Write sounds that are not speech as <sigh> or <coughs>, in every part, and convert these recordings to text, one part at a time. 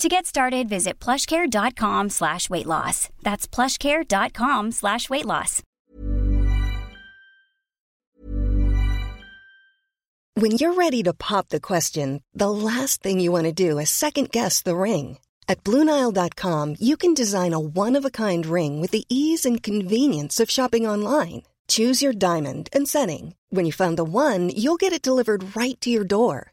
To get started, visit plushcare.com slash weight loss. That's plushcare.com slash weight loss. When you're ready to pop the question, the last thing you want to do is second guess the ring. At BlueNile.com, you can design a one-of-a-kind ring with the ease and convenience of shopping online. Choose your diamond and setting. When you find the one, you'll get it delivered right to your door.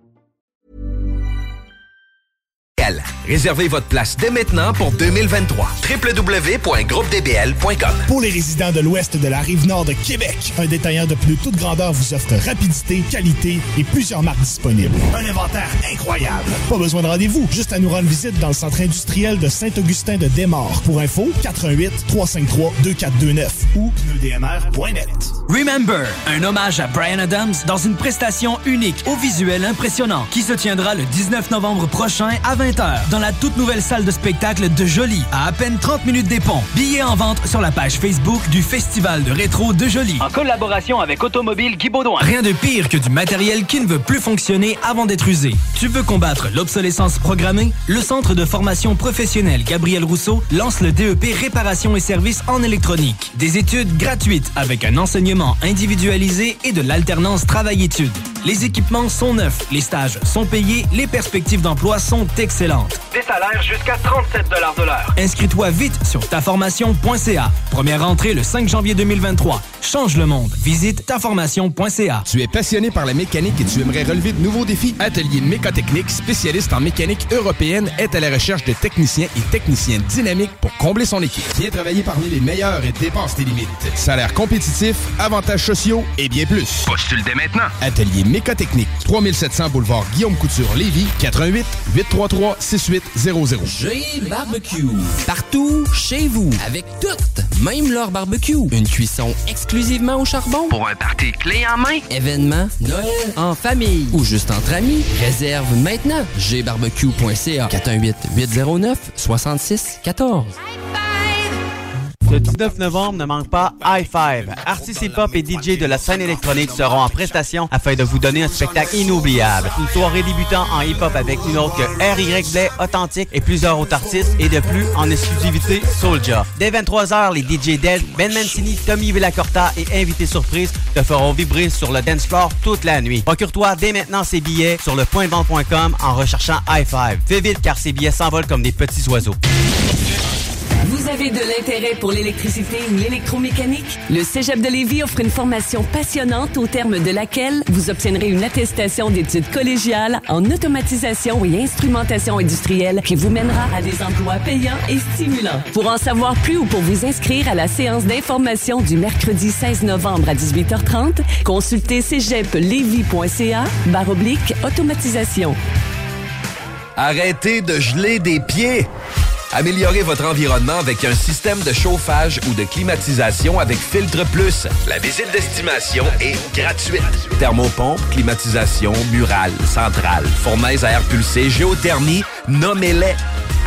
Réservez votre place dès maintenant pour 2023. www.groupedbl.com Pour les résidents de l'ouest de la rive nord de Québec, un détaillant de plus toute grandeur vous offre rapidité, qualité et plusieurs marques disponibles. Un inventaire incroyable. Pas besoin de rendez-vous, juste à nous rendre visite dans le centre industriel de Saint-Augustin de Desmaures. Pour info, 88 353 2429 ou pneudmr.net. Remember, un hommage à Brian Adams dans une prestation unique au visuel impressionnant qui se tiendra le 19 novembre prochain à 20h dans la toute nouvelle salle de spectacle de Jolie, à à peine 30 minutes des ponts. Billets en vente sur la page Facebook du Festival de rétro de Jolie. En collaboration avec Automobile Guy Baudouin. Rien de pire que du matériel qui ne veut plus fonctionner avant d'être usé. Tu veux combattre l'obsolescence programmée? Le Centre de formation professionnelle Gabriel Rousseau lance le DEP Réparation et services en électronique. Des études gratuites avec un enseignement individualisé et de l'alternance travail-études. Les équipements sont neufs, les stages sont payés, les perspectives d'emploi sont excellentes. Des salaires jusqu'à 37 de l'heure. Inscris-toi vite sur taformation.ca. Première rentrée le 5 janvier 2023. Change le monde. Visite taformation.ca. Tu es passionné par la mécanique et tu aimerais relever de nouveaux défis? Atelier Mécotechnique, spécialiste en mécanique européenne, est à la recherche de techniciens et techniciennes dynamiques pour combler son équipe. Viens travailler parmi les meilleurs et dépense tes limites. Salaire compétitif, avantages sociaux et bien plus. Postule dès maintenant. Atelier Mécotechnique, 3700 boulevard Guillaume Couture, Lévis, 88 833 6800. G Barbecue. Partout, chez vous, avec toutes, même leur barbecue. Une cuisson exclusivement au charbon. Pour un party clé en main. Événement, Noël, en famille ou juste entre amis. Réserve maintenant. gbarbecue.ca 418 809 66 14. Le 19 novembre, ne manque pas High Five. Artistes hip-hop et DJ de la scène électronique seront en prestation afin de vous donner un spectacle inoubliable. Une soirée débutant en hip-hop avec une autre que R.Y. Blay, Authentique et plusieurs autres artistes et de plus en exclusivité Soulja. Dès 23h, les DJ Del, Ben Mancini, Tommy Villacorta et invités surprise te feront vibrer sur le dance floor toute la nuit. Procure-toi dès maintenant ces billets sur le en recherchant High Five. Fais vite car ces billets s'envolent comme des petits oiseaux. Vous avez de l'intérêt pour l'électricité ou l'électromécanique? Le Cégep de Lévis offre une formation passionnante au terme de laquelle vous obtiendrez une attestation d'études collégiales en automatisation et instrumentation industrielle qui vous mènera à des emplois payants et stimulants. Pour en savoir plus ou pour vous inscrire à la séance d'information du mercredi 16 novembre à 18h30, consultez cégeplevy.ca barre oblique automatisation. Arrêtez de geler des pieds. Améliorez votre environnement avec un système de chauffage ou de climatisation avec Filtre Plus. La visite d'estimation est gratuite. Thermopompe, climatisation, murale, centrale, fournaise à air pulsé, géothermie, nommez-les.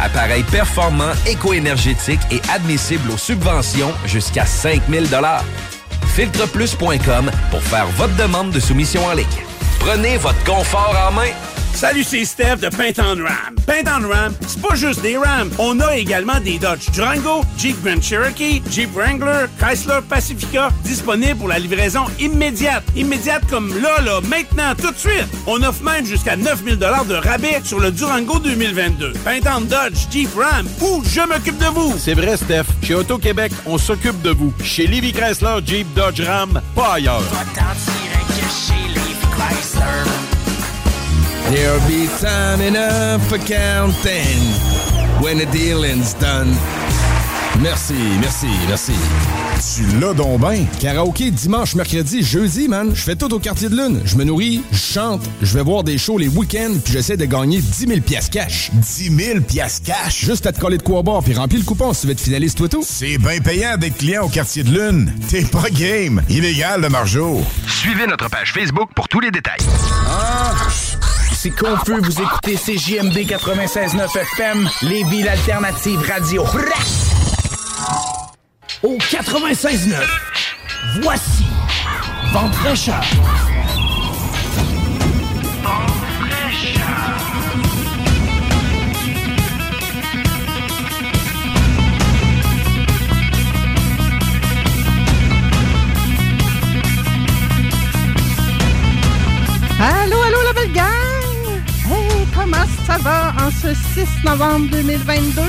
Appareil performant, éco-énergétique et admissible aux subventions jusqu'à 5000 Filtreplus.com pour faire votre demande de soumission en ligne. Prenez votre confort en main. Salut, c'est Steph de Paint on Ram. Paint on Ram, c'est pas juste des Rams. On a également des Dodge Durango, Jeep Grand Cherokee, Jeep Wrangler, Chrysler Pacifica, disponibles pour la livraison immédiate. Immédiate comme là, là, maintenant, tout de suite. On offre même jusqu'à 9000 de rabais sur le Durango 2022. Paint on Dodge, Jeep Ram, ou je m'occupe de vous. C'est vrai, Steph. Chez Auto-Québec, on s'occupe de vous. Chez Livy Chrysler, Jeep, Dodge, Ram, pas ailleurs. There'll be time enough for counting when the dealing's done. Merci, merci, merci. Tu l'as donc bien. Karaoké dimanche, mercredi, jeudi, man. Je fais tout au quartier de lune. Je me nourris, je chante, je vais voir des shows les week-ends, puis j'essaie de gagner 10 000 piastres cash. 10 000 piastres cash? Juste à te coller de quoi boire, puis remplir le coupon si tu veux être finaliste toi tout. C'est bien payant d'être client au quartier de lune. T'es pas game. Illégal, le margeau. Suivez notre page Facebook pour tous les détails. Ah, c'est confus, vous écoutez CJMD 96.9 FM, Lévis l'alternative radio. Au 96.9, voici Vente fraîcheur. Allô, comment ça va en ce 6 novembre 2022?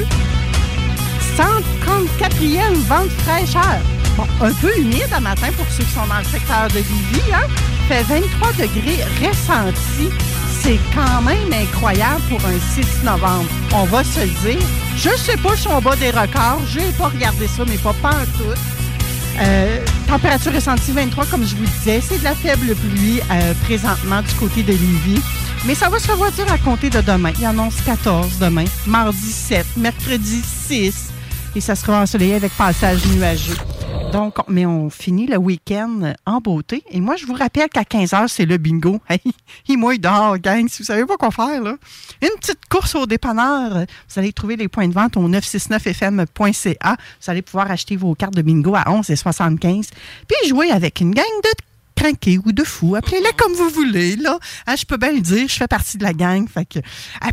134e vente fraîcheur. Bon, un peu humide à matin pour ceux qui sont dans le secteur de Lévis, hein? Fait 23 degrés ressentis. C'est quand même incroyable pour un 6 novembre. On va se le dire. Je sais pas si on bat des records. J'ai pas regardé ça, mais pas tout. Euh, température ressentie 23, comme je vous disais. C'est de la faible pluie euh, présentement du côté de Lévis. Mais ça va se revoiture à compter de demain. Il annonce 14 demain, mardi 7, mercredi 6. Et ça sera ensoleillé avec passage nuageux. Donc, mais on finit le week-end en beauté. Et moi, je vous rappelle qu'à 15h, c'est le bingo. <laughs> Hey, il dehors, gang. Si vous savez pas quoi faire, là. Une petite course au dépanneur. Vous allez trouver les points de vente au 969fm.ca. Vous allez pouvoir acheter vos cartes de bingo à 11 et 75. Puis jouer avec une gang de crinqués ou de fous. Appelez-les comme vous voulez, là. Hein, je peux bien le dire, je fais partie de la gang. Fait que,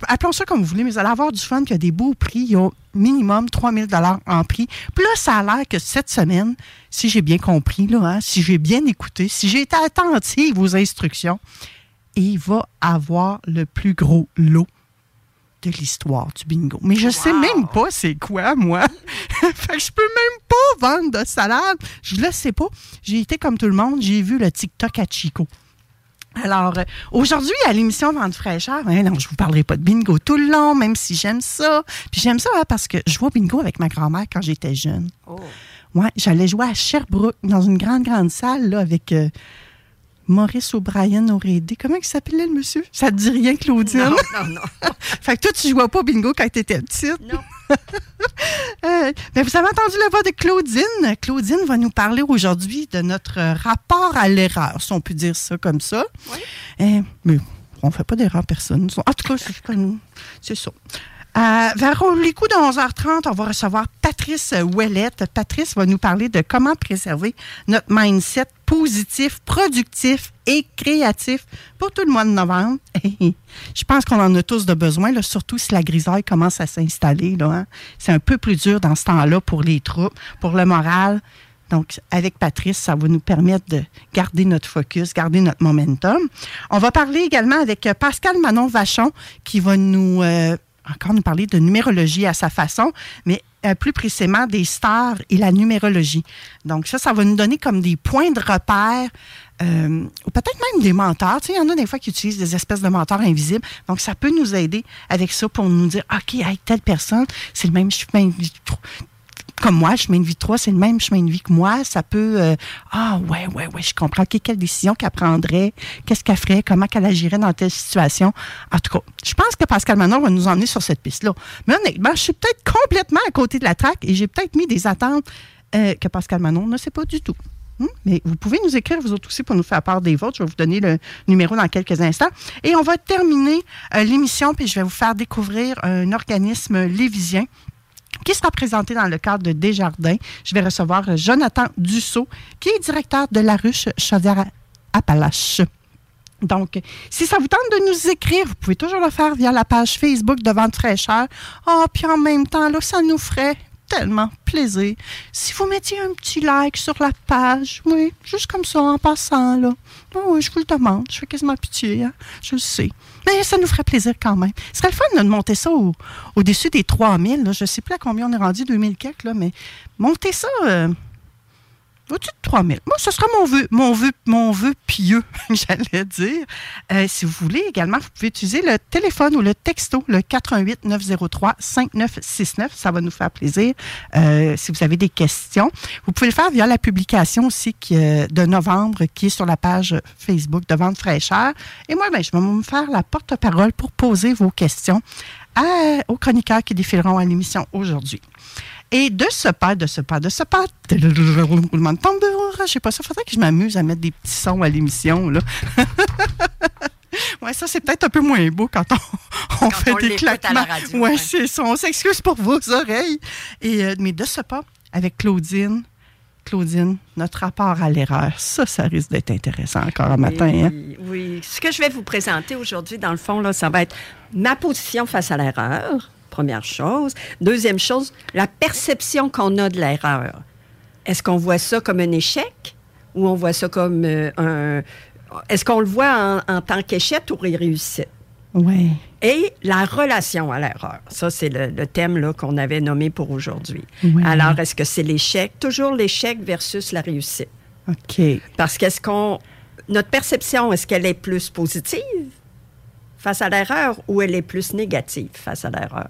appelons ça comme vous voulez, mais vous allez avoir du fun, qu'il y a des beaux prix. Il y a minimum 3000 dollars en prix. Puis là, ça a l'air que cette semaine, si j'ai bien compris, là, hein, si j'ai bien écouté, si j'ai été attentive aux instructions, il va avoir le plus gros lot de l'histoire du bingo. Mais je sais même pas c'est quoi, moi. <laughs> fait que je peux même pas vendre de salade. Je le sais pas. J'ai été comme tout le monde, j'ai vu le TikTok à Chico. Alors, euh, aujourd'hui, à l'émission Vente fraîcheur, hein, non, je vous parlerai pas de bingo tout le long, même si j'aime ça. Puis j'aime ça hein, parce que je jouais au bingo avec ma grand-mère quand j'étais jeune. Oh. Ouais, j'allais jouer à Sherbrooke, dans une grande, grande salle, là, avec euh, Maurice O'Brien O'Reilly. Comment il s'appelait, le monsieur? Ça te dit rien, Claudine? Non, non, non. <laughs> fait que toi, tu jouais pas au bingo quand tu étais petite. Non. <laughs> euh, ben, vous avez entendu la voix de Claudine. Claudine va nous parler aujourd'hui de notre rapport à l'erreur, si on peut dire ça comme ça. Oui. Euh, mais on fait pas d'erreur, personne. En tout cas, c'est comme C'est ça. Euh, vers les coups de 11h30, on va recevoir Patrice Ouellette. Patrice va nous parler de comment préserver notre mindset positif, productif et créatif pour tout le mois de novembre. <laughs> Je pense qu'on en a tous de besoin, là, surtout si la grisaille commence à s'installer. Hein. C'est un peu plus dur dans ce temps-là pour les troupes, pour le moral. Donc, avec Patrice, ça va nous permettre de garder notre focus, garder notre momentum. On va parler également avec Pascal Manon Vachon qui va nous... Euh, encore nous parler de numérologie à sa façon, mais euh, plus précisément des stars et la numérologie. Donc ça, ça va nous donner comme des points de repère, euh, ou peut-être même des menteurs. Tu sais, il y en a des fois qui utilisent des espèces de menteurs invisibles. Donc ça peut nous aider avec ça pour nous dire, OK, avec telle personne, c'est le même, comme moi, chemin de vie 3, c'est le même chemin de vie que moi. Ça peut, euh, ah ouais, ouais, ouais, je comprends. quelle décision qu'elle prendrait, qu'est-ce qu'elle ferait, comment qu'elle agirait dans telle situation. En tout cas, je pense que Pascal Manon va nous emmener sur cette piste-là. Mais honnêtement, je suis peut-être complètement à côté de la traque et j'ai peut-être mis des attentes euh, que Pascal Manon ne sait pas du tout. Hmm? Mais vous pouvez nous écrire, vous autres aussi, pour nous faire part des votes. Je vais vous donner le numéro dans quelques instants. Et on va terminer euh, l'émission, puis je vais vous faire découvrir un organisme lévisien qui sera présenté dans le cadre de Desjardins. Je vais recevoir Jonathan Dussault, qui est directeur de la ruche Chaudière-Appalaches. Donc, si ça vous tente de nous écrire, vous pouvez toujours le faire via la page Facebook de Vente fraîcheur. Oh, puis en même temps, là, ça nous ferait tellement plaisir si vous mettiez un petit like sur la page. Oui, juste comme ça, en passant, là. Oh, oui, je vous le demande. Je fais quasiment pitié, hein? Je le sais. Mais ça nous ferait plaisir quand même. Ce serait le fun de monter ça au-dessus des 3000. Là. Je ne sais plus à combien on est rendu, 2000 quelques, là, mais monter ça... Euh, au-dessus de 3 000. Moi, ce sera mon vœu, mon vœu, mon vœu pieux, <laughs> j'allais dire. Euh, si vous voulez également, vous pouvez utiliser le téléphone ou le texto, le 88 903 5969. Ça va nous faire plaisir. Euh, si vous avez des questions, vous pouvez le faire via la publication aussi qui, de novembre qui est sur la page Facebook de Vente fraîcheur. Et moi, ben, je vais me faire la porte-parole pour poser vos questions aux chroniqueurs qui défileront à l'émission aujourd'hui. Et de ce pas, de ce pas, de ce pas, <laughs> roulement de tambour, je sais pas, ça faudrait que je m'amuse à mettre des petits sons à l'émission, là. <laughs> ouais, ça, c'est peut-être un peu moins beau quand on, <laughs> fait des claquements. ouais, c'est ça. On s'excuse pour vos oreilles. Et, euh, mais de ce pas, avec Claudine, Claudine, notre rapport à l'erreur, ça, ça risque d'être intéressant encore un matin. Oui, hein? oui. Ce que je vais vous présenter aujourd'hui, dans le fond, là, ça va être ma position face à l'erreur première chose. Deuxième chose, la perception qu'on a de l'erreur. Est-ce qu'on voit ça comme un échec ou on voit ça comme euh, un... Est-ce qu'on le voit en, tant qu'échec ou réussite? Oui. Et la relation à l'erreur. Ça, c'est le, thème qu'on avait nommé pour aujourd'hui. Alors, est-ce que c'est l'échec? Toujours l'échec versus la réussite? OK. Parce qu'est-ce qu'on... Notre perception, est-ce qu'elle est plus positive face à l'erreur ou elle est plus négative face à l'erreur?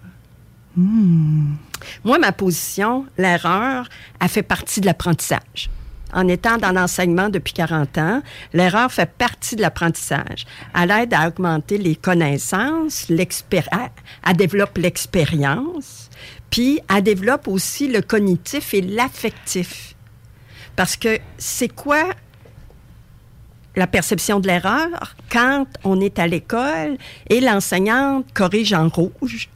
Hmm. Moi, ma position, l'erreur, a fait partie de l'apprentissage. En étant dans l'enseignement depuis 40 ans, l'erreur fait partie de l'apprentissage. Elle aide à augmenter les connaissances, elle développe l'expérience, puis elle développe aussi le cognitif et l'affectif. Parce que c'est quoi la perception de l'erreur quand on est à l'école et l'enseignante corrige en rouge.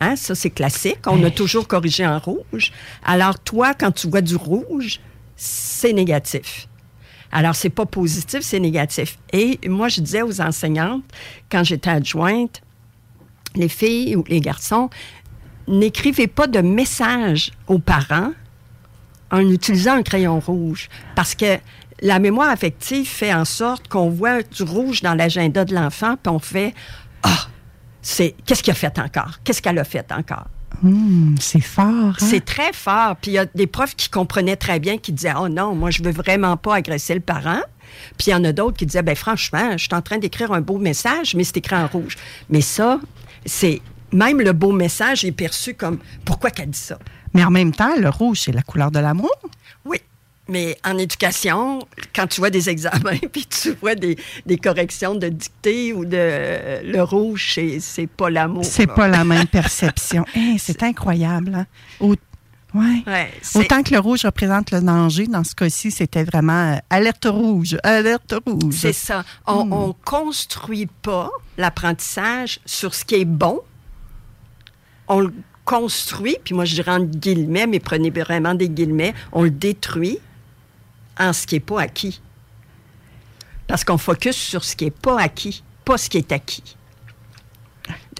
Hein, ça, c'est classique. On a toujours corrigé en rouge. Alors, toi, quand tu vois du rouge, c'est négatif. Alors, c'est pas positif, c'est négatif. Et moi, je disais aux enseignantes, quand j'étais adjointe, les filles ou les garçons, n'écrivez pas de message aux parents en utilisant un crayon rouge. Parce que la mémoire affective fait en sorte qu'on voit du rouge dans l'agenda de l'enfant, puis on fait Ah, c'est qu'est-ce qu'il a fait encore? Qu'est-ce qu'elle a fait encore? Hmm, c'est fort. Hein? C'est très fort. Puis il y a des profs qui comprenaient très bien, qui disaient Oh non, moi, je veux vraiment pas agresser le parent. Puis il y en a d'autres qui disaient ben franchement, je suis en train d'écrire un beau message, mais c'est écrit en rouge. Mais ça, c'est même le beau message est perçu comme pourquoi qu'elle dit ça? Mais en même temps, le rouge, c'est la couleur de l'amour. Oui, mais en éducation, quand tu vois des examens, <laughs> puis tu vois des, corrections de dictée ou de le rouge, c'est pas l'amour. C'est pas la même <laughs> perception. c'est incroyable. Hein? ouais. Autant que le rouge représente le danger, dans ce cas-ci, c'était vraiment euh, alerte rouge, alerte rouge. C'est ça. On, ne hmm. construit pas l'apprentissage sur ce qui est bon. On le construit, puis moi je dirais en guillemets, mais prenez vraiment des guillemets, on le détruit en ce qui n'est pas acquis. Parce qu'on focus sur ce qui n'est pas acquis, pas ce qui est acquis.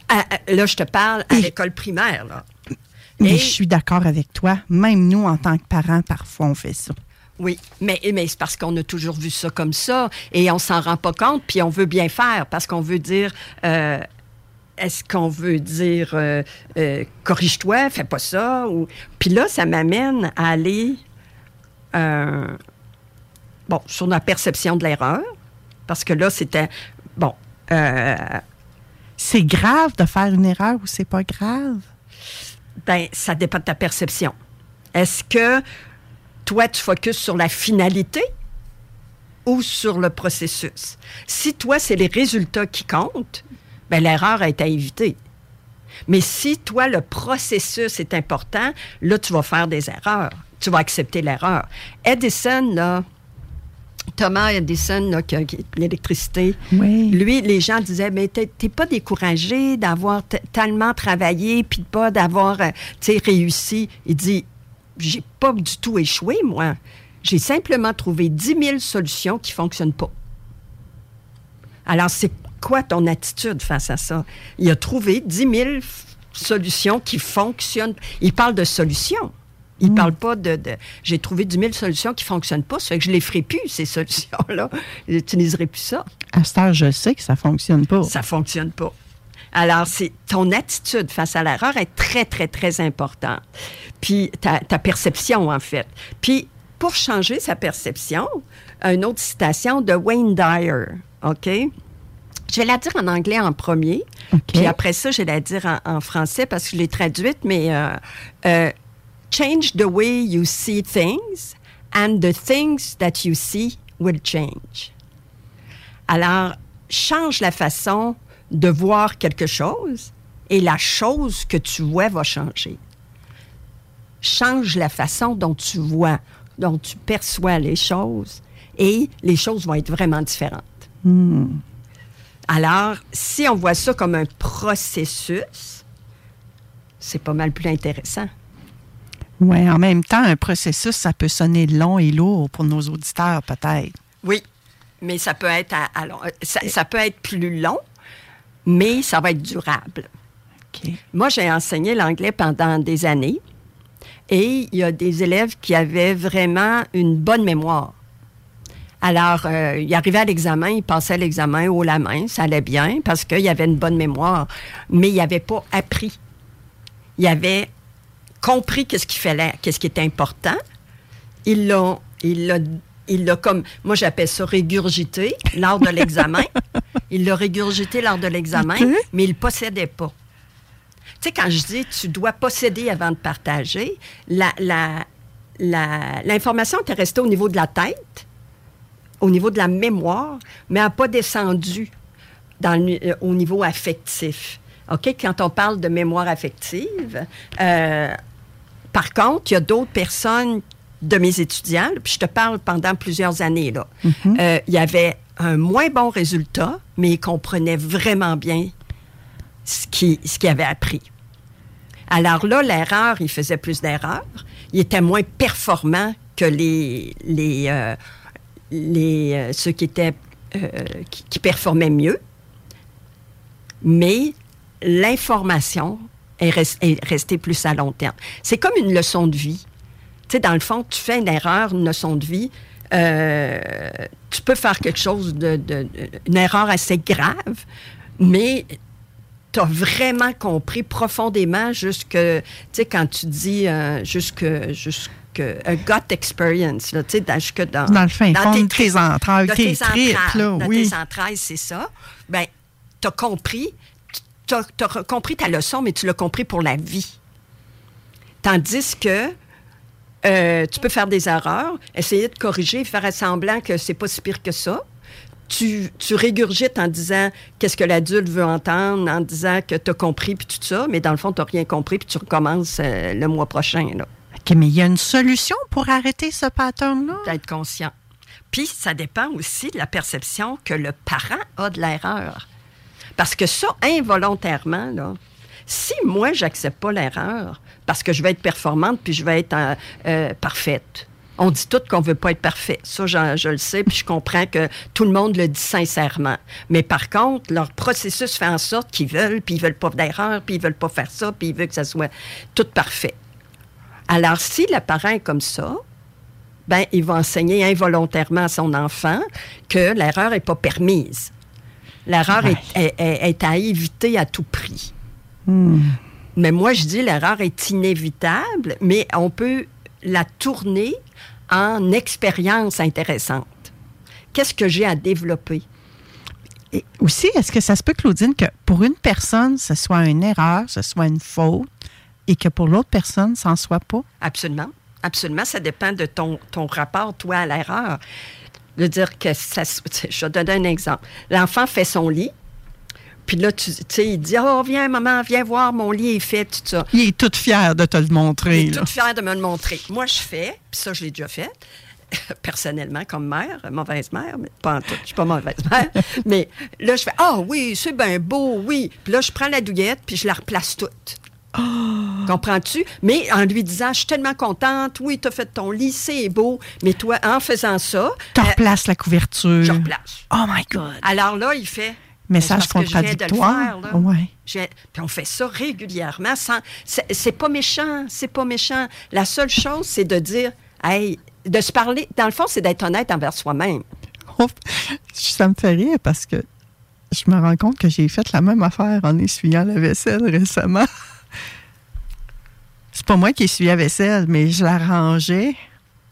Ah, ah, là, je te parle à l'école primaire. Là. Mais je suis d'accord avec toi. Même nous, en tant que parents, parfois, on fait ça. Oui, mais, mais c'est parce qu'on a toujours vu ça comme ça et on s'en rend pas compte, puis on veut bien faire parce qu'on veut dire. Euh, est-ce qu'on veut dire euh, euh, corrige-toi, fais pas ça? Ou... Puis là, ça m'amène à aller bon, sur la perception de l'erreur, parce que là, c'était, bon... Euh, c'est grave de faire une erreur ou c'est pas grave? Ben, ça dépend de ta perception. Est-ce que toi, tu focuses sur la finalité ou sur le processus? Si toi, c'est les résultats qui comptent, ben, l'erreur est à éviter. Mais si toi, le processus est important, là, tu vas faire des erreurs. Tu vas accepter l'erreur. Edison, là, Thomas Edison, là, qui a l'électricité, lui, les gens disaient, mais t'es pas découragé d'avoir tellement travaillé puis de pas d'avoir, euh, réussi. Il dit, j'ai pas du tout échoué, moi. J'ai simplement trouvé 10 000 solutions qui fonctionnent pas. Alors, c'est quoi ton attitude face à ça? Il a trouvé 10 000 f- solutions qui fonctionnent. Il parle de solutions. Il Hmm. parle pas de, de- J'ai trouvé 10 000 solutions qui fonctionnent pas. Ça fait que je les ferai plus, ces solutions-là. <laughs> Je n'utiliserai plus ça. À cette heure, je sais que ça fonctionne pas. Ça fonctionne pas. Alors, c'est ton attitude face à l'erreur est très, très, très importante. Puis, ta, ta perception, en fait. Puis, pour changer sa perception, une autre citation de Wayne Dyer, OK? Je vais la dire en anglais en premier, puis après ça, je vais la dire en, en français parce que je l'ai traduite, mais euh, euh, change the way you see things and the things that you see will change. Alors, change la façon de voir quelque chose et la chose que tu vois va changer. Change la façon dont tu vois, dont tu perçois les choses et les choses vont être vraiment différentes. Alors, si on voit ça comme un processus, c'est pas mal plus intéressant. Oui, en même temps, un processus, ça peut sonner long et lourd pour nos auditeurs, peut-être. Oui, mais ça peut être à- à long- euh, ça, ça peut être plus long, mais ça va être durable. Moi, j'ai enseigné l'anglais pendant des années et il y a des élèves qui avaient vraiment une bonne mémoire. Alors, euh, il arrivait à l'examen, il passait l'examen haut la main, ça allait bien parce qu'il avait une bonne mémoire, mais il n'avait pas appris. Il avait compris qu'est-ce qu'il fallait, qu'est-ce qui était important. Il l'a, il l'a, il l'a comme, moi j'appelle ça régurgité lors de l'examen. <laughs> il l'a régurgité lors de l'examen, mais il ne possédait pas. Tu sais, quand je dis tu dois posséder avant de partager, la, la, la- l'information était restée au niveau de la tête, au niveau de la mémoire, mais n'a pas descendu dans le- euh, au niveau affectif. OK? Quand on parle de mémoire affective, euh, par contre, il y a d'autres personnes de mes étudiants, là, puis je te parle pendant plusieurs années, là. Euh, il y avait un moins bon résultat, mais ils comprenaient vraiment bien ce qu'ils ce avaient appris. Alors là, l'erreur, il faisait plus d'erreurs. Il était moins performant que les, les, euh, les, euh, ceux qui, étaient, euh, qui, qui performaient mieux. Mais l'information est, res- est restée plus à long terme. C'est comme une leçon de vie. Tu sais, dans le fond, tu fais une erreur, une leçon de vie, euh, tu peux faire quelque chose de, de- une erreur assez grave, mais tu as vraiment compris profondément jusque, tu sais, quand tu dis euh, jusque, jusque a gut experience, là, tu sais, dans- jusque dans... Dans le fin fond de tri- tes entrailles, tes tripes, entrailles, là, dans oui. tes entrailles, c'est ça. Ben, tu as compris, tu as, compris ta leçon, mais tu l'as compris pour la vie. Tandis que euh, tu peux faire des erreurs, essayer de corriger, faire semblant que c'est pas si pire que ça. Tu, tu régurgites en disant qu'est-ce que l'adulte veut entendre, en disant que tu as compris, puis tout ça, mais dans le fond, tu n'as rien compris, puis tu recommences euh, le mois prochain. Là. OK, mais il y a une solution pour arrêter ce pattern-là? D'être conscient. Puis, ça dépend aussi de la perception que le parent a de l'erreur. Parce que ça, involontairement, là, si moi, j'accepte pas l'erreur, parce que je vais être performante puis je vais être euh, euh, parfaite, on dit tout qu'on veut pas être parfait. Ça, je, je le sais, puis je comprends que tout le monde le dit sincèrement. Mais par contre, leur processus fait en sorte qu'ils veulent, puis ils veulent pas d'erreur, puis ils veulent pas faire ça, puis ils veulent que ça soit tout parfait. Alors, si le parent est comme ça, ben, il va enseigner involontairement à son enfant que l'erreur n'est pas permise. L'erreur est, est- est- est à éviter à tout prix. Mais moi, je dis l'erreur est inévitable, mais on peut la tourner en expérience intéressante. Qu'est-ce que j'ai à développer? Et aussi, est-ce que ça se peut, Claudine, que pour une personne, ce soit une erreur, ce soit une faute, et que pour l'autre personne, ça n'en soit pas? Absolument. absolument. Ça dépend de ton, ton rapport, toi, à l'erreur. De dire que ça. Je vais te donner un exemple. L'enfant fait son lit. Puis là, tu sais, il dit Oh, viens, maman, viens voir, mon lit est fait, tout ça. Il est tout fier de te le montrer. Il est là. toute fière de me le montrer. Moi, je fais, puis ça, je l'ai déjà fait, <laughs> personnellement, comme mère, mauvaise mère, mais pas en tout, je suis pas mauvaise <laughs> mère. mais là, je fais Ah oui, c'est bien beau, oui. Puis là, je prends la douillette, puis je la replace toute. <gasps> Comprends-tu? Mais en lui disant, je suis tellement contente, oui, tu as fait ton lit, c'est beau, mais toi, en faisant ça. Tu replaces la couverture. je replace. Oh my God. Alors là, il fait. Message contradictoire. Ouais. Puis on fait ça régulièrement. Sans, c'est, c'est pas méchant, c'est pas méchant. La seule chose, c'est de dire, hey, de se parler. Dans le fond, c'est d'être honnête envers soi-même. Ça me fait rire parce que je me rends compte que j'ai fait la même affaire en essuyant la vaisselle récemment. <laughs> C'est pas moi qui essuyais la vaisselle, mais je la rangeais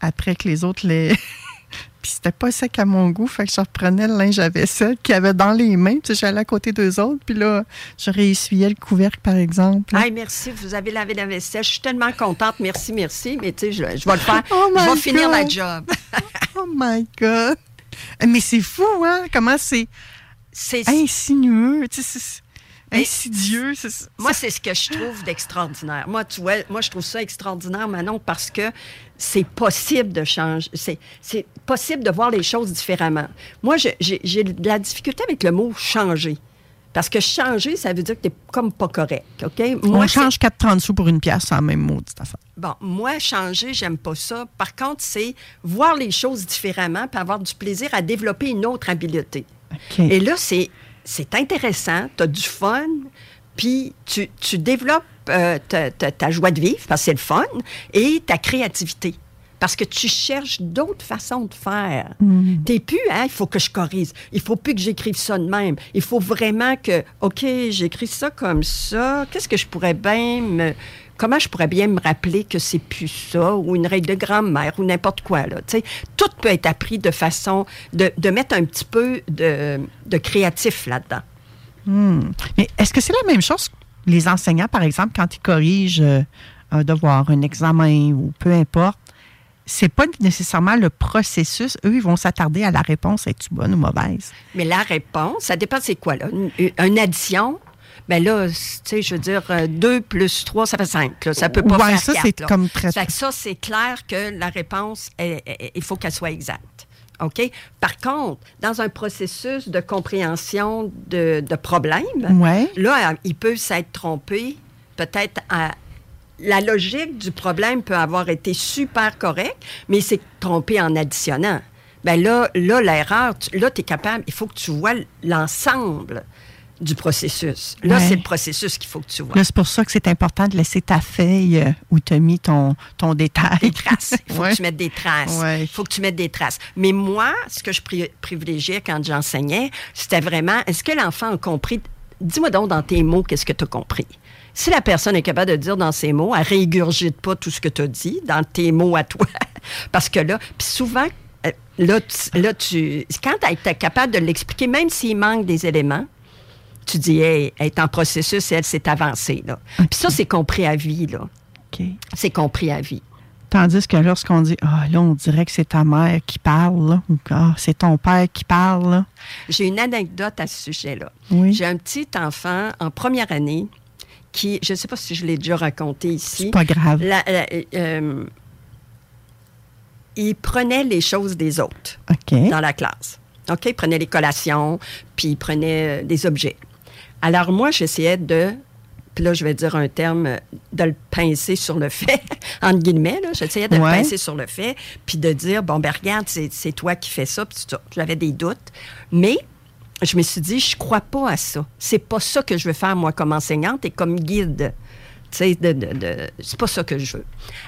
après que les autres les. <laughs> Puis c'était pas sec à mon goût, fait que je reprenais le linge à vaisselle qu'il y avait dans les mains, puis j'allais à côté d'eux autres, puis là, je réessuyais le couvercle, par exemple. Hey, merci, vous avez lavé la vaisselle. Je suis tellement contente. Merci, merci. Mais tu sais, je, je vais le faire. Oh je vais finir la job. <laughs> oh my God! Mais c'est fou, hein? Comment c'est C'est insinueux, tu sais, insidieux. c'est- Moi, c'est ce que je trouve d'extraordinaire. Moi, tu vois, moi, je trouve ça extraordinaire, Manon, parce que c'est possible de changer. C'est, c'est possible de voir les choses différemment. Moi, je- j'ai, j'ai de la difficulté avec le mot changer. Parce que changer, ça veut dire que tu comme pas correct. OK? On change 4,30 sous pour une pièce, c'est la même maudite affaire. Bon, moi, changer, j'aime pas ça. Par contre, c'est voir les choses différemment puis avoir du plaisir à développer une autre habileté. Et là, c'est, c'est intéressant, tu as du fun, puis tu, tu développes euh, ta, ta- ta joie de vivre, parce que c'est le fun, et ta créativité. Parce que tu cherches d'autres façons de faire. T'es plus, hein, il faut que je corrige. Il faut plus que j'écrive ça de même. Il faut vraiment que, OK, j'écris ça comme ça. Qu'est-ce que je pourrais bien me. Comment je pourrais bien me rappeler que c'est plus ça, ou une règle de grand-mère, ou n'importe quoi, là. Tu sais, tout peut être appris de façon de, de mettre un petit peu de, de créatif là-dedans. Hmm. Mais est-ce que c'est la même chose que les enseignants, par exemple, quand ils corrigent euh, un devoir, un examen ou peu importe? C'est pas nécessairement le processus. Eux, ils vont s'attarder à la réponse. Es-tu bonne ou mauvaise? Mais la réponse, ça dépend c'est quoi, là? Une, une addition, ben là, tu sais, je veux dire, 2 plus 3, ça fait 5. Là. Ça peut pas Ouais, faire ça, c'est comme très- Fait que ça, c'est clair que la réponse, il faut qu'elle soit exacte. OK? Par contre, dans un processus de compréhension de, de problèmes, Ouais. là, il peut s'être trompé peut-être à... La logique du problème peut avoir été super correcte, mais il s'est trompé en additionnant. Ben là, là l'erreur, là, tu es capable, il faut que tu vois l'ensemble du processus. Là, Ouais. c'est le processus qu'il faut que tu vois. Là, c'est pour ça que c'est important de laisser ta feuille euh, où tu as mis ton, ton détail. Des traces. Il faut Ouais. que tu mettes des traces. Ouais. Il faut que tu mettes des traces. Mais moi, ce que je pri- privilégiais quand j'enseignais, c'était vraiment, est-ce que l'enfant a compris? Dis-moi donc dans tes mots, qu'est-ce que tu as compris? Si la personne est capable de dire dans ses mots, elle régurgite pas tout ce que tu as dit dans tes mots à toi. <laughs> Parce que là, puis souvent, euh, là, tu, là, tu, quand tu es capable de l'expliquer, même s'il manque des éléments, tu dis, hey, elle est en processus et elle s'est avancée. Là. Puis ça, c'est compris à vie. Là. C'est compris à vie. Tandis que lorsqu'on dit, ah, là, on dirait que c'est ta mère qui parle, là, ou ah, c'est ton père qui parle, là. J'ai une anecdote à ce sujet-là. Oui. J'ai un petit enfant en première année qui, je ne sais pas si je l'ai déjà raconté ici. C'est pas grave. La- la- euh, il prenait les choses des autres dans la classe. OK? Il prenait les collations, puis il prenait euh, des objets. Alors moi, j'essayais de, puis là, je vais dire un terme, de le pincer sur le fait, <laughs> entre guillemets, là. J'essayais de Ouais. le pincer sur le fait, puis de dire, bon, ben regarde, c'est c'est toi qui fais ça, puis ça. J'avais des doutes. Mais je me suis dit, je crois pas à ça. C'est pas ça que je veux faire, moi, comme enseignante et comme guide. Tu sais, de, de, de- c'est pas ça que je veux.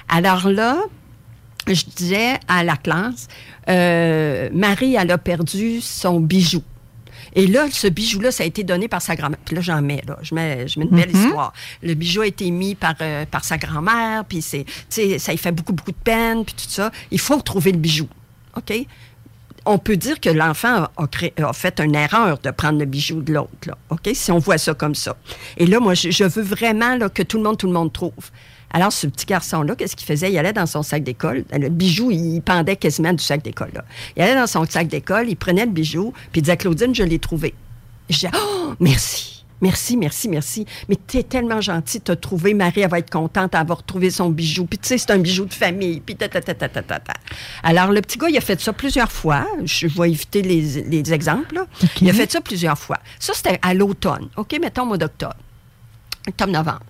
Alors là, je disais à la classe, euh, Marie, elle a perdu son bijou. Et là, ce bijou-là, ça a été donné par sa grand-mère. Puis là, j'en mets, là. Je mets, je mets une belle Mhm. histoire. Le bijou a été mis par, euh, par sa grand-mère, puis c'est, tu sais, ça lui fait beaucoup, beaucoup de peine, puis tout ça. Il faut trouver le bijou. OK? On peut dire que l'enfant a, fait une erreur de prendre le bijou de l'autre, là. OK? Si on voit ça comme ça. Et là, moi, je, je veux vraiment là, que tout le monde, tout le monde trouve. Alors, ce petit garçon-là, qu'est-ce qu'il faisait? Il allait dans son sac d'école. Le bijou, il pendait quasiment du sac d'école. Il allait dans son sac d'école, il prenait le bijou, puis il disait, Claudine, je l'ai trouvé. Je disais, oh, merci. Merci, merci, merci. Mais tu es tellement gentil de te trouver. Marie, elle va être contente d'avoir retrouvé son bijou. Puis tu sais, c'est un bijou de famille. Puis ta, ta, ta, ta, ta, ta, ta. Alors, le petit gars, il a fait ça plusieurs fois. Je vais éviter les, les exemples. là. Il a fait ça plusieurs fois. Ça, c'était à l'automne. OK, mettons au mois d'octobre. Octobre-novembre.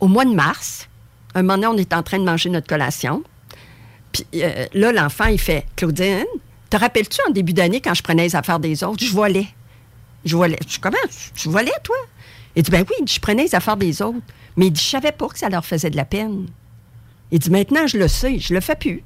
Au mois de mars, un moment donné, on est en train de manger notre collation. Puis euh, là, l'enfant, il fait Claudine, te rappelles-tu en début d'année quand je prenais les affaires des autres? Je volais. Je volais. Je comment? Tu volais, toi? Il dit, ben oui, je prenais les affaires des autres. Mais il dit, je savais pas que ça leur faisait de la peine. Il dit, maintenant, je le sais, je le fais plus.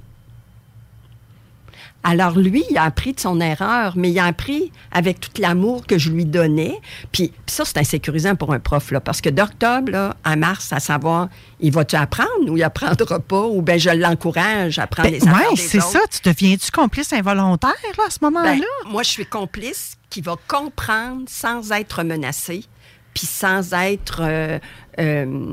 Alors, lui, il a appris de son erreur, mais il a appris avec tout l'amour que je lui donnais. Puis, puis ça, c'est insécurisant pour un prof, là, parce que d'octobre à mars, à savoir, il va-tu apprendre ou il apprendra pas, ou bien je l'encourage à apprendre les affaires Oui, Ben, c'est ça. Tu deviens-tu complice involontaire là, à ce moment-là? Ben, moi, je suis complice qui va comprendre sans être menacé, puis sans être. euh, euh,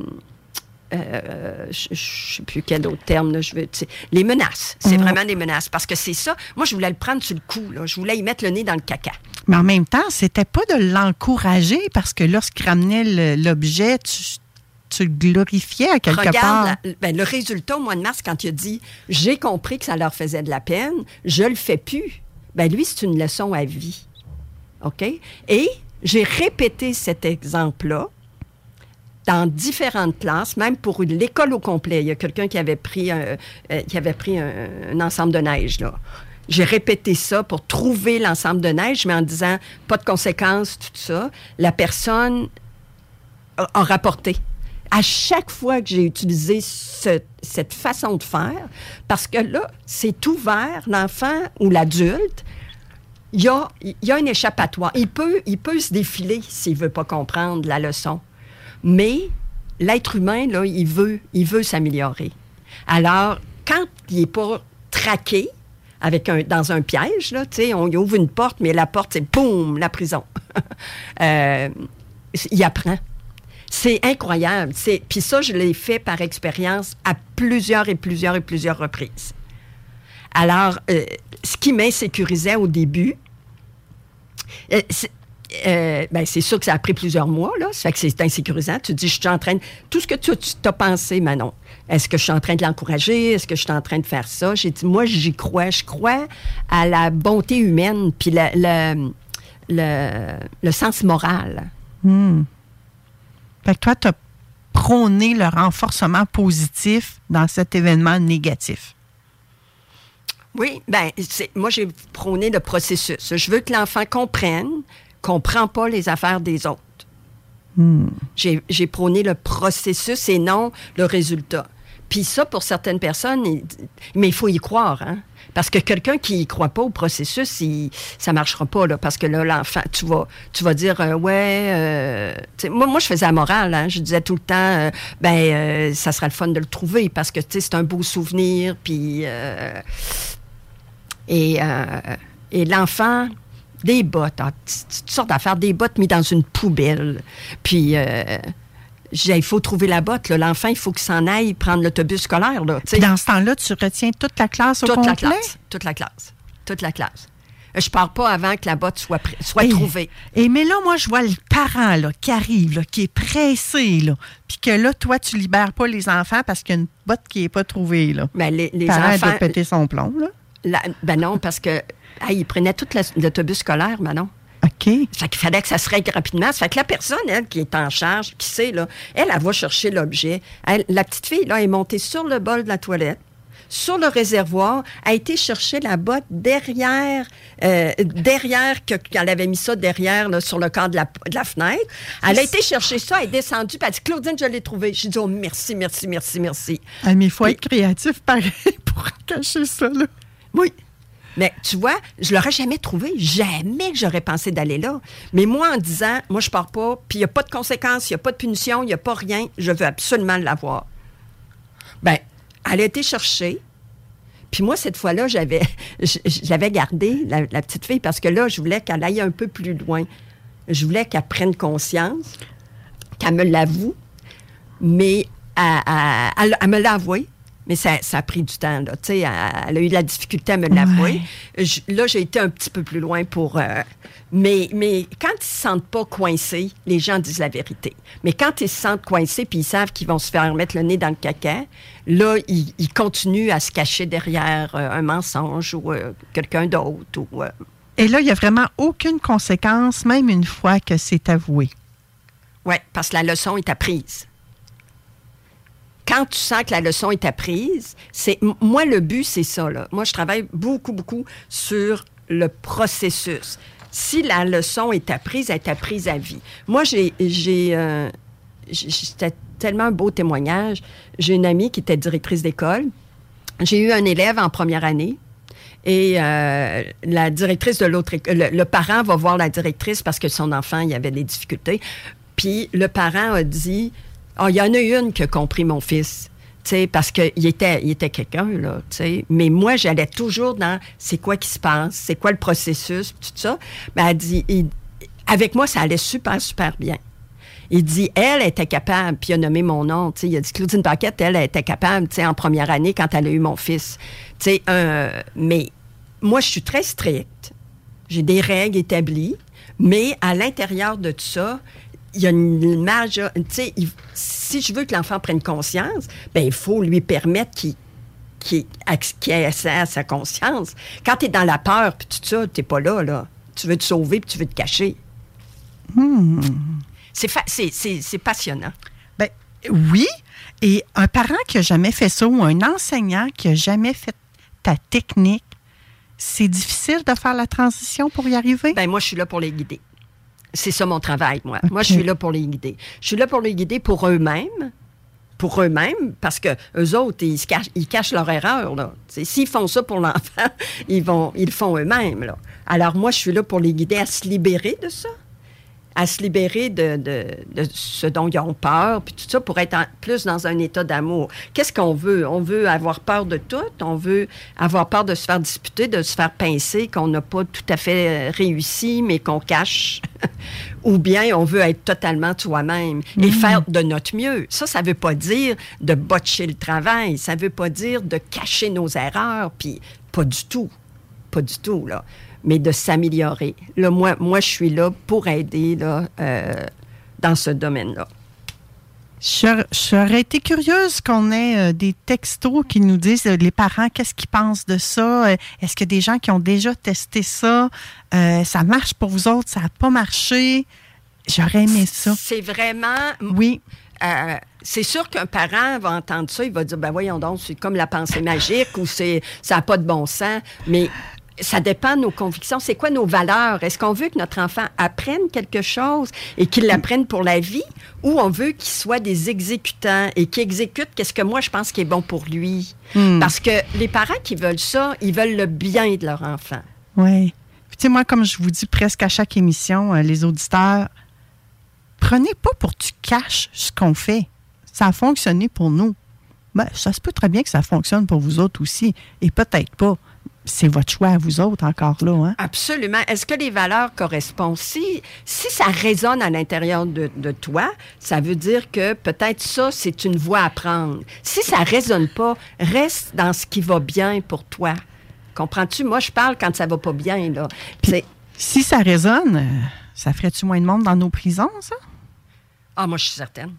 euh, je ne sais plus quel autre terme, là, je veux. Les menaces. C'est Mhm. vraiment des menaces. Parce que c'est ça. Moi, je voulais le prendre sur le coup. Là. Je voulais y mettre le nez dans le caca. Mais en même temps, c'était pas de l'encourager parce que lorsqu'il ramenait l'objet, tu, tu le glorifiais à quelque Regarde part. la- ben, le résultat au mois de mars, quand il a dit J'ai compris que ça leur faisait de la peine, je le fais plus. Ben, lui, c'est une leçon à vie. OK? Et j'ai répété cet exemple-là dans différentes classes, même pour l'école au complet. Il y a quelqu'un qui avait pris, un, euh, qui avait pris un, ensemble de neige, là. J'ai répété ça pour trouver l'ensemble de neige, mais en disant pas de conséquences, tout ça. La personne a, a rapporté. À chaque fois que j'ai utilisé ce- cette façon de faire, parce que là, c'est ouvert, l'enfant ou l'adulte, il y a, y un échappatoire. Il peut, il peut se défiler s'il veut pas comprendre la leçon. Mais l'être humain, là, il veut, il veut s'améliorer. Alors, quand il n'est pas traqué avec un, dans un piège, là, on ouvre une porte, mais la porte, c'est boum, la prison. <laughs> Euh, il apprend. C'est incroyable. Puis ça, je l'ai fait par expérience à plusieurs et plusieurs et plusieurs reprises. Alors, euh, ce qui m'insécurisait au début, euh, euh, ben, c'est sûr que ça a pris plusieurs mois, là. Ça fait que c'est insécurisant. Tu te dis, je suis en train de... Tout ce que tu t'as pensé, Manon, est-ce que je suis en train de l'encourager? Est-ce que je suis en train de faire ça? J'ai dit, moi, j'y crois. Je crois à la bonté humaine, puis le, le, le- le sens moral. Hmm. Fait que toi, tu as prôné le renforcement positif dans cet événement négatif. Oui, ben, moi, j'ai prôné le processus. Je veux que l'enfant comprenne qu'on pas les affaires des autres. J'ai prôné le processus et non le résultat. Puis ça, pour certaines personnes, mais il faut y croire, hein? Parce que quelqu'un qui y croit pas au processus, il, ça marchera pas, là. Parce que là, l'enfant, tu vas, tu vas dire, euh, ouais, euh, moi, moi, je faisais la morale, hein? Je disais tout le temps, euh, ben, ça sera le fun de le trouver parce que, tu sais, c'est un beau souvenir, puis... et et l'enfant, des bottes, t- toutes sortes d'affaires, des bottes mises dans une poubelle. Puis, euh, il faut trouver la botte. L'enfant, il faut qu'il s'en aille prendre l'autobus scolaire. Là. Puis dans ce temps-là, tu retiens toute la classe au toute complet? la classe. Toute la classe. Toute la classe. Euh, Je pars pas avant que la botte soit, trouvée. Et mais là, moi, je vois le parent là, qui arrive, là, qui est pressé, là, puis que là, toi, tu libères pas les enfants parce qu'il y a une botte qui n'est pas trouvée. Là. Ben, les, les le parent enfants. doit péter son plomb. Là. La- ben non, parce que hey, il prenait tout la- l'autobus scolaire, Manon. OK. Ça fait qu'il fallait que ça se règle rapidement. Ça fait que la personne, elle, qui est en charge, qui sait, là, elle, elle va chercher l'objet. La petite fille, là, est montée sur le bol de la toilette, sur le réservoir, a été chercher la botte derrière, euh, derrière, que- qu'elle avait mis ça derrière, là, sur le cadre de la, de la fenêtre. Elle a été chercher ça, elle est descendue, puis elle a dit, Claudine, je l'ai trouvé. J'ai dit, oh, merci, merci, merci, merci. Ah, mais il faut être créatif pareil <laughs> pour cacher ça. Là. Oui. Mais tu vois, je l'aurais jamais trouvé. Jamais que j'aurais pensé d'aller là. Mais moi, en disant, moi, je pars pas, puis il n'y a pas de conséquences, il n'y a pas de punition, il n'y a pas rien, je veux absolument l'avoir. Ben, elle a été chercher. Puis moi, cette fois-là, j'avais, <laughs> l'avais gardée, la, petite fille, parce que là, je voulais qu'elle aille un peu plus loin. Je voulais qu'elle prenne conscience, qu'elle me l'avoue. Mais elle, me l'a. Mais ça, ça a pris du temps. Là. Tu sais, Elle, elle a eu de la difficulté à me l'avouer. Là, j'ai été un petit peu plus loin pour. euh, mais, mais quand ils se sentent pas coincés, les gens disent la vérité. Mais quand ils se sentent coincés puis ils savent qu'ils vont se faire mettre le nez dans le caca, là, ils, ils continuent à se cacher derrière euh, un mensonge ou euh, quelqu'un d'autre. Ou, Et là, il n'y a vraiment aucune conséquence, même une fois que c'est avoué. Oui, parce que la leçon est apprise. Quand tu sens que la leçon est apprise, c'est moi le but c'est ça là. Moi je travaille beaucoup beaucoup sur le processus. Si la leçon est apprise, elle est apprise à vie. Moi j'ai j'ai euh, tellement un beau témoignage. J'ai une amie qui était directrice d'école. J'ai eu un élève en première année et euh, la directrice de l'autre le, le parent va voir la directrice parce que son enfant, il avait des difficultés. Puis le parent a dit Ah, il y en a une qui a compris mon fils. Parce qu'il était, il était quelqu'un, là. Mais moi, j'allais toujours dans c'est quoi qui se passe, c'est quoi le processus, tout ça. Mais elle dit, avec moi, ça allait super, super bien. Il dit, elle était capable, puis il a nommé mon nom. Il a dit, Claudine Paquette, elle, était capable en première année quand elle a eu mon fils. Mais moi, je suis très stricte. J'ai des règles établies, mais à l'intérieur de tout ça, il y a une marge. Tu sais, si je veux que l'enfant prenne conscience, ben il faut lui permettre qu'il ait accès à sa conscience. Quand tu es dans la peur, puis tout ça, tu pas là, là. Tu veux te sauver, puis tu veux te cacher. Hmm. C'est passionnant. Ben, oui. Et un parent qui n'a jamais fait ça ou un enseignant qui n'a jamais fait ta technique, c'est difficile de faire la transition pour y arriver? Ben, moi, je suis là pour les guider. C'est ça mon travail, moi. Moi, je suis là pour les guider. Je suis là pour les guider pour eux-mêmes. Pour eux-mêmes, parce que eux autres, ils, se cachent, ils cachent leur erreur. là. S'ils font ça pour l'enfant, <laughs> ils, vont, ils le font eux-mêmes. là. Alors, moi, je suis là pour les guider à se libérer de ça, à se libérer de, de- de ce dont ils ont peur, puis tout ça, pour être en- plus dans un état d'amour. Qu'est-ce qu'on veut? On veut avoir peur de tout? On veut avoir peur de se faire disputer, de se faire pincer, qu'on n'a pas tout à fait euh, réussi, mais qu'on cache? <laughs> Ou bien on veut être totalement soi-même et faire de notre mieux. Ça, ça veut pas dire de botcher le travail. Ça veut pas dire de cacher nos erreurs, puis pas du tout. Pas du tout, là. Mais de s'améliorer. Là, moi, moi, je suis là pour aider, là, euh, dans ce domaine-là. J'aurais été curieuse qu'on ait euh, des textos qui nous disent, euh, les parents, qu'est-ce qu'ils pensent de ça? Est-ce qu'il y a des gens qui ont déjà testé ça? Ça marche pour vous autres? Ça n'a pas marché? J'aurais aimé ça. C'est vraiment. Oui. Euh, c'est sûr qu'un parent va entendre ça, il va dire ben voyons donc, c'est comme la pensée magique ou c'est ça n'a pas de bon sens. Mais ça dépend de nos convictions. C'est quoi nos valeurs? Est-ce qu'on veut que notre enfant apprenne quelque chose et qu'il l'apprenne pour la vie ou on veut qu'il soit des exécutants et qu'il exécute qu'est-ce que moi je pense qui est bon pour lui? Hmm. Parce que les parents qui veulent ça, ils veulent le bien de leur enfant. Oui. Puis, tu sais, moi, comme je vous dis presque à chaque émission, euh, les auditeurs, prenez pas pour tu caches ce qu'on fait. Ça a fonctionné pour nous. Ben, ça se peut très bien que ça fonctionne pour vous autres aussi. Et peut-être pas. C'est votre choix à vous autres encore là. Hein? Absolument. Est-ce que les valeurs correspondent? Si, si ça résonne à l'intérieur de, de toi, ça veut dire que peut-être ça, c'est une voie à prendre. Si ça résonne pas, reste dans ce qui va bien pour toi. Comprends-tu? Moi, je parle quand ça va pas bien. Là. Si ça résonne, euh, ça ferait-tu moins de monde dans nos prisons, ça? Ah, moi, je suis certaine.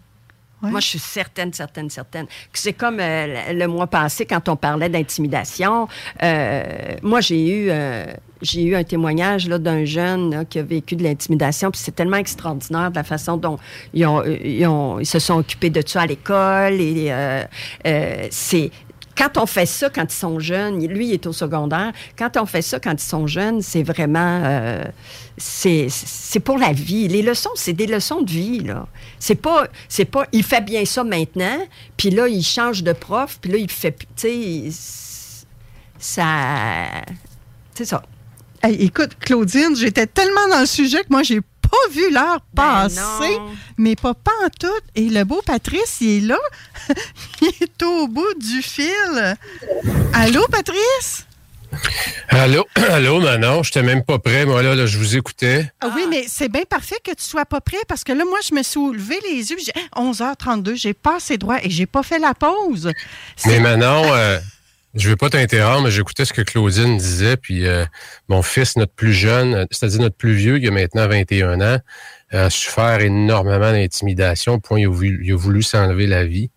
Moi, je suis certaine, certaine, certaine. que C'est comme euh, le mois passé, quand on parlait d'intimidation. euh, moi, j'ai eu, euh, j'ai eu un témoignage là, d'un jeune là, qui a vécu de l'intimidation. Puis c'est tellement extraordinaire de la façon dont ils, ont, euh, ils, ont- ils se sont occupés de ça à l'école. Et euh, c'est quand on fait ça quand ils sont jeunes, lui il est au secondaire, quand on fait ça quand ils sont jeunes, c'est vraiment euh, c'est pour la vie. Les leçons, c'est des leçons de vie là. C'est pas c'est pas il fait bien ça maintenant, puis là il change de prof, puis là il fait tu ça c'est ça. Écoute, Claudine, j'étais tellement dans le sujet que moi, j'ai pas vu l'heure passer, non. mais pas en tout. Et le beau Patrice, il est là. <laughs> il est au bout du fil. Allô, Patrice? Allô, <clears throat> allô, Manon, j'étais même pas prêt, moi, là, là je vous écoutais. Ah oui, mais c'est bien parfait que tu sois pas prêt parce que là, moi, je me suis levé les yeux. j'ai 11h32, j'ai passé droit et j'ai pas fait la pause. Mais Manon, euh, <laughs> je veux pas t'interrompre, mais j'écoutais ce que Claudine disait, puis euh, mon fils, notre plus jeune, c'est-à-dire notre plus vieux, qui a maintenant 21 ans, a souffert énormément d'intimidation, au point il a voulu, s'enlever la vie.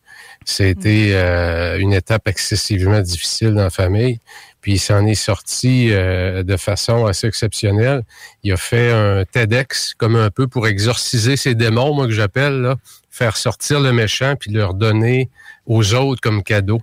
C'était euh, une étape excessivement difficile dans la famille. Puis il s'en est sorti euh, de façon assez exceptionnelle. Il a fait un TEDx comme un peu pour exorciser ses démons, moi que j'appelle, faire sortir le méchant puis le redonner aux autres comme cadeau.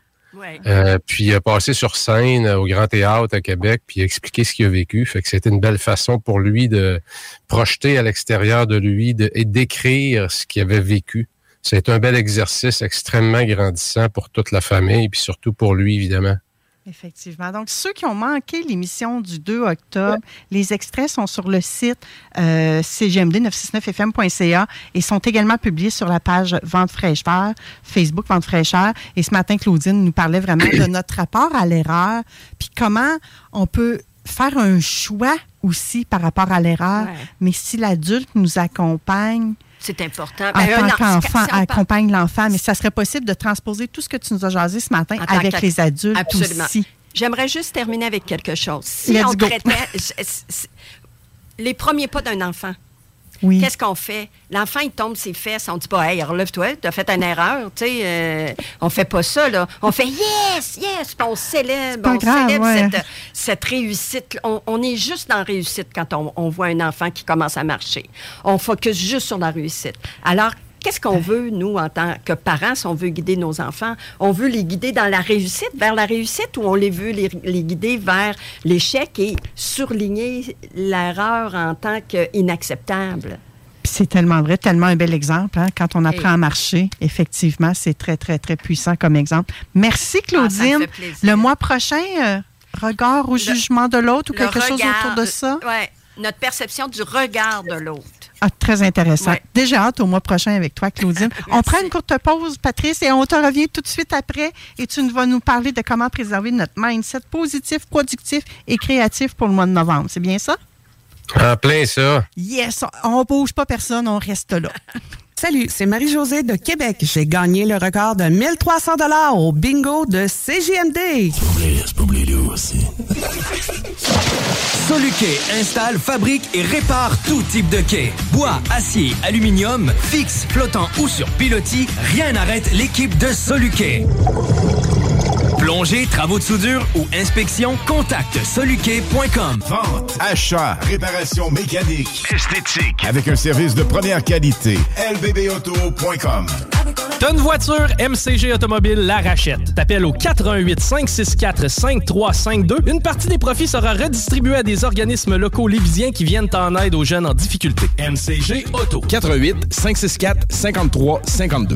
Euh, puis passé sur scène au Grand Théâtre à Québec, puis expliqué ce qu'il a vécu. Fait que c'était une belle façon pour lui de projeter à l'extérieur de lui et d'écrire ce qu'il avait vécu. C'est un bel exercice extrêmement grandissant pour toute la famille, puis surtout pour lui, évidemment. Effectivement. Donc, ceux qui ont manqué l'émission du 2 octobre, les extraits sont sur le site euh, cgmd969fm.ca et sont également publiés sur la page Vente fraîcheur, Facebook Vente fraîcheur. Et ce matin, Claudine nous parlait vraiment de notre rapport à l'erreur, puis comment on peut faire un choix aussi par rapport à l'erreur. Mais si l'adulte nous accompagne, c'est important. En tant qu'enfant, accompagne l'enfant, mais ça serait possible de transposer tout ce que tu nous as jasé ce matin avec les adultes Absolument. aussi. J'aimerais juste terminer avec quelque chose. Si on traitait les premiers pas d'un enfant, Qu'est-ce qu'on fait? L'enfant, il tombe ses fesses. On dit pas, hey, relève-toi, tu as fait une erreur. Tu sais, euh, on fait pas ça, là. On fait yes, yes, puis on célèbre, on célèbre cette, réussite. On, est juste dans la réussite quand on, on, voit un enfant qui commence à marcher. On focus juste sur la réussite. Alors, Qu'est-ce qu'on veut, nous, en tant que parents, si on veut guider nos enfants? On veut les guider dans la réussite, vers la réussite, ou on les veut les, guider vers l'échec et surligner l'erreur en tant qu'inacceptable? C'est tellement vrai, tellement un bel exemple. Hein? Quand on apprend à marcher, effectivement, c'est très, très, très puissant comme exemple. Merci, ah, Claudine. le mois prochain, euh, regard au jugement de l'autre ou quelque chose autour de ça? Oui, notre perception du regard de l'autre. Ah, très intéressant. Déjà hâte au mois prochain avec toi, Claudine. <laughs> on prend une courte pause, Patrice, et on te revient tout de suite après. Et tu vas nous parler de comment préserver notre mindset positif, productif et créatif pour le mois de novembre. C'est bien ça? En plein ça. Yes, on bouge pas personne, on reste là. <laughs> Salut, c'est Marie-Josée de Québec. J'ai gagné le record de 1300 dollars au bingo de CGMD. Soluquet installe, fabrique et répare tout type de quai. Bois, acier, aluminium, fixe, flottant ou sur pilotis, rien n'arrête l'équipe de Soluquet. Plongée, travaux de soudure ou inspection, contacte soluquet.com. Vente, achat, réparation mécanique, esthétique, avec un service de première qualité. lbbauto.com. T'as une voiture, MCG Automobile la rachète. T'appelles au 418 564 5352. Une partie des profits sera redistribuée à des organismes locaux lévisiens qui viennent en aide aux jeunes en difficulté. MCG Auto. 418 564 5352.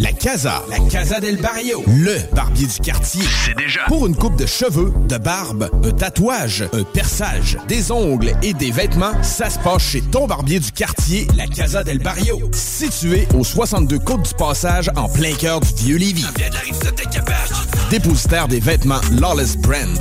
La Casa, la Casa del Barrio, le barbier du quartier. C'est déjà. Pour une coupe de cheveux, de barbe, un tatouage, un perçage, des ongles et des vêtements, ça se passe chez ton barbier du quartier, la Casa del Barrio. Situé au 62 Côte du Passage, en plein cœur du vieux Lévis. Dépositaire des vêtements Lawless Brand.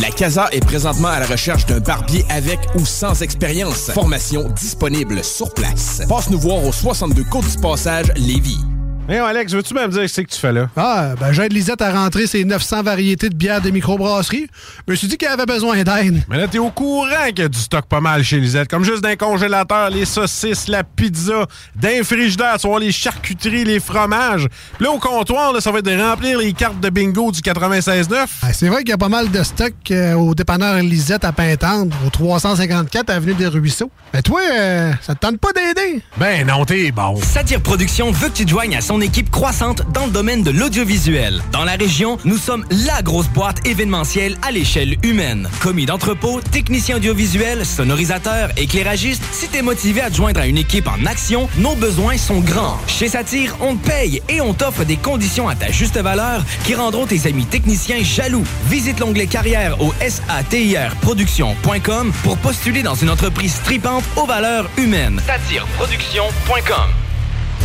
La Casa est présentement à la recherche d'un barbier avec ou sans expérience. Formation disponible sur place. Passe nous voir au 62 Côte du Passage, Lévis. Hey Alex, veux-tu me dire ce que tu fais là? Ah, ben j'aide Lisette à rentrer ses 900 variétés de bières de microbrasserie. Je me suis dit qu'elle avait besoin d'aide. Mais là, t'es au courant qu'il y a du stock pas mal chez Lisette. Comme juste d'un congélateur, les saucisses, la pizza, d'un frigidaire, tu vois, les charcuteries, les fromages. Puis là, au comptoir, là, ça va être de remplir les cartes de bingo du 96.9. Ah, c'est vrai qu'il y a pas mal de stock euh, au dépanneur Lisette à Pintendre, au 354 Avenue des Ruisseaux. Mais toi, euh, ça te tente pas d'aider? Ben non, t'es bon. Satire Production veut que tu te joignes à son ton équipe croissante dans le domaine de l'audiovisuel. Dans la région, nous sommes la grosse boîte événementielle à l'échelle humaine. Commis d'entrepôt, technicien audiovisuel, sonorisateur, éclairagiste, si t'es motivé à joindre à une équipe en action, nos besoins sont grands. Chez Satire, on te paye et on t'offre des conditions à ta juste valeur qui rendront tes amis techniciens jaloux. Visite l'onglet carrière au satirproduction.com pour postuler dans une entreprise tripante aux valeurs humaines. Satireproduction.com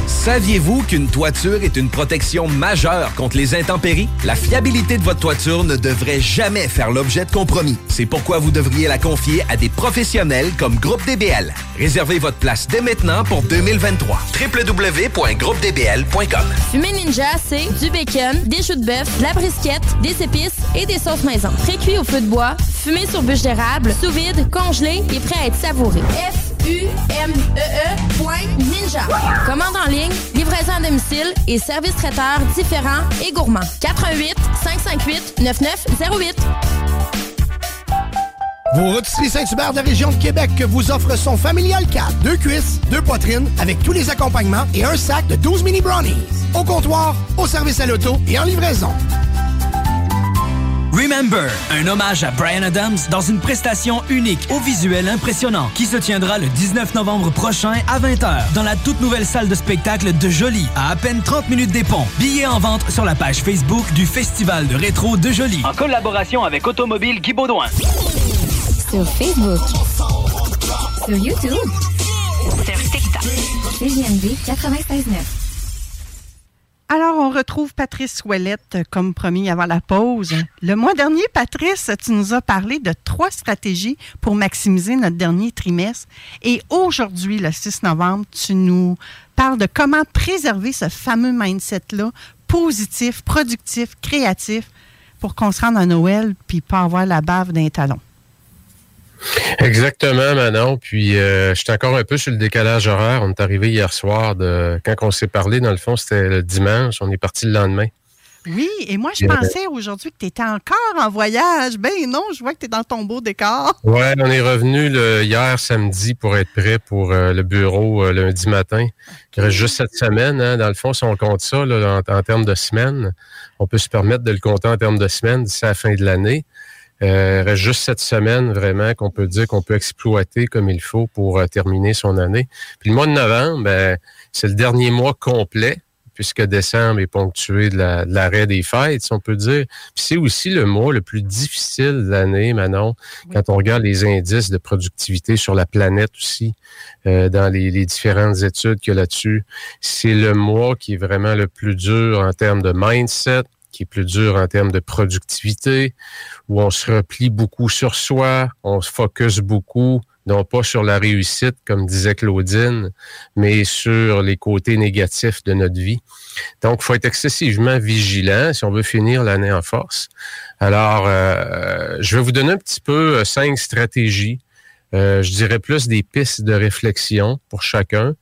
Saviez-vous qu'une toiture est une protection majeure contre les intempéries? La fiabilité de votre toiture ne devrait jamais faire l'objet de compromis. C'est pourquoi vous devriez la confier à des professionnels comme Groupe DBL. Réservez votre place dès maintenant pour 2023. www.groupedbl.com Fumée Ninja, c'est du bacon, des choux de bœuf, de la brisquette, des épices et des sauces maison. Pré-cuit au feu de bois, fumé sur bûche d'érable, sous vide, congelé et prêt à être savouré. Point Ninja. Commande en ligne, livraison à domicile et service traiteur différents et gourmands. 88 558 9908. Vos rôtisseries Saint-Hubert de la région de Québec vous offrent son familial 4. Deux cuisses, deux poitrines, avec tous les accompagnements et un sac de 12 mini brownies. Au comptoir, au service à l'auto et en livraison. Remember, un hommage à Brian Adams dans une prestation unique au visuel impressionnant qui se tiendra le 19 novembre prochain à 20h dans la toute nouvelle salle de spectacle de Jolie à à peine 30 minutes des ponts. Billets en vente sur la page Facebook du Festival de rétro de Jolie. En collaboration avec Automobile Guy Baudouin. Sur Facebook. Sur YouTube. Sur TikTok. CGMD 96.9. Alors, on retrouve Patrice Ouellette, comme promis avant la pause. Le mois dernier, Patrice, tu nous as parlé de trois stratégies pour maximiser notre dernier trimestre. Et aujourd'hui, le 6 novembre, tu nous parles de comment préserver ce fameux mindset-là, positif, productif, créatif, pour qu'on se rende à Noël puis pas avoir la bave d'un talon. Exactement, Manon. Puis, euh, j'étais encore un peu sur le décalage horaire. On est arrivé hier soir. De, quand on s'est parlé, dans le fond, c'était le dimanche. On est parti le lendemain. Oui, et moi, je Euh, pensais aujourd'hui que tu étais encore en voyage. Ben non, je vois que tu es dans ton beau décor. Ouais, on est revenu le, hier samedi pour être prêt pour euh, le bureau euh, lundi matin. Il reste juste cette semaine. hein. Dans le fond, si on compte ça là, en, en termes de semaines, on peut se permettre de le compter en termes de semaines d'ici la fin de l'année. Euh, il reste juste cette semaine vraiment qu'on peut dire qu'on peut exploiter comme il faut pour euh, terminer son année. Puis le mois de novembre, ben, c'est le dernier mois complet puisque décembre est ponctué de la- de l'arrêt des fêtes, si on peut dire. Puis c'est aussi le mois le plus difficile de l'année, Manon, quand on regarde les indices de productivité sur la planète aussi, euh, dans les, les différentes études qu'il y a là-dessus. C'est le mois qui est vraiment le plus dur en termes de mindset, qui est plus dur en termes de productivité, où on se replie beaucoup sur soi, on se focus beaucoup, non pas sur la réussite, comme disait Claudine, mais sur les côtés négatifs de notre vie. Donc, faut être excessivement vigilant si on veut finir l'année en force. Alors, euh, je vais vous donner un petit peu euh, cinq stratégies. Euh, je dirais plus des pistes de réflexion pour chacun.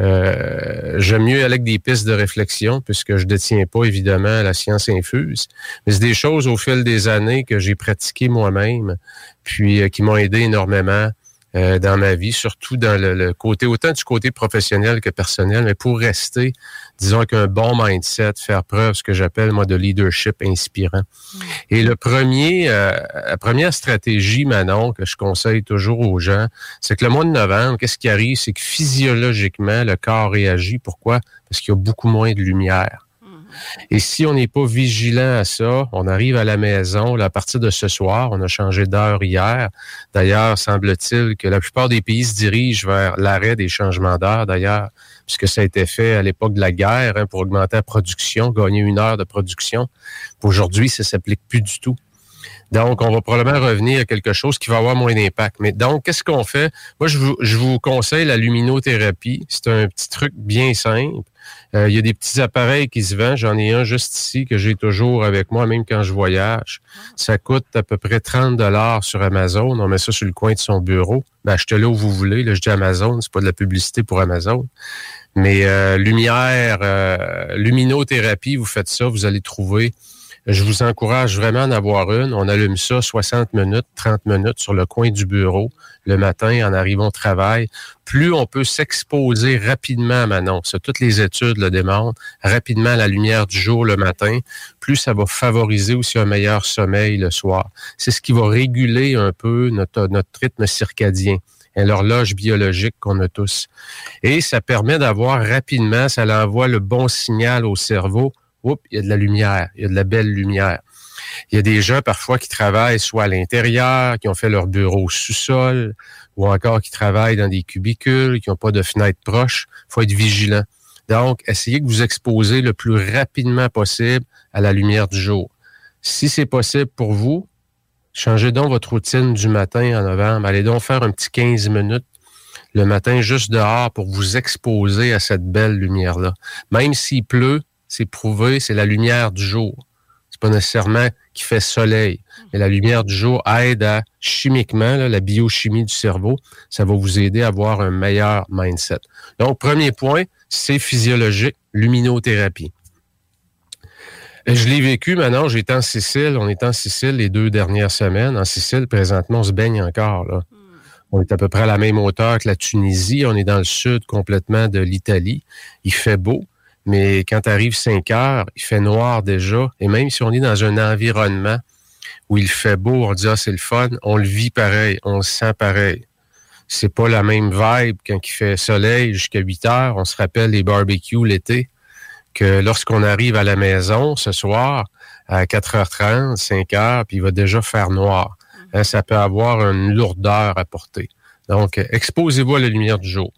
Euh, J'aime mieux aller avec des pistes de réflexion puisque je détiens pas évidemment la science infuse, mais c'est des choses au fil des années que j'ai pratiquées moi-même, puis euh, qui m'ont aidé énormément euh, dans ma vie, surtout dans le, le côté autant du côté professionnel que personnel, mais pour rester, disons, avec un bon mindset, faire preuve ce que j'appelle moi de leadership inspirant. Et le premier, euh, la première stratégie, Manon, que je conseille toujours aux gens, c'est que le mois de novembre, qu'est-ce qui arrive, c'est que physiologiquement, le corps réagit. Pourquoi? Parce qu'il y a beaucoup moins de lumière. Et si on n'est pas vigilant à ça, on arrive à la maison, à partir de ce soir, on a changé d'heure hier. D'ailleurs, semble-t-il que la plupart des pays se dirigent vers l'arrêt des changements d'heure, d'ailleurs, puisque ça a été fait à l'époque de la guerre hein, pour augmenter la production, gagner une heure de production. Aujourd'hui, ça s'applique plus du tout. Donc, on va probablement revenir à quelque chose qui va avoir moins d'impact. Mais donc, qu'est-ce qu'on fait? Moi, je vous, je vous conseille la luminothérapie. C'est un petit truc bien simple. Euh, il y a des petits appareils qui se vendent. J'en ai un juste ici que j'ai toujours avec moi, même quand je voyage. Ça coûte à peu près 30 dollars sur Amazon. On met ça sur le coin de son bureau. Ben, achetez-le où vous voulez. Là, je dis Amazon, c'est pas de la publicité pour Amazon. Mais euh, lumière, euh, luminothérapie, vous faites ça, vous allez trouver Je vous encourage vraiment à en avoir une. On allume ça 60 minutes, 30 minutes sur le coin du bureau le matin en arrivant au travail. Plus on peut s'exposer rapidement, Manon, ça, toutes les études le démontrent, rapidement à la lumière du jour le matin, plus ça va favoriser aussi un meilleur sommeil le soir. C'est ce qui va réguler un peu notre, rythme circadien l'horloge biologique qu'on a tous. Et ça permet d'avoir rapidement, ça l'envoie le bon signal au cerveau. Oups, il y a de la lumière, il y a de la belle lumière. Il y a des gens parfois qui travaillent soit à l'intérieur, qui ont fait leur bureau au sous-sol, ou encore qui travaillent dans des cubicules, qui n'ont pas de fenêtre proche. Il faut être vigilant. Donc, essayez de vous exposer le plus rapidement possible à la lumière du jour. Si c'est possible pour vous, Changez donc votre routine du matin en novembre. Allez donc faire un petit 15 minutes le matin juste dehors pour vous exposer à cette belle lumière-là. Même s'il pleut, c'est prouvé, c'est la lumière du jour. Pas nécessairement qui fait soleil. Mais la lumière du jour aide à chimiquement, la biochimie du cerveau. Ça va vous aider à avoir un meilleur mindset. Donc, premier point, c'est physiologique, luminothérapie. Je l'ai vécu maintenant. J'étais en Sicile. On est en Sicile les deux dernières semaines. En Sicile, présentement, on se baigne encore. On est à peu près à la même hauteur que la Tunisie. On est dans le sud complètement de l'Italie. Il fait beau, mais quand arrive 5 heures, il fait noir déjà. Et même si on est dans un environnement où il fait beau, on dit ah c'est le fun, on le vit pareil, on le sent pareil. C'est pas la même vibe quand il fait soleil jusqu'à 8 heures. On se rappelle les barbecues l'été que lorsqu'on arrive à la maison ce soir à 4h30, 5h, puis il va déjà faire noir. Mm-hmm. Hein, ça peut avoir une lourdeur à porter. Donc, exposez-vous à la lumière du jour.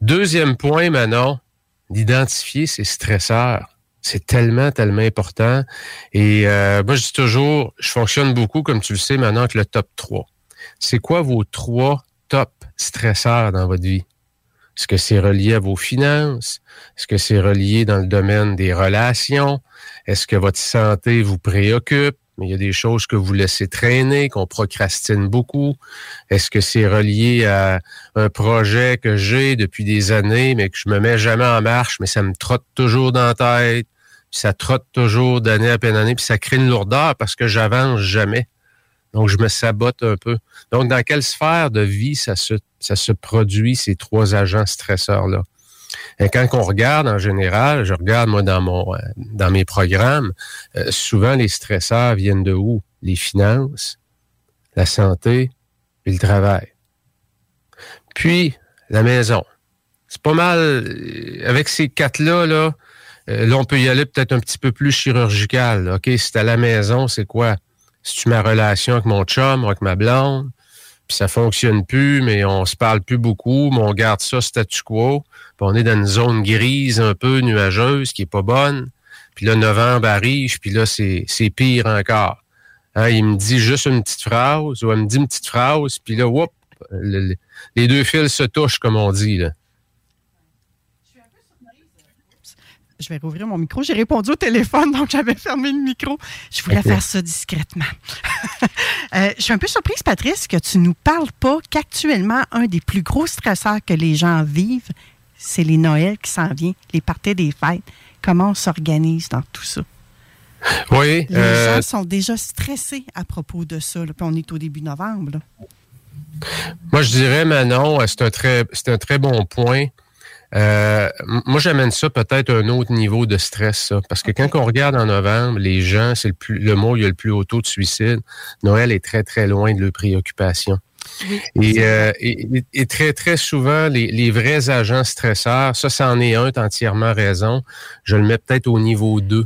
Deuxième point, maintenant, d'identifier ces stresseurs. C'est tellement, tellement important. Et euh, moi, je dis toujours, je fonctionne beaucoup, comme tu le sais maintenant, avec le top 3. C'est quoi vos trois top stresseurs dans votre vie? Est-ce que c'est relié à vos finances? Est-ce que c'est relié dans le domaine des relations? Est-ce que votre santé vous préoccupe? Il y a des choses que vous laissez traîner, qu'on procrastine beaucoup. Est-ce que c'est relié à un projet que j'ai depuis des années, mais que je me mets jamais en marche, mais ça me trotte toujours dans la tête, puis ça trotte toujours d'année après année, puis ça crée une lourdeur parce que j'avance jamais. Donc, je me sabote un peu. Donc, dans quelle sphère de vie ça se, ça se produit, ces trois agents stresseurs-là? Et quand on regarde en général, je regarde moi dans mon euh, dans mes programmes, euh, souvent les stresseurs viennent de où? Les finances, la santé et le travail. Puis la maison. C'est pas mal euh, avec ces quatre-là, là, là, on peut y aller peut-être un petit peu plus chirurgical. OK, c'est à la maison, c'est quoi? C'est-tu ma relation avec mon chum, avec ma blonde? Puis ça fonctionne plus, mais on se parle plus beaucoup, mais on garde ça statu quo. Puis on est dans une zone grise, un peu nuageuse, qui est pas bonne. Puis là, novembre arrive, puis là, c'est, pire encore. Hein, il me dit juste une petite phrase, ou elle me dit une petite phrase, puis là, whoop, les deux fils se touchent, comme on dit. Là. je vais rouvrir mon micro. J'ai répondu au téléphone, donc j'avais fermé le micro. Je voulais faire ça discrètement. <laughs> Euh, je suis un peu surprise, Patrice, que tu ne nous parles pas qu'actuellement, un des plus gros stresseurs que les gens vivent, c'est les Noëls qui s'en viennent, les parties des fêtes. Comment on s'organise dans tout ça? Oui. Les euh, gens sont déjà stressés à propos de ça. puis on est au début novembre. Moi, je dirais, Manon, c'est un très, c'est un très bon point. Euh, moi, j'amène ça peut-être à un autre niveau de stress, ça. Parce que quand on regarde en novembre, les gens, c'est le, plus, le mot, il y a le plus haut taux de suicide. Noël est très, très loin de leurs préoccupations. Euh, et, et, très, très souvent, les, les, vrais agents stresseurs, ça, c'en est un, t'as entièrement raison. Je le mets peut-être au niveau 2. Euh,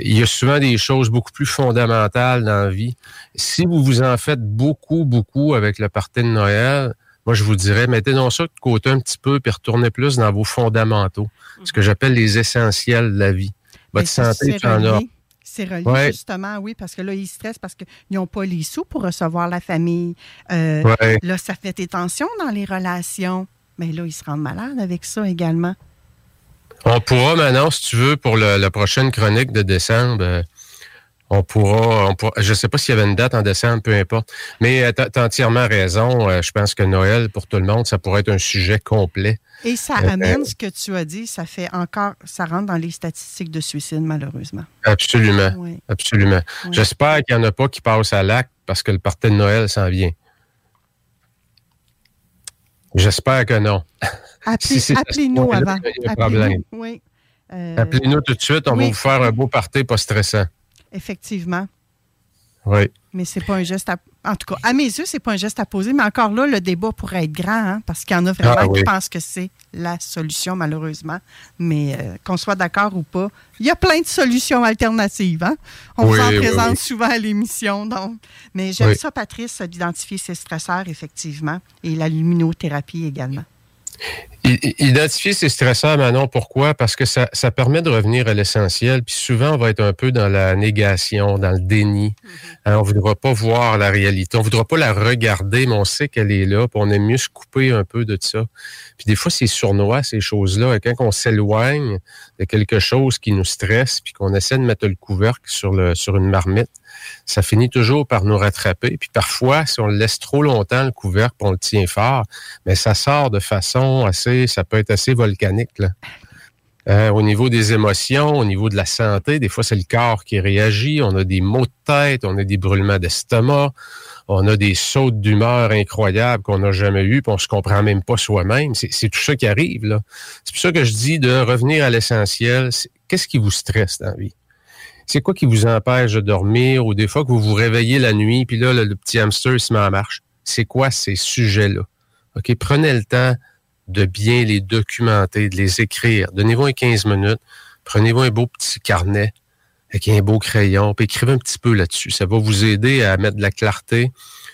il y a souvent des choses beaucoup plus fondamentales dans la vie. Si vous vous en faites beaucoup, beaucoup avec le party de Noël, moi, je vous dirais, mettez donc ça de côté un petit peu, puis retournez plus dans vos fondamentaux, ce que j'appelle les essentiels de la vie. Votre santé, tu en as. C'est relié justement, oui, parce que là, ils stressent parce qu'ils n'ont pas les sous pour recevoir la famille. Euh, là, ça fait des tensions dans les relations. Mais là, ils se rendent malades avec ça également. On pourra maintenant, si tu veux, pour la prochaine chronique de décembre, euh, on pourra, on pourra je ne sais pas s'il y avait une date en décembre, peu importe. Mais tu as, entièrement raison. je pense que Noël, pour tout le monde, ça pourrait être un sujet complet. Et ça amène ce que tu as dit, ça fait encore, ça rentre dans les statistiques de suicide, malheureusement. Absolument. Absolument. J'espère qu'il n'y en a pas qui passent à l'acte parce que le party de Noël s'en vient. J'espère que non. <laughs> Appelez-nous avant. Appelez-nous tout de suite, on va vous faire un beau party pas stressant. Effectivement. Oui. Mais c'est pas un geste à. En tout cas, à mes yeux, c'est pas un geste à poser, mais encore là, le débat pourrait être grand, hein, parce qu'il y en a vraiment ah qui pensent que c'est la solution, malheureusement. Mais euh, qu'on soit d'accord ou pas, il y a plein de solutions alternatives. Hein? On vous en présente souvent à l'émission. Donc. Mais j'aime ça, Patrice, d'identifier ses stresseurs, effectivement, et la luminothérapie également. Identifier ces stresseurs, Manon, pourquoi? Parce que ça, ça permet de revenir à l'essentiel. Puis souvent, on va être un peu dans la négation, dans le déni. Mm-hmm. Hein, on ne voudra pas voir la réalité. On ne voudra pas la regarder, mais on sait qu'elle est là. Puis on aime mieux se couper un peu de ça. Puis des fois, c'est sournois, ces choses-là. Et quand on s'éloigne de quelque chose qui nous stresse, puis qu'on essaie de mettre le couvercle sur, le, sur une marmite, ça finit toujours par nous rattraper. Puis parfois, si on le laisse trop longtemps, le couvercle, on le tient fort, mais ça sort de façon assez, ça peut être assez volcanique. Euh, au niveau des émotions, au niveau de la santé, des fois c'est le corps qui réagit. On a des maux de tête, on a des brûlements d'estomac, on a des sautes d'humeur incroyables qu'on n'a jamais eu, puis on se comprend même pas soi-même. C'est tout ça qui arrive. C'est pour ça que je dis de revenir à l'essentiel. Qu'est-ce qui vous stresse dans la vie? C'est quoi qui vous empêche de dormir ou des fois que vous vous réveillez la nuit, puis là, le, petit hamster se met en marche? C'est quoi ces sujets-là? OK, prenez le temps de bien les documenter, de les écrire. Donnez-vous un 15 minutes, prenez-vous un beau petit carnet avec un beau crayon, puis écrivez un petit peu là-dessus. Ça va vous aider à mettre de la clarté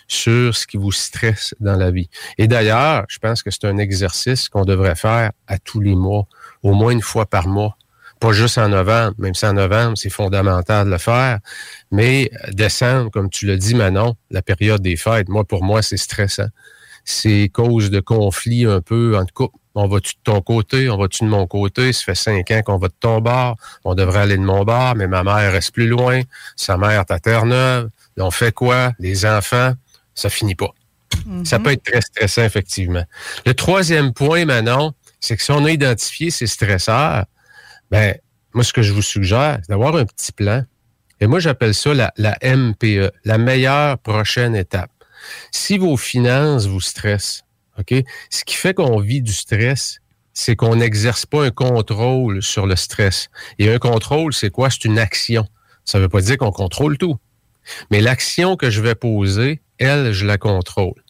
sur ce qui vous stresse dans la vie. Et d'ailleurs, je pense que c'est un exercice qu'on devrait faire à tous les mois, au moins une fois par mois pas juste en novembre, même si en novembre, c'est fondamental de le faire, mais décembre, comme tu l'as dit, Manon, la période des fêtes, moi, pour moi, c'est stressant. C'est cause de conflits un peu en couple. On va-tu de ton côté? On va-tu de mon côté? Ça fait cinq ans qu'on va de ton bar. On devrait aller de mon bar, mais ma mère reste plus loin. Sa mère est à Terre-Neuve. On fait quoi? Les enfants, ça finit pas. Ça mm-hmm. peut être très stressant, effectivement. Le troisième point, Manon, c'est que si on a identifié ces stresseurs, ben, moi, ce que je vous suggère, c'est d'avoir un petit plan. Et moi, j'appelle ça la, la MPE, la meilleure prochaine étape. Si vos finances vous stressent, OK? Ce qui fait qu'on vit du stress, c'est qu'on n'exerce pas un contrôle sur le stress. Et un contrôle, c'est quoi? C'est une action. Ça ne veut pas dire qu'on contrôle tout. Mais l'action que je vais poser, elle, je la contrôle.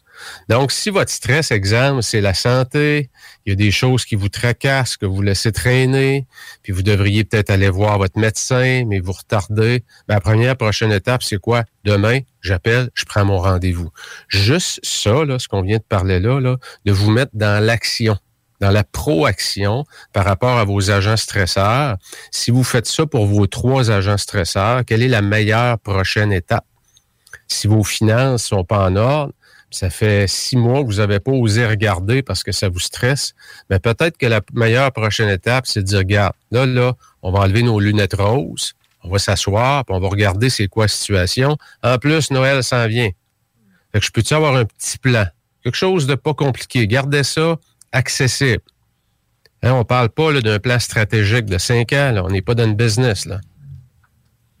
Donc, si votre stress, exemple, c'est la santé, il y a des choses qui vous tracassent, que vous laissez traîner, puis vous devriez peut-être aller voir votre médecin, mais vous retardez. Ben, la première, prochaine étape, c'est quoi? Demain, j'appelle, je prends mon rendez-vous. Juste ça, là, ce qu'on vient de parler là, là, de vous mettre dans l'action dans la proaction par rapport à vos agents stresseurs. Si vous faites ça pour vos trois agents stresseurs, quelle est la meilleure prochaine étape? Si vos finances sont pas en ordre, ça fait six mois que vous n'avez pas osé regarder parce que ça vous stresse, mais peut-être que la meilleure prochaine étape, c'est de dire, regarde, là, là, on va enlever nos lunettes roses, on va s'asseoir, puis on va regarder c'est quoi la situation. En plus, Noël s'en vient. Fait que je peux-tu avoir un petit plan? Quelque chose de pas compliqué. Gardez ça accessible. Hein, on parle pas d'un plan stratégique de cinq ans. Là. On n'est pas dans le business. Là.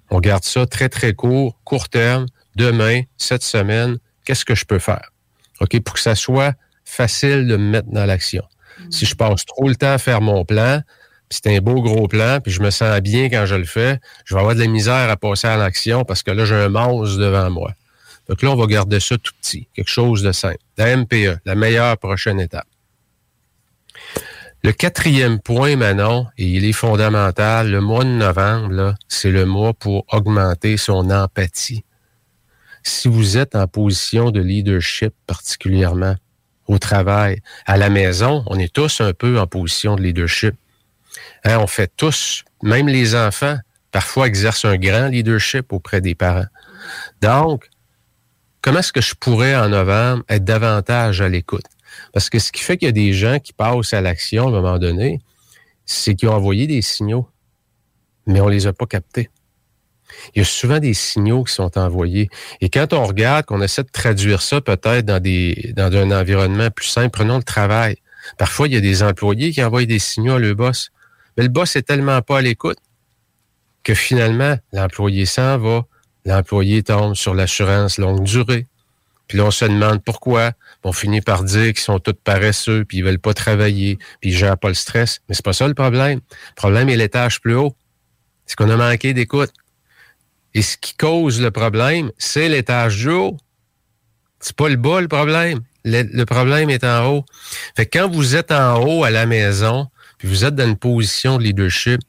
On garde ça très, très court, court terme, demain, cette semaine, qu'est-ce que je peux faire? OK, pour que ça soit facile de me mettre dans l'action. Mm. Si je passe trop le temps à faire mon plan, puis c'est un beau gros plan, puis je me sens bien quand je le fais, je vais avoir de la misère à passer à l'action parce que là, j'ai un monstre devant moi. Donc là, on va garder ça tout petit, quelque chose de simple. La MPE, la meilleure prochaine étape. Le quatrième point, Manon, et il est fondamental, le mois de novembre, c'est le mois pour augmenter son empathie si vous êtes en position de leadership particulièrement au travail, à la maison, on est tous un peu en position de leadership. Hein, on fait tous, même les enfants, parfois exercent un grand leadership auprès des parents. Donc, comment est-ce que je pourrais en novembre être davantage à l'écoute? Parce que ce qui fait qu'il y a des gens qui passent à l'action à un moment donné, c'est qu'ils ont envoyé des signaux, mais on les a pas captés. Il y a souvent des signaux qui sont envoyés. Et quand on regarde, qu'on essaie de traduire ça peut-être dans, des, dans un environnement plus simple, prenons le travail. Parfois, il y a des employés qui envoient des signaux à le boss. Mais le boss est tellement pas à l'écoute que finalement, l'employé s'en va, l'employé tombe sur l'assurance longue durée. Puis là, on se demande pourquoi. On finit par dire qu'ils sont tous paresseux, puis ils veulent pas travailler, puis ils gèrent pas le stress. Mais c'est pas ça le problème. Le problème est l'étage plus haut. C'est qu'on a manqué d'écoute. Et ce qui cause le problème, c'est l'étage du haut. C'est pas le bas le problème. Le, problème est en haut. Fait que quand vous êtes en haut à la maison, puis vous êtes dans une position de leadership,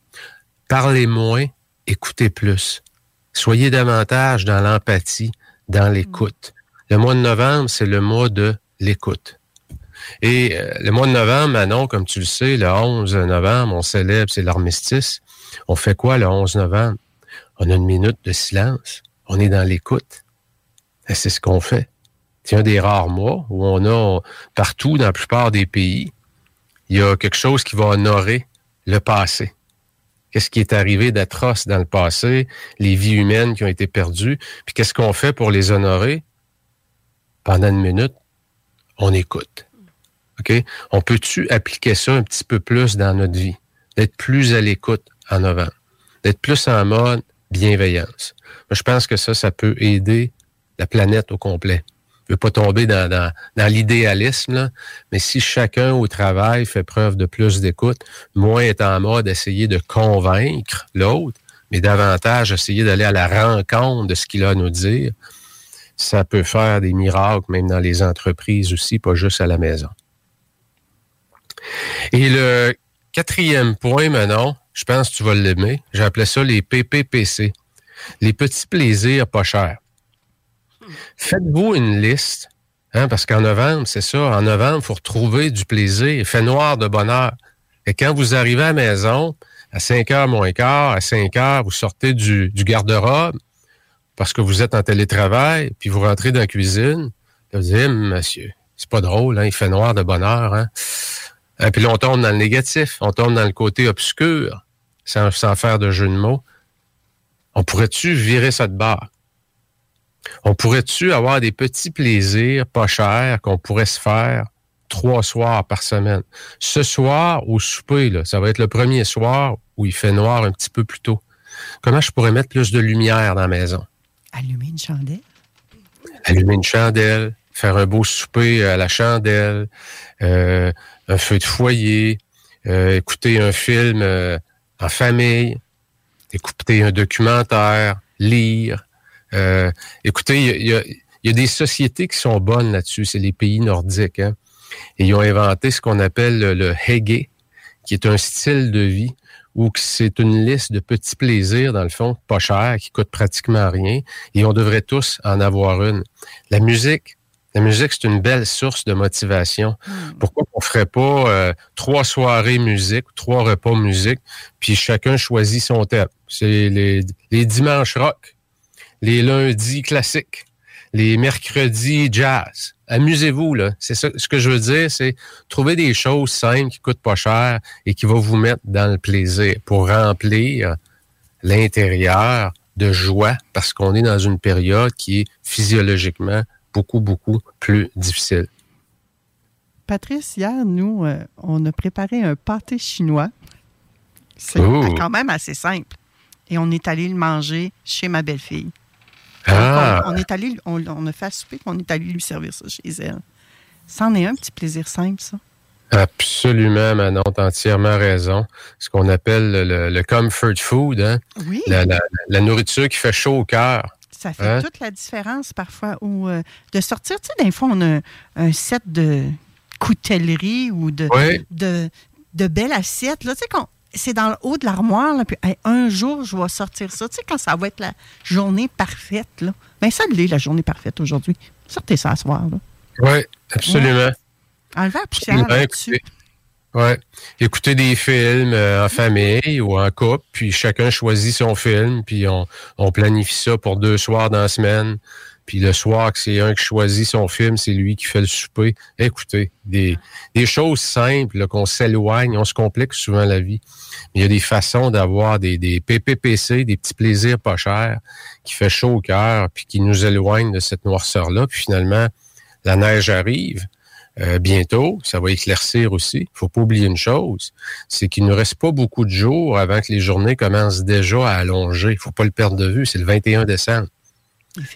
parlez moins, écoutez plus. Soyez davantage dans l'empathie, dans l'écoute. Le mois de novembre, c'est le mois de l'écoute. Et euh, le mois de novembre, Manon, comme tu le sais, le 11 novembre, on célèbre, c'est l'armistice. On fait quoi le 11 novembre? On a une minute de silence. On est dans l'écoute. C'est ce qu'on fait. C'est un des rares mois où on a, partout, dans la plupart des pays, il y a quelque chose qui va honorer le passé. Qu'est-ce qui est arrivé d'atroce dans le passé, les vies humaines qui ont été perdues, puis qu'est-ce qu'on fait pour les honorer? pendant une minute, on écoute. OK? On peut-tu appliquer ça un petit peu plus dans notre vie? D'être plus à l'écoute en novembre. D'être plus en mode bienveillance. je pense que ça, ça peut aider la planète au complet. Je ne veux pas tomber dans, l'idéalisme, mais si chacun au travail fait preuve de plus d'écoute, moins est en mode essayer de convaincre l'autre, mais davantage essayer d'aller à la rencontre de ce qu'il a à nous dire, ça peut faire des miracles même dans les entreprises aussi, pas juste à la maison. Et le quatrième point, maintenant, je pense que tu vas l'aimer. J'appelais ça les PPPC. Les petits plaisirs pas chers. Faites-vous une liste, hein, parce qu'en novembre, c'est ça, en novembre, il faut retrouver du plaisir. Il fait noir de bonheur. Et quand vous arrivez à la maison, à 5 heures moins quart, à 5 heures, vous sortez du, du garde-robe, parce que vous êtes en télétravail, puis vous rentrez dans la cuisine, vous dites, hum, monsieur, c'est pas drôle, hein, il fait noir de bonheur. Hein? Et puis là, on tombe dans le négatif, on tombe dans le côté obscur, sans, sans faire de jeu de mots. On pourrait-tu virer ça de barre? On pourrait-tu avoir des petits plaisirs pas chers qu'on pourrait se faire trois soirs par semaine? Ce soir, au souper, là, ça va être le premier soir où il fait noir un petit peu plus tôt. Comment je pourrais mettre plus de lumière dans la maison? Allumer une chandelle. Allumer une chandelle, faire un beau souper à la chandelle, euh, un feu de foyer, euh, écouter un film euh, en famille, écouter un documentaire, lire. écoutez, il y a, des sociétés qui sont bonnes là-dessus, c'est les pays nordiques. Hein? Et ils ont inventé ce qu'on appelle le, le Hege, qui est un style de vie que c'est une liste de petits plaisirs, dans le fond, pas cher, qui coûtent pratiquement rien, et on devrait tous en avoir une. La musique, la musique, c'est une belle source de motivation. Hmm. Pourquoi on ferait pas euh, trois soirées musique, trois repas musique, puis chacun choisit son thème? C'est les, les dimanches rock, les lundis classiques, les mercredis jazz. Amusez-vous, là. C'est ça. Ce que je veux dire, c'est trouver des choses simples qui coûtent pas cher et qui vont vous mettre dans le plaisir pour remplir l'intérieur de joie parce qu'on est dans une période qui est physiologiquement beaucoup, beaucoup plus difficile. Patrice, hier, nous, euh, on a préparé un pâté chinois. C'est quand même assez simple. Et on est allé le manger chez ma belle-fille. Ah. On, est allé, on, a fait souper, on est allé lui servir ça chez elle. Ça en est un petit plaisir simple, ça. Absolument, Manon, t'as entièrement raison. Ce qu'on appelle le, comfort food, hein? oui. la, nourriture qui fait chaud au cœur. Ça fait hein? toute la différence parfois. Ou euh, de sortir, tu sais, des fois, on a un set de coutellerie ou de, de, de belles assiettes. Là, tu sais, c'est dans le haut de l'armoire. Puis un jour, je vais sortir ça. Tu sais, quand ça va être la journée parfaite. Là. Bien, ça l'est, la journée parfaite aujourd'hui. Sortez ça ce soir. Oui, absolument. Ouais. Enlevez la poussière là-dessus. Ouais. Écouter des films euh, en famille ou en couple, puis chacun choisit son film, puis on, on planifie ça pour deux soirs dans la semaine. Puis le soir, que c'est un qui choisit son film, c'est lui qui fait le souper. Écoutez, des, des choses simples, qu'on s'éloigne, on se complique souvent la vie. Mais il y a des façons d'avoir des, des PPPC, des petits plaisirs pas chers, qui fait chaud au cœur, puis qui nous éloignent de cette noirceur-là. Puis finalement, la neige arrive. Euh, bientôt, ça va éclaircir aussi. faut pas oublier une chose, c'est qu'il ne reste pas beaucoup de jours avant que les journées commencent déjà à allonger. Il faut pas le perdre de vue, c'est le 21 décembre.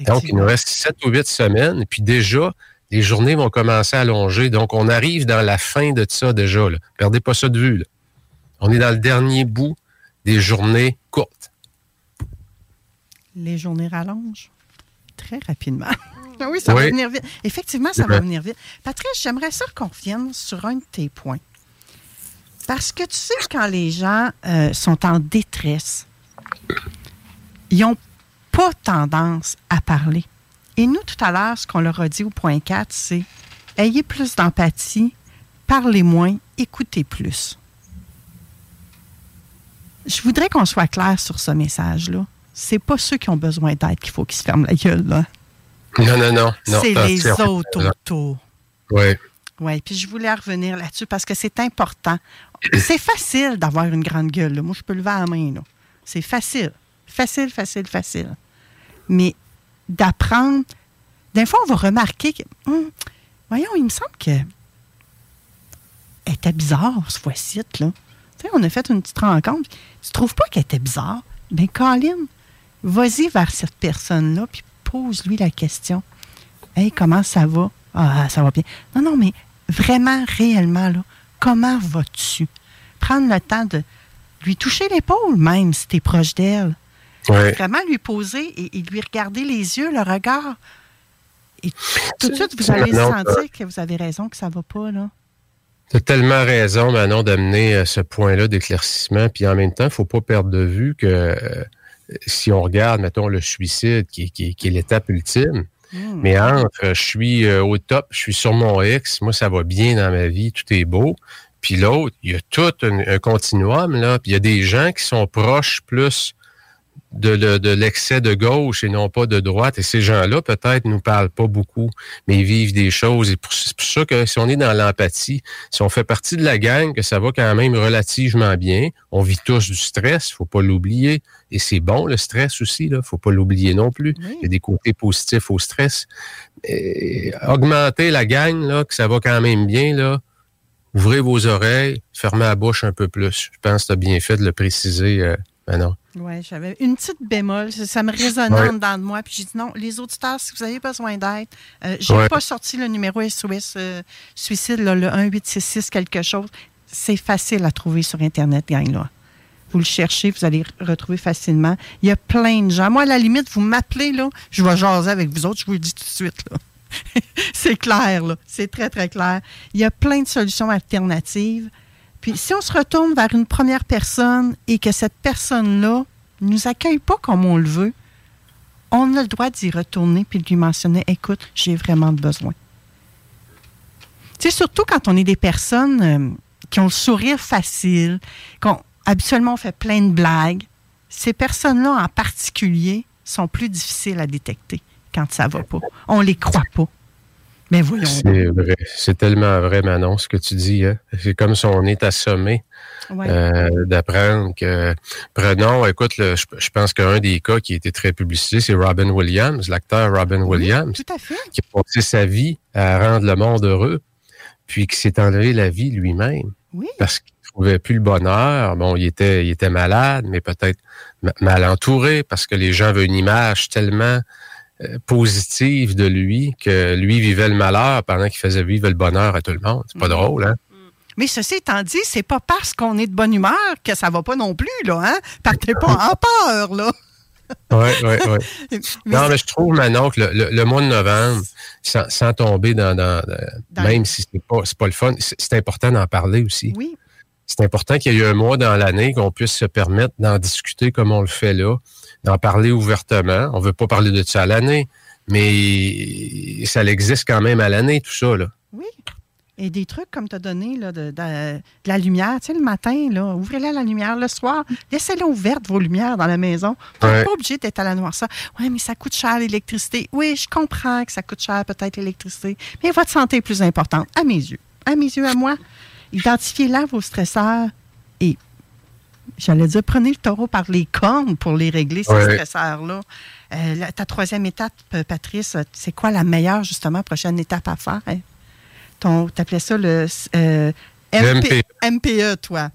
Donc, il nous reste sept ou huit semaines, et puis déjà, les journées vont commencer à allonger. Donc, on arrive dans la fin de ça déjà. Là. Perdez pas ça de vue. là. On est dans le dernier bout des journées courtes. Les journées rallongent très rapidement. <laughs> Ah oui, ça Oui. va venir vite. Effectivement, ça va venir vite. Patrice, j'aimerais ça qu'on revienne sur un de tes points. Parce que tu sais, quand les gens euh, sont en détresse, ils n'ont pas tendance à parler. Et nous, tout à l'heure, ce qu'on leur a dit au point 4, c'est ayez plus d'empathie, parlez moins, écoutez plus. Je voudrais qu'on soit clair sur ce message-là. C'est pas ceux qui ont besoin d'aide qu'il faut qu'ils se ferment la gueule, là. Non, non, non. non C'est les autres non. autour. Oui. Oui, puis je voulais revenir là-dessus parce que c'est important. C'est facile d'avoir une grande gueule. là. Moi, je peux lever la main. là. C'est facile. Facile, facile, facile. Mais d'apprendre. Des fois, on va remarquer que. Hum, voyons, il me semble que. Elle était bizarre, ce fois-ci, là. Tu sais, on a fait une petite rencontre. Tu trouves pas qu'elle était bizarre? Ben, Colin, vas-y vers cette personne-là, puis pose-lui la question. Hey, comment ça va? Ah, ça va bien. Non, non, mais vraiment, réellement, là, comment vas-tu? Prendre le temps de lui toucher l'épaule, même, si tu es proche d'elle. Ouais. Vraiment lui poser et, et lui regarder les yeux, le regard. Et tout de suite, vous allez sentir que vous avez raison, que ça va pas, là. Tu as tellement raison, Manon, d'amener euh, ce point-là d'éclaircissement. Puis en même temps, il faut pas perdre de vue que euh, si on regarde, mettons, le suicide, qui, est- qui est- qui est l'étape ultime, Hmm. mais entre euh, je suis euh, au top, je suis sur mon X, moi, ça va bien dans ma vie, tout est beau. Puis l'autre, il y a tout un, un continuum, là. Puis il y a des gens qui sont proches plus de, le- de l'excès de gauche et non pas de droite. Et ces gens-là, peut-être, nous parlent pas beaucoup, mais ils vivent des choses. Et c'est pour ça que si on est dans l'empathie, si on fait partie de la gang, que ça va quand même relativement bien, on vit tous du stress, faut pas l'oublier. Et c'est bon, le stress aussi, là, faut pas l'oublier non plus. Il y a des côtés positifs au stress. Et augmenter la gang, là, que ça va quand même bien, là, ouvrez vos oreilles, fermez la bouche un peu plus. Je pense que tu as bien fait de le préciser, euh, Manon. Oui, j'avais une petite bémol. Ça, me résonnait Ouais. en dedans de moi. Puis j'ai dit non, les auditeurs, si vous avez besoin d'aide, euh, j'ai Ouais. pas sorti le numéro SOS euh, suicide, là, le 1866 quelque chose. C'est facile à trouver sur Internet, gang, là. Vous le cherchez, vous allez le retrouver facilement. Il y a plein de gens. Moi, à la limite, vous m'appelez, là, je vais jaser avec vous autres, je vous le dis tout de suite, là. <laughs> c'est clair, là. C'est très, très clair. Il y a plein de solutions alternatives. Puis si on se retourne vers une première personne et que cette personne-là ne nous accueille pas comme on le veut, on a le droit d'y retourner puis de lui mentionner Écoute, j'ai vraiment besoin. Tu surtout quand on est des personnes euh, qui ont le sourire facile, qu'on habituellement on fait plein de blagues, ces personnes-là en particulier sont plus difficiles à détecter quand ça va pas. On les croit pas. Mais voyons. C'est vrai. C'est tellement vrai, Manon, ce que tu dis. Hein? C'est comme si on est assommé Ouais. euh, d'apprendre que... Prenons, écoute, le- je, je pense qu'un des cas qui a été très publicisé, c'est Robin Williams, l'acteur Robin Williams, Tout à fait. qui a passé sa vie à rendre le monde heureux, puis qui s'est enlevé la vie lui-même. Oui. Parce qu'il trouvait plus le bonheur. Bon, il était, il était malade, mais peut-être ma- mal entouré, parce que les gens veulent une image tellement positive de lui que lui vivait le malheur pendant qu'il faisait vivre le bonheur à tout le monde. C'est pas drôle, hein? Mais ceci étant dit, c'est pas parce qu'on est de bonne humeur que ça va pas non plus, là, hein? Partez pas en <laughs> peur, là. Oui, oui, oui. <laughs> Non, mais je trouve, Manon, que le, le- le mois de novembre, sans, sans tomber dans, dans- dans- même si c'est pas, pas le fun, c'est c'est important d'en parler aussi. Oui. C'est important qu'il y ait eu un mois dans l'année qu'on puisse se permettre d'en discuter comme on le fait là, d'en parler ouvertement. On veut pas parler de ça à l'année, mais ça existe quand même à l'année, tout ça, là. Oui. Et des trucs comme tu as donné là, de, de- de la lumière, tu sais, le matin, là, ouvrez-la la lumière. Le soir, laissez-la ouverte, vos lumières dans la maison. Vous n'êtes Ouais. pas obligé d'être à la noirceur. Oui, mais ça coûte cher l'électricité. Oui, je comprends que ça coûte cher peut-être l'électricité, mais votre santé est plus importante, à mes yeux. À mes yeux, à moi. Identifiez là vos stresseurs j'allais dire, prenez le taureau par les cornes pour les régler, ces Ouais. stresseurs-là. Euh, ta troisième étape, euh, Patrice, c'est quoi la meilleure, justement, prochaine étape à faire? hein? Ton, t'appelais ça le euh, MP- MPE. MPE, toi.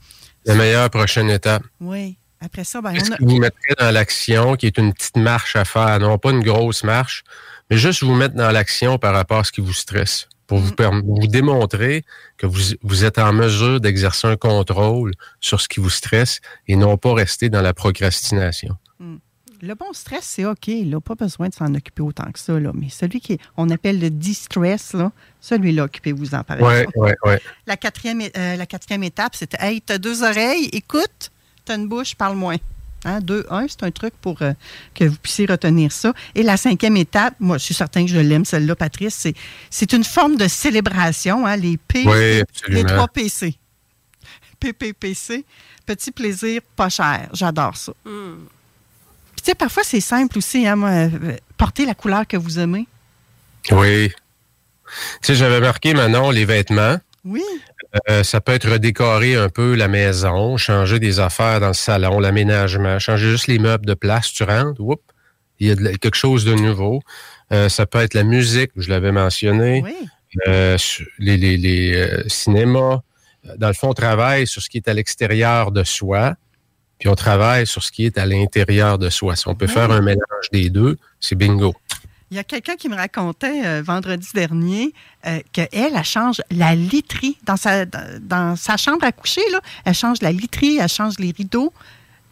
La meilleure prochaine étape. Oui. Après ça, ben, on a... vous mettrez dans l'action, qui est une petite marche à faire, non pas une grosse marche, mais juste vous mettre dans l'action par rapport à ce qui vous stresse, pour vous, démontrer que vous, vous êtes en mesure d'exercer un contrôle sur ce qui vous stresse et non pas rester dans la procrastination. Le bon stress, c'est OK. Là, pas besoin de s'en occuper autant que ça. Là. Mais celui qui on appelle le distress, là, celui-là, occupez-vous-en par Ouais, exemple. ouais, ouais. La quatrième, é- euh, la quatrième étape, c'était Hey, t'as deux oreilles, écoute, t'as une bouche, parle moins. Hein, deux, un, c'est un truc pour euh, que vous puissiez retenir ça. Et la cinquième étape, moi, je suis certain que je l'aime, celle-là, Patrice, c'est, c'est une forme de célébration, hein, les P, Oui, les absolument. trois PC. PPPC, petit plaisir, pas cher. J'adore ça. Puis, tu sais, parfois, c'est simple aussi, hein, moi, euh, porter la couleur que vous aimez. Oui. Tu sais, j'avais marqué, Manon, les vêtements. Oui. Euh, ça peut être redécorer un peu la maison, changer des affaires dans le salon, l'aménagement, changer juste les meubles de place, tu rentres, whoop, il y a de quelque chose de nouveau. Euh, ça peut être la musique, je l'avais mentionné, Euh, su- les, les, les euh, cinémas. Dans le fond, on travaille sur ce qui est à l'extérieur de soi, puis on travaille sur ce qui est à l'intérieur de soi. Si on peut Oui. faire un mélange des deux, c'est bingo. Il y a quelqu'un qui me racontait euh, vendredi dernier euh, qu'elle, elle change la literie dans sa, dans sa chambre à coucher. Là, elle change la literie, elle change les rideaux.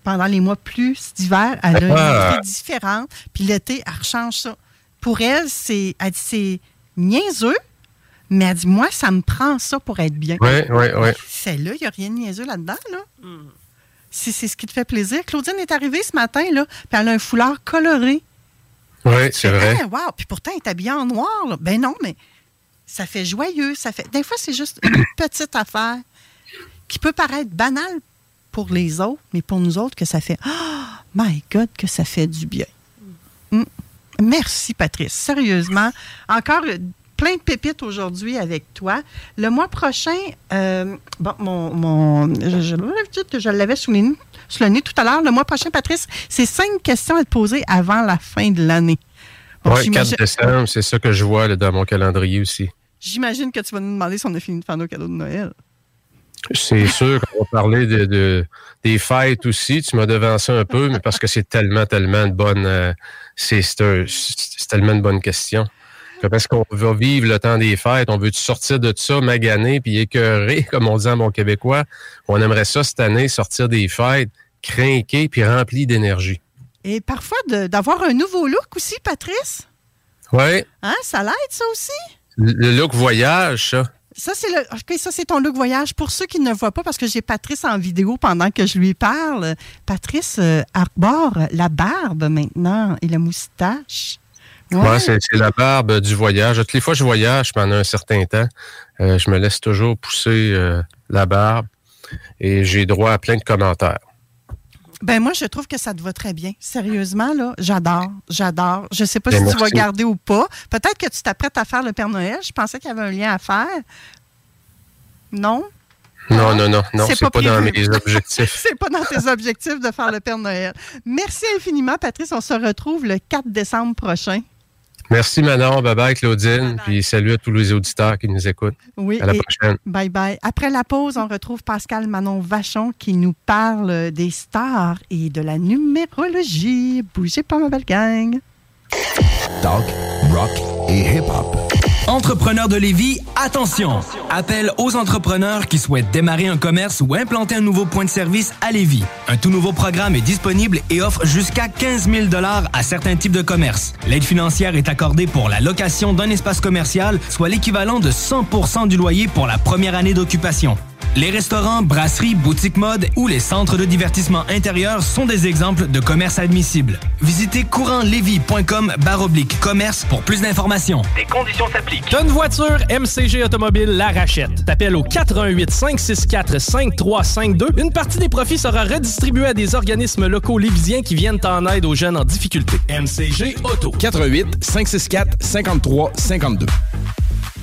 Pendant les mois plus d'hiver, elle a une Ah. literie différente. Puis l'été, elle rechange ça. Pour elle, c'est, elle dit, c'est niaiseux, mais elle dit, moi, ça me prend ça pour être bien. Oui, oui, oui. Celle-là, il n'y a rien de niaiseux là-dedans, là. Si c'est ce qui te fait plaisir. Claudine est arrivée ce matin, là, puis elle a un foulard coloré. Oui, c'est vrai. Ah, wow! Puis pourtant, elle est habillée en noir. là. Ben non, mais ça fait joyeux. Ça fait... Des fois, c'est juste une <coughs> petite affaire qui peut paraître banale pour les autres, mais pour nous autres, que ça fait Oh my God, que ça fait du bien. Mm. Merci, Patrice. Sérieusement. Encore plein de pépites aujourd'hui avec toi. Le mois prochain, euh, bon, mon, mon- je, je- je l'avais sous le nez tout à l'heure. Le mois prochain, Patrice, c'est cinq questions à te poser avant la fin de l'année. Bon, Oui, j'imagine- 4 décembre, c'est ça que je vois là, dans mon calendrier aussi. J'imagine que tu vas nous demander si on a fini de faire nos cadeaux de Noël. C'est <laughs> sûr qu'on va parler de, de- des fêtes aussi. Tu m'as devancé un peu, mais parce que c'est tellement, tellement de bonnes. euh, c'est tellement de bonnes questions. Parce qu'on va vivre le temps des fêtes, on veut sortir de ça, maganer, puis écœurer, <laughs> comme on dit en bon québécois. On aimerait ça cette année, sortir des fêtes, craquer, puis rempli d'énergie. Et parfois, d'avoir un nouveau look aussi, Patrice? Oui, Hein, ça l'aide, ça aussi? le look voyage, ça. Ça, c'est le. OK, ça, c'est ton look voyage. Pour ceux qui ne le voient pas, parce que j'ai Patrice en vidéo pendant que je lui parle. Patrice euh, arbore la barbe maintenant et la moustache. Ouais, c'est c'est la barbe du voyage. Toutes les fois que je voyage pendant un certain temps, euh, je me laisse toujours pousser euh, la barbe et j'ai droit à plein de commentaires. Ben moi, je trouve que ça te va très bien. Sérieusement, là, j'adore, j'adore. Je sais pas Ben, si tu vas garder ou pas. Peut-être que tu t'apprêtes à faire le Père Noël. Je pensais qu'il y avait un lien à faire. Non? Non, non, non, non, C'est pas pas, dans mes objectifs. <laughs> C'est pas dans tes objectifs de faire le Père Noël. Merci infiniment, Patrice. On se retrouve le 4 décembre prochain. Merci Manon, bye bye Claudine, puis salut à tous les auditeurs qui nous écoutent. Oui. À la et prochaine. Bye bye. Après la pause, on retrouve Pascal Manon Vachon qui nous parle des stars et de la numérologie. Bougez pas, ma belle gang. Talk, rock et hip-hop. Entrepreneurs de Lévis, attention! Appel aux entrepreneurs qui souhaitent démarrer un commerce ou implanter un nouveau point de service à Lévis. Un tout nouveau programme est disponible et offre jusqu'à 15 000 à certains types de commerces. L'aide financière est accordée pour la location d'un espace commercial, soit l'équivalent de 100% du loyer pour la première année d'occupation. Les restaurants, brasseries, boutiques mode ou les centres de divertissement intérieur sont des exemples de commerce admissible. Visitez courantlevy.com baroblique commerce pour plus d'informations. Des conditions s'appliquent. T'as une voiture, MCG Automobile la rachète. T'appelles au 418 564 5352. Une partie des profits sera redistribuée à des organismes locaux lévisiens qui viennent en aide aux jeunes en difficulté. MCG Auto. 88 564 53 52.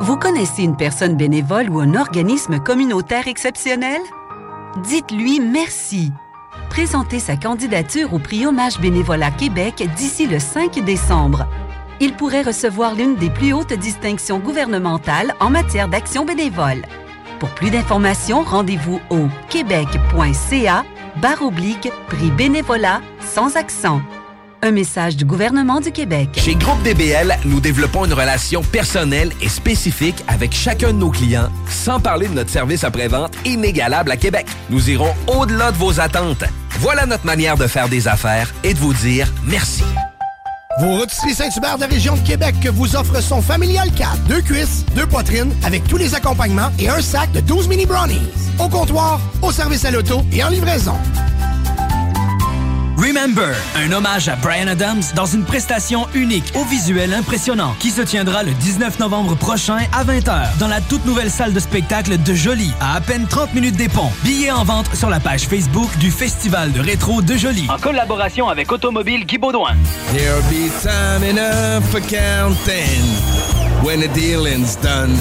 Vous connaissez une personne bénévole ou un organisme communautaire exceptionnel? Dites-lui merci. Présentez sa candidature au prix Hommage Bénévolat Québec d'ici le 5 décembre. Il pourrait recevoir l'une des plus hautes distinctions gouvernementales en matière d'action bénévole. Pour plus d'informations, rendez-vous au québec.ca barre oblique prix bénévolat sans accent. Un message du gouvernement du Québec. Chez Groupe DBL, nous développons une relation personnelle et spécifique avec chacun de nos clients, sans parler de notre service après-vente inégalable à Québec. Nous irons au-delà de vos attentes. Voilà notre manière de faire des affaires et de vous dire merci. Vos rôtisseries Saint-Hubert de la région de Québec vous offrent son familial 4. Deux cuisses, deux poitrines, avec tous les accompagnements et un sac de 12 mini brownies. Au comptoir, au service à l'auto et en livraison. Remember, un hommage à Brian Adams dans une prestation unique au visuel impressionnant qui se tiendra le 19 novembre prochain à 20h dans la toute nouvelle salle de spectacle de Jolie à à peine 30 minutes des ponts. Billets en vente sur la page Facebook du Festival de rétro de Jolie. En collaboration avec Automobile Guy Baudouin. There'll be time enough for counting when the dealing's done.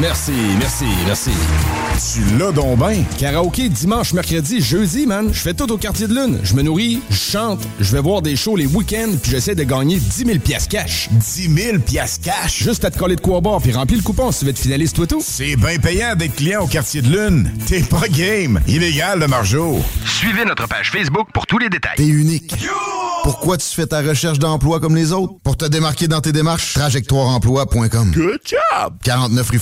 Merci, merci, merci. Tu l'as donc ben. Karaoké dimanche, mercredi, jeudi, man. Je fais tout au quartier de lune. Je me nourris, je chante, je vais voir des shows les week-ends, puis j'essaie de gagner 10 000 piastres cash. 10 000 piastres cash? Juste à te coller de quoi boire, puis remplir le coupon si tu veux être finaliste toi tout. C'est bien payant d'être client au quartier de lune. T'es pas game. Illégal, le margeau. Suivez notre page Facebook pour tous les détails. T'es unique. Pourquoi tu fais ta recherche d'emploi comme les autres? Pour te démarquer dans tes démarches, trajectoireemploi.com. Good job! 49 rue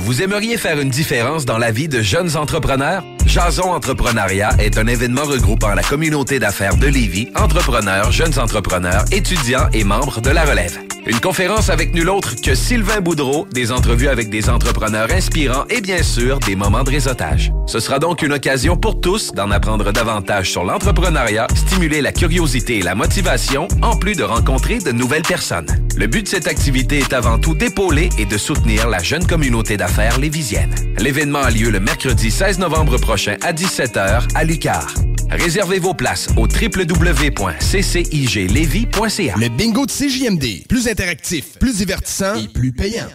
Vous aimeriez faire une différence dans la vie de jeunes entrepreneurs? Jason Entrepreneuriat est un événement regroupant la communauté d'affaires de Lévis, entrepreneurs, jeunes entrepreneurs, étudiants et membres de la relève. Une conférence avec nul autre que Sylvain Boudreau, des entrevues avec des entrepreneurs inspirants et bien sûr des moments de réseautage. Ce sera donc une occasion pour tous d'en apprendre davantage sur l'entrepreneuriat, stimuler la curiosité et la motivation, en plus de rencontrer de nouvelles personnes. Le but de cette activité est avant tout d'épauler et de soutenir la jeune communauté d'affaires lévisienne. L'événement a lieu le mercredi 16 novembre prochain à 17h à Lucar. Réservez vos places au www.cciglevy.ca. Le bingo de CJMD. Plus interactif, plus divertissant et plus payant.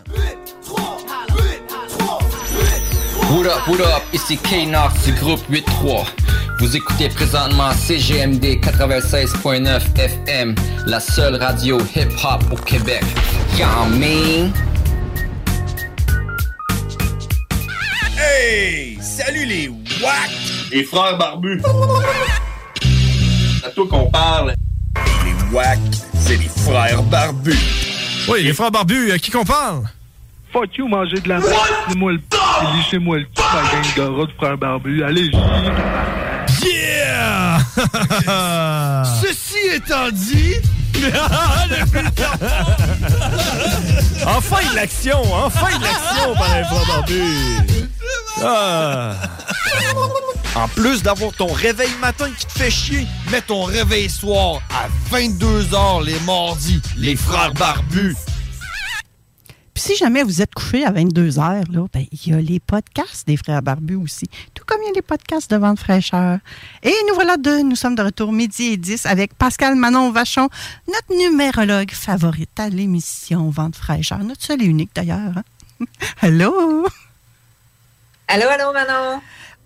What up, what up, ici K-Nox du groupe 8-3. Vous écoutez présentement CGMD 96.9 FM, la seule radio hip-hop au Québec. Y'all mean? Hey! Salut les WAC! Les frères barbus! C'est à toi qu'on parle. Les WAC, c'est les frères barbus. Oui, les frères barbus, à qui qu'on parle? Fuck you, manger de la merde. Lissez-moi le p. Lissez-moi le p, ma gang de rats de frères barbus. Allez-y. Yeah! <laughs> Ceci étant dit... <laughs> enfin de l'action! Enfin de l'action par les frères barbus! Ah. En plus d'avoir ton réveil matin qui te fait chier, mets ton réveil soir à 22h les mardis, les frères barbus. Puis si jamais vous êtes couché à 22 heures, là, ben, il y a les podcasts des Frères Barbus aussi. Tout comme il y a les podcasts de Vente Fraîcheur. Et nous voilà deux. Nous sommes de retour midi et 10 avec Pascal Manon Vachon, notre numérologue favorite à l'émission Vente Fraîcheur. Notre seul et unique d'ailleurs. hein. <laughs> Hello! Allô, allô, Manon?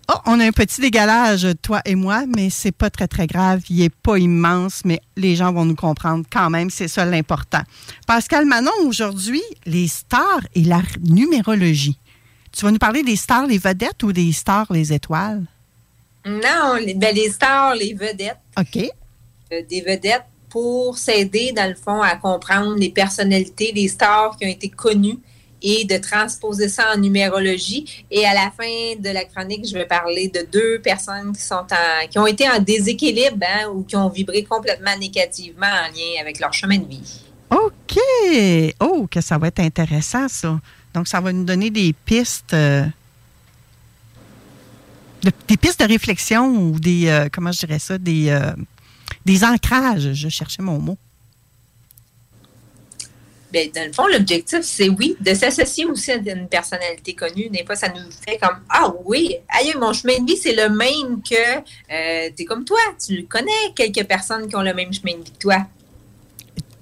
Oh, on a un petit dégalage, toi et moi, mais c'est pas très, très grave. Il est pas immense, mais les gens vont nous comprendre quand même. C'est ça l'important. Pascal Manon, aujourd'hui, les stars et la numérologie. Tu vas nous parler des stars, les vedettes ou des stars, les étoiles? Non, les, ben, les stars, les vedettes. OK. Euh, des vedettes pour s'aider, dans le fond, à comprendre les personnalités, les stars qui ont été connues et de transposer ça en numérologie. Et à la fin de la chronique, je vais parler de deux personnes qui sont en, qui ont été en déséquilibre hein, ou qui ont vibré complètement négativement en lien avec leur chemin de vie. OK. Oh, que ça va être intéressant, ça. Donc, ça va nous donner des pistes. euh, de- des pistes de réflexion ou des. euh, comment je dirais ça? Des, euh, des ancrages. Je cherchais mon mot. Ben, dans le fond, l'objectif, c'est oui, de s'associer aussi à une personnalité connue. Des fois, ça nous fait comme Ah oui, aïe, mon chemin de vie, c'est le même que euh, t'es comme toi. Tu connais quelques personnes qui ont le même chemin de vie que toi.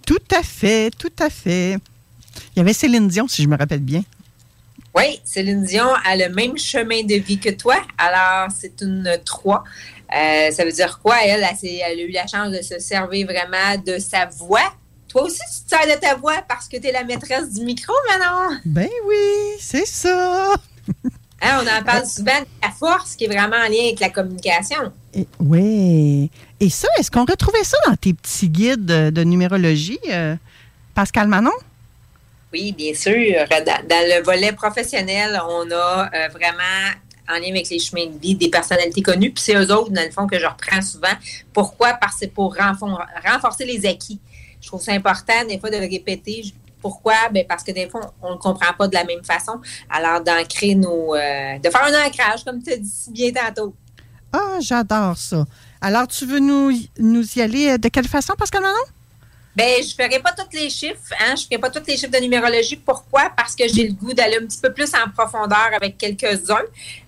Tout à fait, tout à fait. Il y avait Céline Dion, si je me rappelle bien. Oui, Céline Dion a le même chemin de vie que toi. Alors, c'est une 3. Euh, ça veut dire quoi? Elle, elle, s'est- elle a eu la chance de se servir vraiment de sa voix. Toi aussi, tu te sers de ta voix parce que tu es la maîtresse du micro, maintenant. Ben oui, c'est ça. <laughs> Hein, on en parle souvent de la force qui est vraiment en lien avec la communication. Et- oui. Et ça, est-ce qu'on retrouvait ça dans tes petits guides de, de numérologie, euh, Pascal Manon? Oui, bien sûr. Dans, dans le volet professionnel, on a euh, vraiment en lien avec les chemins de vie des personnalités connues. Puis c'est eux autres, dans le fond, que je reprends souvent. Pourquoi? Parce que c'est pour renforcer les acquis. Je trouve ça important, des fois, de le répéter. Pourquoi? Ben parce que des fois, on ne le comprend pas de la même façon. Alors, d'ancrer nos. euh, de faire un ancrage, comme tu as dit si bien tantôt. Ah, j'adore ça. Alors, tu veux nous, nous y aller euh, de quelle façon, Pascal Manon? Ben, je ferai pas tous les chiffres, hein. Je ferai pas tous les chiffres de numérologie. Pourquoi? Parce que j'ai le goût d'aller un petit peu plus en profondeur avec quelques-uns.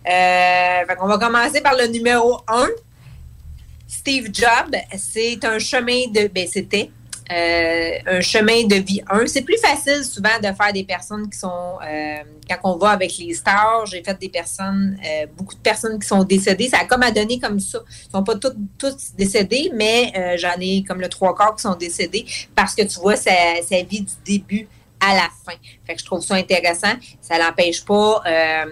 Euh, qu'on va commencer par le numéro 1. Steve Jobs, c'est un chemin de. Ben, c'était. Euh, un chemin de vie 1. C'est plus facile souvent de faire des personnes qui sont, euh, quand on va avec les stars, j'ai fait des personnes, euh, beaucoup de personnes qui sont décédées. Ça a comme à donner comme ça. Ils sont pas toutes, tous décédés, mais euh, j'en ai comme le trois quarts qui sont décédés parce que tu vois sa, sa vie du début à la fin. Fait que je trouve ça intéressant. Ça n'empêche pas euh,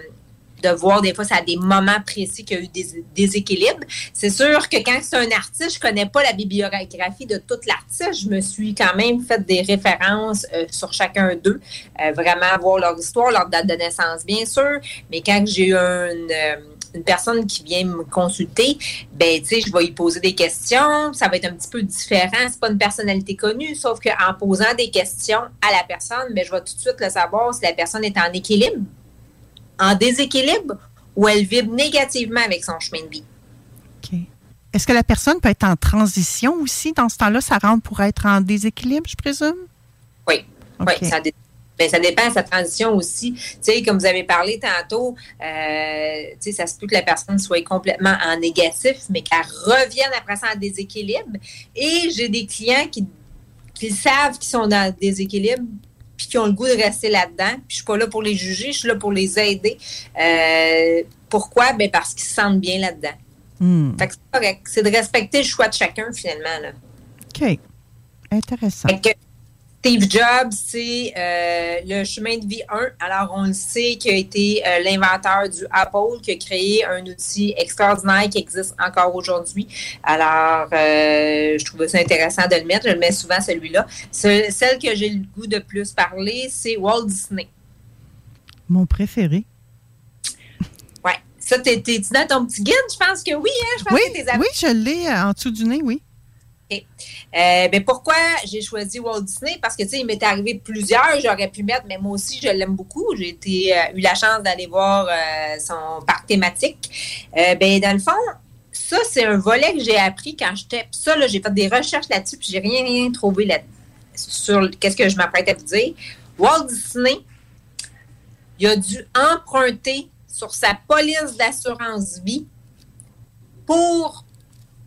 de voir des fois, ça a des moments précis qu'il y a eu des déséquilibres. C'est sûr que quand c'est un artiste, je connais pas la bibliographie de tout l'artiste. Je me suis quand même fait des références euh, sur chacun d'eux, euh, vraiment voir leur histoire, leur date de naissance, bien sûr. Mais quand j'ai euh, une personne qui vient me consulter, ben tu sais, je vais y poser des questions. Ça va être un petit peu différent. C'est pas une personnalité connue, sauf qu'en posant des questions à la personne, ben je vais tout de suite le savoir si la personne est en équilibre en déséquilibre ou elle vibre négativement avec son chemin de vie. Est-ce que la personne peut être en transition aussi? Dans ce temps-là, ça rentre pour être en déséquilibre, je présume? Oui, oui, ça, ben, ça dépend de sa transition aussi. Tu sais, comme vous avez parlé tantôt, euh, tu sais, ça se peut que la personne soit complètement en négatif, mais qu'elle revienne après ça en déséquilibre. Et j'ai des clients qui, qui savent qu'ils sont dans le déséquilibre puis qui ont le goût de rester là-dedans. Puis je suis pas là pour les juger, je suis là pour les aider. Euh, pourquoi? Ben parce qu'ils se sentent bien là-dedans. Hmm. Fait que c'est correct. C'est de respecter le choix de chacun, finalement. Là. OK. Intéressant. Fait que Steve Jobs, c'est euh, le chemin de vie 1. Alors, on le sait qu'il a été euh, l'inventeur du Apple, qui a créé un outil extraordinaire qui existe encore aujourd'hui. Alors, euh, je trouvais ça intéressant de le mettre. Je le mets souvent, celui-là. Ce- celle que j'ai le goût de plus parler, c'est Walt Disney. Mon préféré. Ouais. Ça, t'es- t'es-tu dans ton petit guide? Je pense que oui, hein? Je pense Oui, que t'es oui, je l'ai en dessous du nez, oui. OK. Euh, ben pourquoi j'ai choisi Walt Disney? Parce que, tu sais, il m'est arrivé plusieurs, j'aurais pu mettre, mais moi aussi, je l'aime beaucoup. J'ai été, euh, eu la chance d'aller voir euh, son parc thématique. Ben, dans le fond, ça, c'est un volet que j'ai appris quand j'étais. Ça, là, j'ai fait des recherches là-dessus, puis j'ai rien, rien trouvé là sur qu'est-ce que je m'apprête à vous dire. Walt Disney, il a dû emprunter sur sa police d'assurance vie pour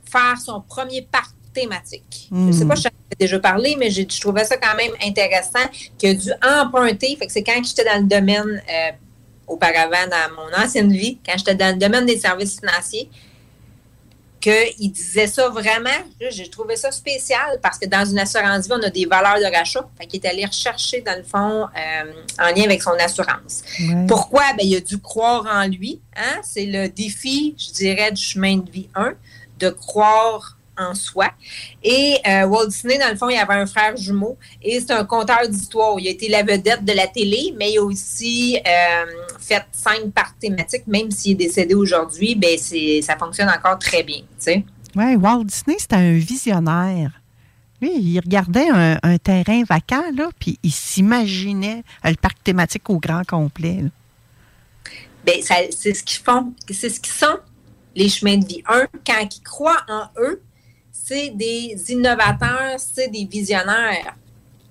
faire son premier parc thématique. Je ne sais Hmm. pas si j'en ai déjà parlé, mais j'ai- je trouvais ça quand même intéressant qu'il a dû emprunter. Fait que c'est quand j'étais dans le domaine euh, auparavant dans mon ancienne vie, quand j'étais dans le domaine des services financiers, qu'il disait ça vraiment. J'ai trouvé ça spécial parce que dans une assurance vie, on a des valeurs de rachat. Fait qu'il est allé rechercher, dans le fond, euh, en lien avec son assurance. Pourquoi? Ben, il a dû croire en lui. Hein? C'est le défi, je dirais, du chemin de vie 1, de croire en soi. Et euh, Walt Disney, dans le fond, il avait un frère jumeau et c'est un conteur d'histoire. Il a été la vedette de la télé, mais il a aussi euh, fait cinq parts thématiques. Même s'il est décédé aujourd'hui, ben ça fonctionne encore très bien. Oui, Walt Disney, c'était un visionnaire. Lui, il regardait un, un terrain vacant, là, puis il s'imaginait euh, le parc thématique au grand complet. là. Ça- c'est ce qu'ils font, c'est ce qu'ils sont, les chemins de vie. Un, quand ils croient en eux, c'est des innovateurs, c'est des visionnaires.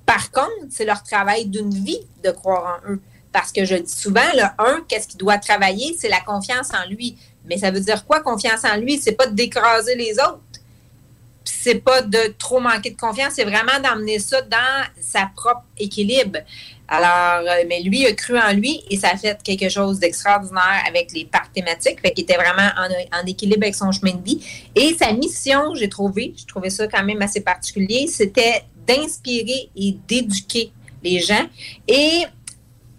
Par contre, c'est leur travail d'une vie de croire en eux. Parce que je dis souvent, le un, qu'est-ce qu'il doit travailler, c'est la confiance en lui. Mais ça veut dire quoi, confiance en lui? C'est pas d'écraser les autres. C'est pas de trop manquer de confiance, c'est vraiment d'emmener ça dans sa propre équilibre. Alors, euh, mais lui a cru en lui et ça a fait quelque chose d'extraordinaire avec les parcs thématiques. Fait qu'il était vraiment en, en équilibre avec son chemin de vie. Et sa mission, j'ai trouvé, j'ai trouvé ça quand même assez particulier, c'était d'inspirer et d'éduquer les gens. Et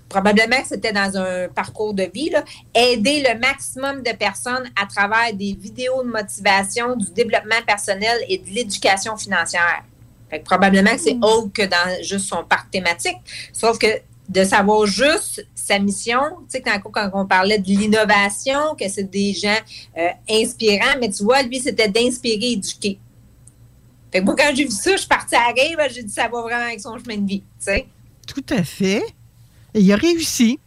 probablement que c'était dans un parcours de vie, là, aider le maximum de personnes à travers des vidéos de motivation, du développement personnel et de l'éducation financière. Fait que probablement que c'est autre que dans juste son parc thématique. Sauf que de savoir juste sa mission, tu sais, quand, quand on parlait de l'innovation, que c'est des gens euh, inspirants, mais tu vois, lui, c'était d'inspirer, éduquer. Fait que moi, quand j'ai vu ça, je suis partie à ben, j'ai dit ça va vraiment avec son chemin de vie, tu sais. Tout à fait. Et il a réussi.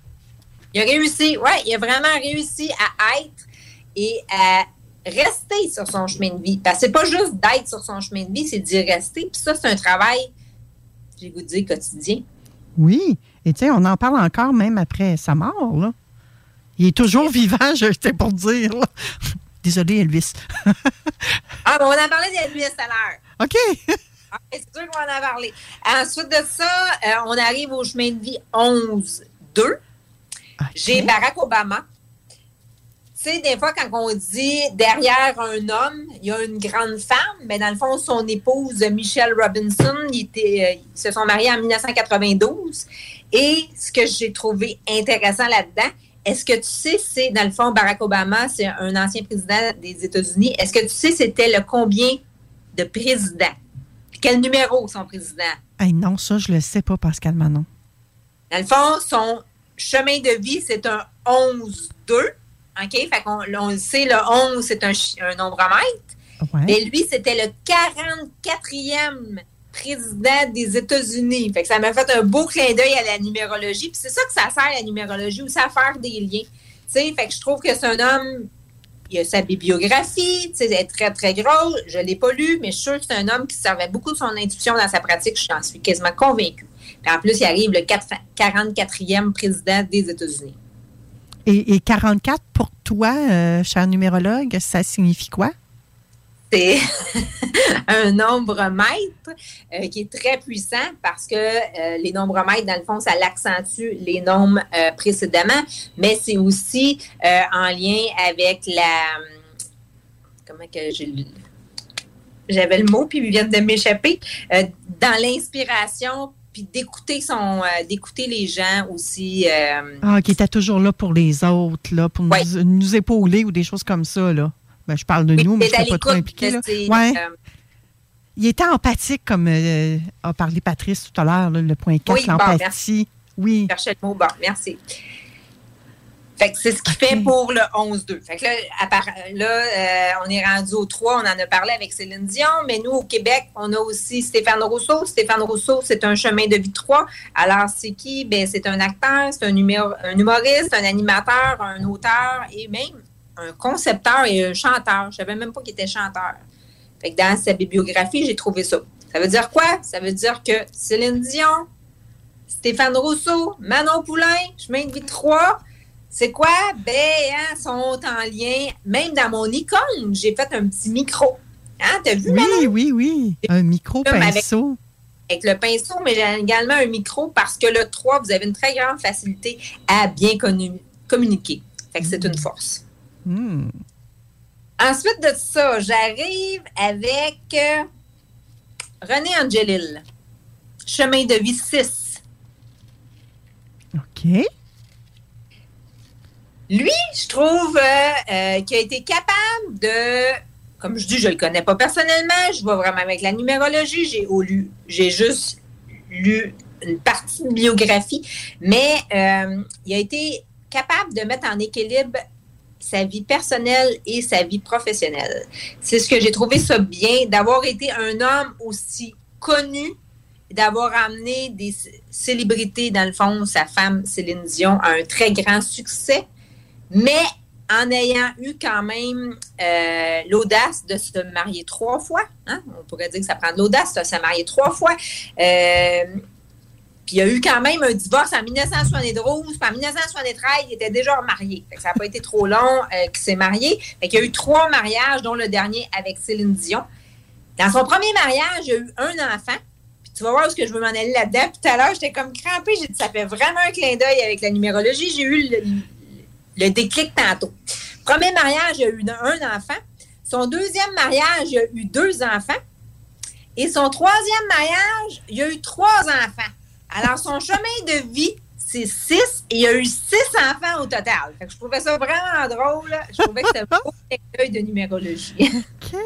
Il a réussi, oui, il a vraiment réussi à être et à rester sur son chemin de vie. Parce que c'est pas juste d'être sur son chemin de vie, c'est d'y rester. Puis ça, c'est un travail, j'ai goût de dire, quotidien. Oui. Et tu sais, on en parle encore même après sa mort, là. Il est toujours vivant, je t'ai pour dire, là. Désolé, Elvis. Ah, ben on en parlait d'Elvis à l'heure. <laughs> OK. Ah, c'est sûr qu'on en parler. Ensuite de ça, euh, on arrive au chemin de vie 11-2. J'ai Barack Obama. Tu sais, des fois, quand on dit derrière un homme, il y a une grande femme, mais dans le fond, son épouse, Michelle Robinson, euh, ils se sont mariés en 1992. Et ce que j'ai trouvé intéressant là-dedans, est-ce que tu sais, c'est, dans le fond, Barack Obama, c'est un ancien président des États-Unis. Est-ce que tu sais, c'était le combien de présidents? Quel numéro son président? Hey, non, ça, je le sais pas, Pascal Manon. Dans le fond, son chemin de vie, c'est un 11-2. OK? Fait qu'on on le sait, le 11, c'est un, un nombromètre. Mais lui, c'était le 44e président des États-Unis. Fait que ça m'a fait un beau clin d'œil à la numérologie. Puis c'est ça que ça sert, la numérologie, aussi à faire des liens. Tu sais, fait que je trouve que c'est un homme il a sa bibliographie, elle est très, très grosse. Je ne l'ai pas lu, mais je suis sûre que c'est un homme qui servait beaucoup de son intuition dans sa pratique. J'en suis quasiment convaincue. En plus, il arrive le 4 44e président des États-Unis. Et, et 44, pour toi, euh, cher numérologue, ça signifie quoi? C'est <laughs> un nombre mètre euh, qui est très puissant parce que euh, les nombres mètres, dans le fond, ça l'accentue les nombres euh, précédemment, mais c'est aussi en lien avec la. Comment que j'ai J'avais le mot, puis il vient de m'échapper. dans l'inspiration, puis d'écouter son, euh, d'écouter les gens aussi. euh, Ah, qui était toujours là pour les autres, là, pour nous, nous épauler ou des choses comme ça, là. Ben, je parle de nous, mais je ne suis pas trop impliquée. Ouais. euh, Il était empathique, comme euh, a parlé Patrice tout à l'heure, le point 4, Oui, bon, l'empathie. oui. cherchais le mot. Bon, merci. Fait que c'est ce qu'il fait pour le 11-2. Fait que là, à part- là euh, on est rendu au 3, on en a parlé avec Céline Dion, mais nous, au Québec, on a aussi Stéphane Rousseau. Stéphane Rousseau, c'est un chemin de vie 3. Alors, c'est qui? Ben, c'est un acteur, c'est un, un humoriste, un animateur, un auteur et même un concepteur et un chanteur. Je savais même pas qu'il était chanteur. Fait que dans sa bibliographie, j'ai trouvé ça. Ça veut dire quoi? Ça veut dire que Céline Dion, Stéphane Rousseau, Manon Poulain, chemin de vie 3. C'est quoi? Ben, hein, sont en lien. Même dans mon icône, j'ai fait un petit micro. Hein, t'as vu, Oui, oui, oui. Un micro Comme avec- pinceau. avec le pinceau, mais j'ai également un micro parce que le 3, vous avez une très grande facilité à bien commu- communiquer. Fait que c'est une force. Hmm. Ensuite de ça, j'arrive avec euh, René Angelil. Chemin de vie 6. OK. Lui, je trouve euh, euh, qu'il a été capable de, comme je dis, je le connais pas personnellement, je vois vraiment avec la numérologie, j'ai lu, j'ai juste lu une partie de biographie, mais il a été capable de mettre en équilibre sa vie personnelle et sa vie professionnelle. C'est ce que j'ai trouvé ça bien, d'avoir été un homme aussi connu, d'avoir amené des célébrités, dans le fond, sa femme Céline Dion, à un très grand succès, mais en ayant eu quand même euh, l'audace de se marier trois fois. hein. On pourrait dire que ça prend de l'audace de se marier trois fois. Euh, il y a eu quand même un divorce en 1972. Puis en 1973, il était déjà marié. Ça n'a pas été trop long euh, qu'il s'est marié. Fait qu'il y a eu trois mariages, dont le dernier avec Céline Dion. Dans son premier mariage, il y a eu un enfant. Puis tu vas voir où est-ce que je veux m'en aller là-dedans. Puis tout à l'heure, j'étais comme crampée. J'ai dit, ça fait vraiment un clin d'œil avec la numérologie. J'ai eu le, le déclic tantôt. Premier mariage, il y a eu un enfant. Son deuxième mariage, il y a eu deux enfants. Et son troisième mariage, il y a eu trois enfants. Alors, son chemin de vie, c'est six et il y a eu six enfants au total. Fait que je trouvais ça vraiment drôle. Je trouvais que c'était un beau clin de numérologie. <laughs> OK.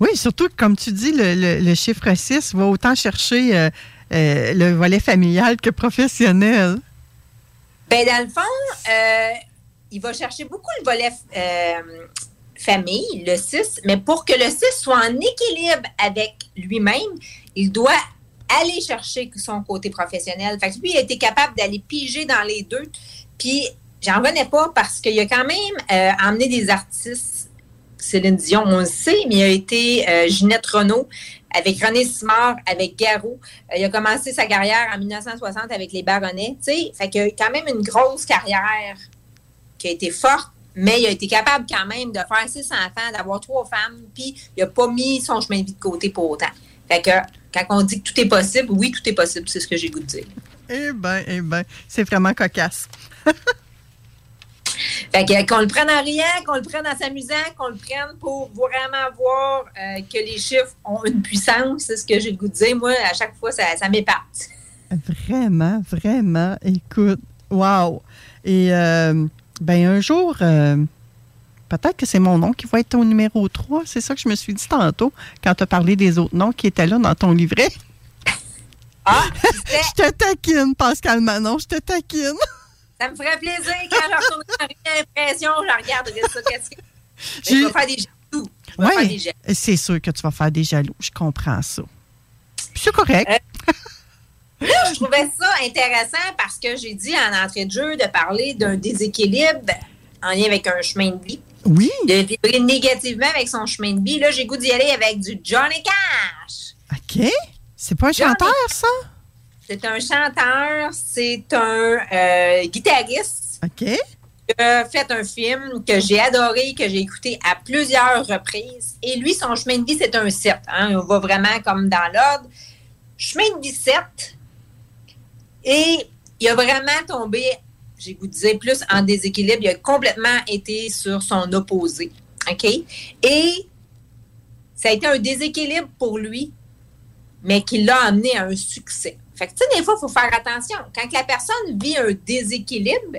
Oui, surtout que, comme tu dis, le, le- le chiffre 6 va autant chercher euh, euh, le volet familial que professionnel. Ben, dans le fond, euh, il va chercher beaucoup le volet famille, le 6, mais pour que le 6 soit en équilibre avec lui-même, il doit aller chercher son côté professionnel. Fait que lui, il a été capable d'aller piger dans les deux. Puis, j'en revenais pas parce qu'il a quand même euh, emmené des artistes. Céline Dion, on le sait, mais il a été euh, Ginette Renault avec René Simard, avec Garou. Euh, il a commencé sa carrière en 1960 avec les Baronnets. Tu sais, fait qu'il a quand même une grosse carrière qui a été forte, mais il a été capable quand même de faire six enfants, d'avoir trois femmes, puis il n'a pas mis son chemin de vie de côté pour autant. Fait que quand on dit que tout est possible, oui, tout est possible, c'est ce que j'ai goût de dire. Eh bien, eh bien, c'est vraiment cocasse. <laughs> Fait que qu'on le prenne en riant, qu'on le prenne en s'amusant, qu'on le prenne pour vraiment voir euh, que les chiffres ont une puissance, c'est ce que j'ai le goût de dire. Moi, à chaque fois, ça, ça m'épate. Vraiment, vraiment. Écoute, wow. Et euh, ben un jour, euh, peut-être que c'est mon nom qui va être au numéro 3. C'est ça que je me suis dit tantôt quand tu as parlé des autres noms qui étaient là dans ton livret. Ah, <laughs> je te taquine, Pascal Manon, je te taquine. Ça me ferait plaisir quand je retournerai en impression, je regarderai ça. Qu'est-ce que... <laughs> J'ai- Je vais faire des jaloux. Oui, c'est sûr que tu vas faire des jaloux. Je comprends ça. C'est correct. Là, je trouvais ça intéressant parce que j'ai dit en entrée de jeu de parler d'un déséquilibre en lien avec un chemin de vie. Oui. De vibrer négativement avec son chemin de vie. Là, j'ai goût d'y aller avec du Johnny Cash. OK. C'est pas un Johnny- chanteur, ça? C'est un chanteur, c'est un euh, guitariste OK. qui a fait un film que j'ai adoré, que j'ai écouté à plusieurs reprises. Et lui, son chemin de vie, c'est un 7. hein. On va vraiment comme dans l'ordre. Chemin de vie 7. Et il a vraiment tombé, goût de dire, plus en déséquilibre. Il a complètement été sur son opposé. OK? Et ça a été un déséquilibre pour lui, mais qui l'a amené à un succès. Fait que, tu sais, des fois, il faut faire attention. Quand la personne vit un déséquilibre,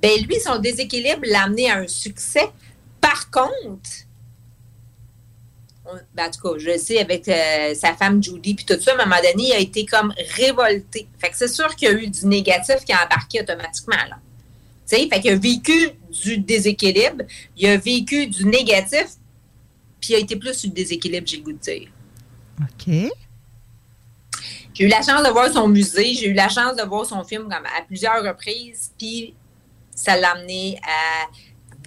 ben lui, son déséquilibre l'a amené à un succès. Par contre, on- ben, en tout cas, je le sais avec euh, sa femme Judy puis tout ça, à un moment donné, il a été comme révolté. Fait que c'est sûr qu'il y a eu du négatif qui a embarqué automatiquement, là. Tu sais, fait qu'il a vécu du déséquilibre, il a vécu du négatif, puis il a été plus sur le déséquilibre, j'ai le goût de dire. OK. J'ai eu la chance de voir son musée, j'ai eu la chance de voir son film comme à plusieurs reprises, puis ça l'a amené à,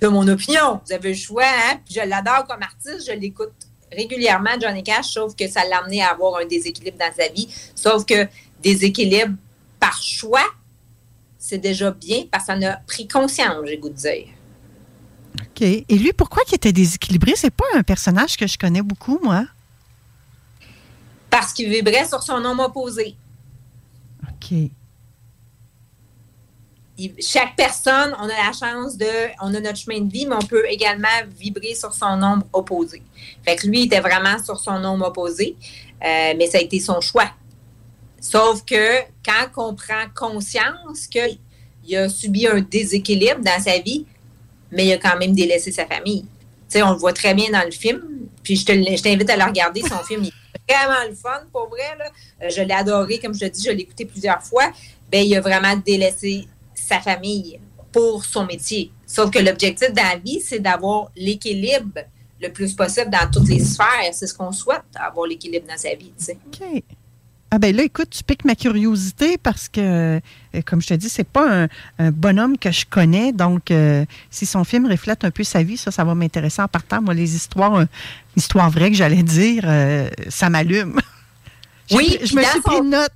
de mon opinion, vous avez le choix, hein? puis je l'adore comme artiste, je l'écoute régulièrement, Johnny Cash, sauf que ça l'a amené à avoir un déséquilibre dans sa vie, sauf que déséquilibre par choix, c'est déjà bien parce qu'on a pris conscience, j'ai goût de dire. OK. Et lui, pourquoi il était déséquilibré? C'est pas un personnage que je connais beaucoup, moi. Parce qu'il vibrait sur son homme opposé. OK. Chaque personne, on a la chance de, on a notre chemin de vie, mais on peut également vibrer sur son ombre opposé. Fait que lui, il était vraiment sur son ombre opposé, euh, mais ça a été son choix. Sauf que quand on prend conscience qu'il a subi un déséquilibre dans sa vie, mais il a quand même délaissé sa famille. Tu sais, on le voit très bien dans le film. Puis je t'invite à le regarder, son film. Il est vraiment le fun, pour vrai. Euh, je l'ai adoré, comme je te dis, je l'ai écouté plusieurs fois. Ben, il a vraiment délaissé sa famille pour son métier. Sauf que l'objectif dans la vie, c'est d'avoir l'équilibre le plus possible dans toutes les sphères. C'est ce qu'on souhaite, avoir l'équilibre dans sa vie. tu sais. OK. Ah ben là, écoute, tu piques ma curiosité parce que, euh, comme je te dis, c'est pas un, un bonhomme que je connais. Donc, euh, si son film reflète un peu sa vie, ça, ça va m'intéresser en partant. Moi, les histoires, euh, histoires vraies que j'allais dire, euh, ça m'allume. <laughs> Oui, je me suis son- pris note.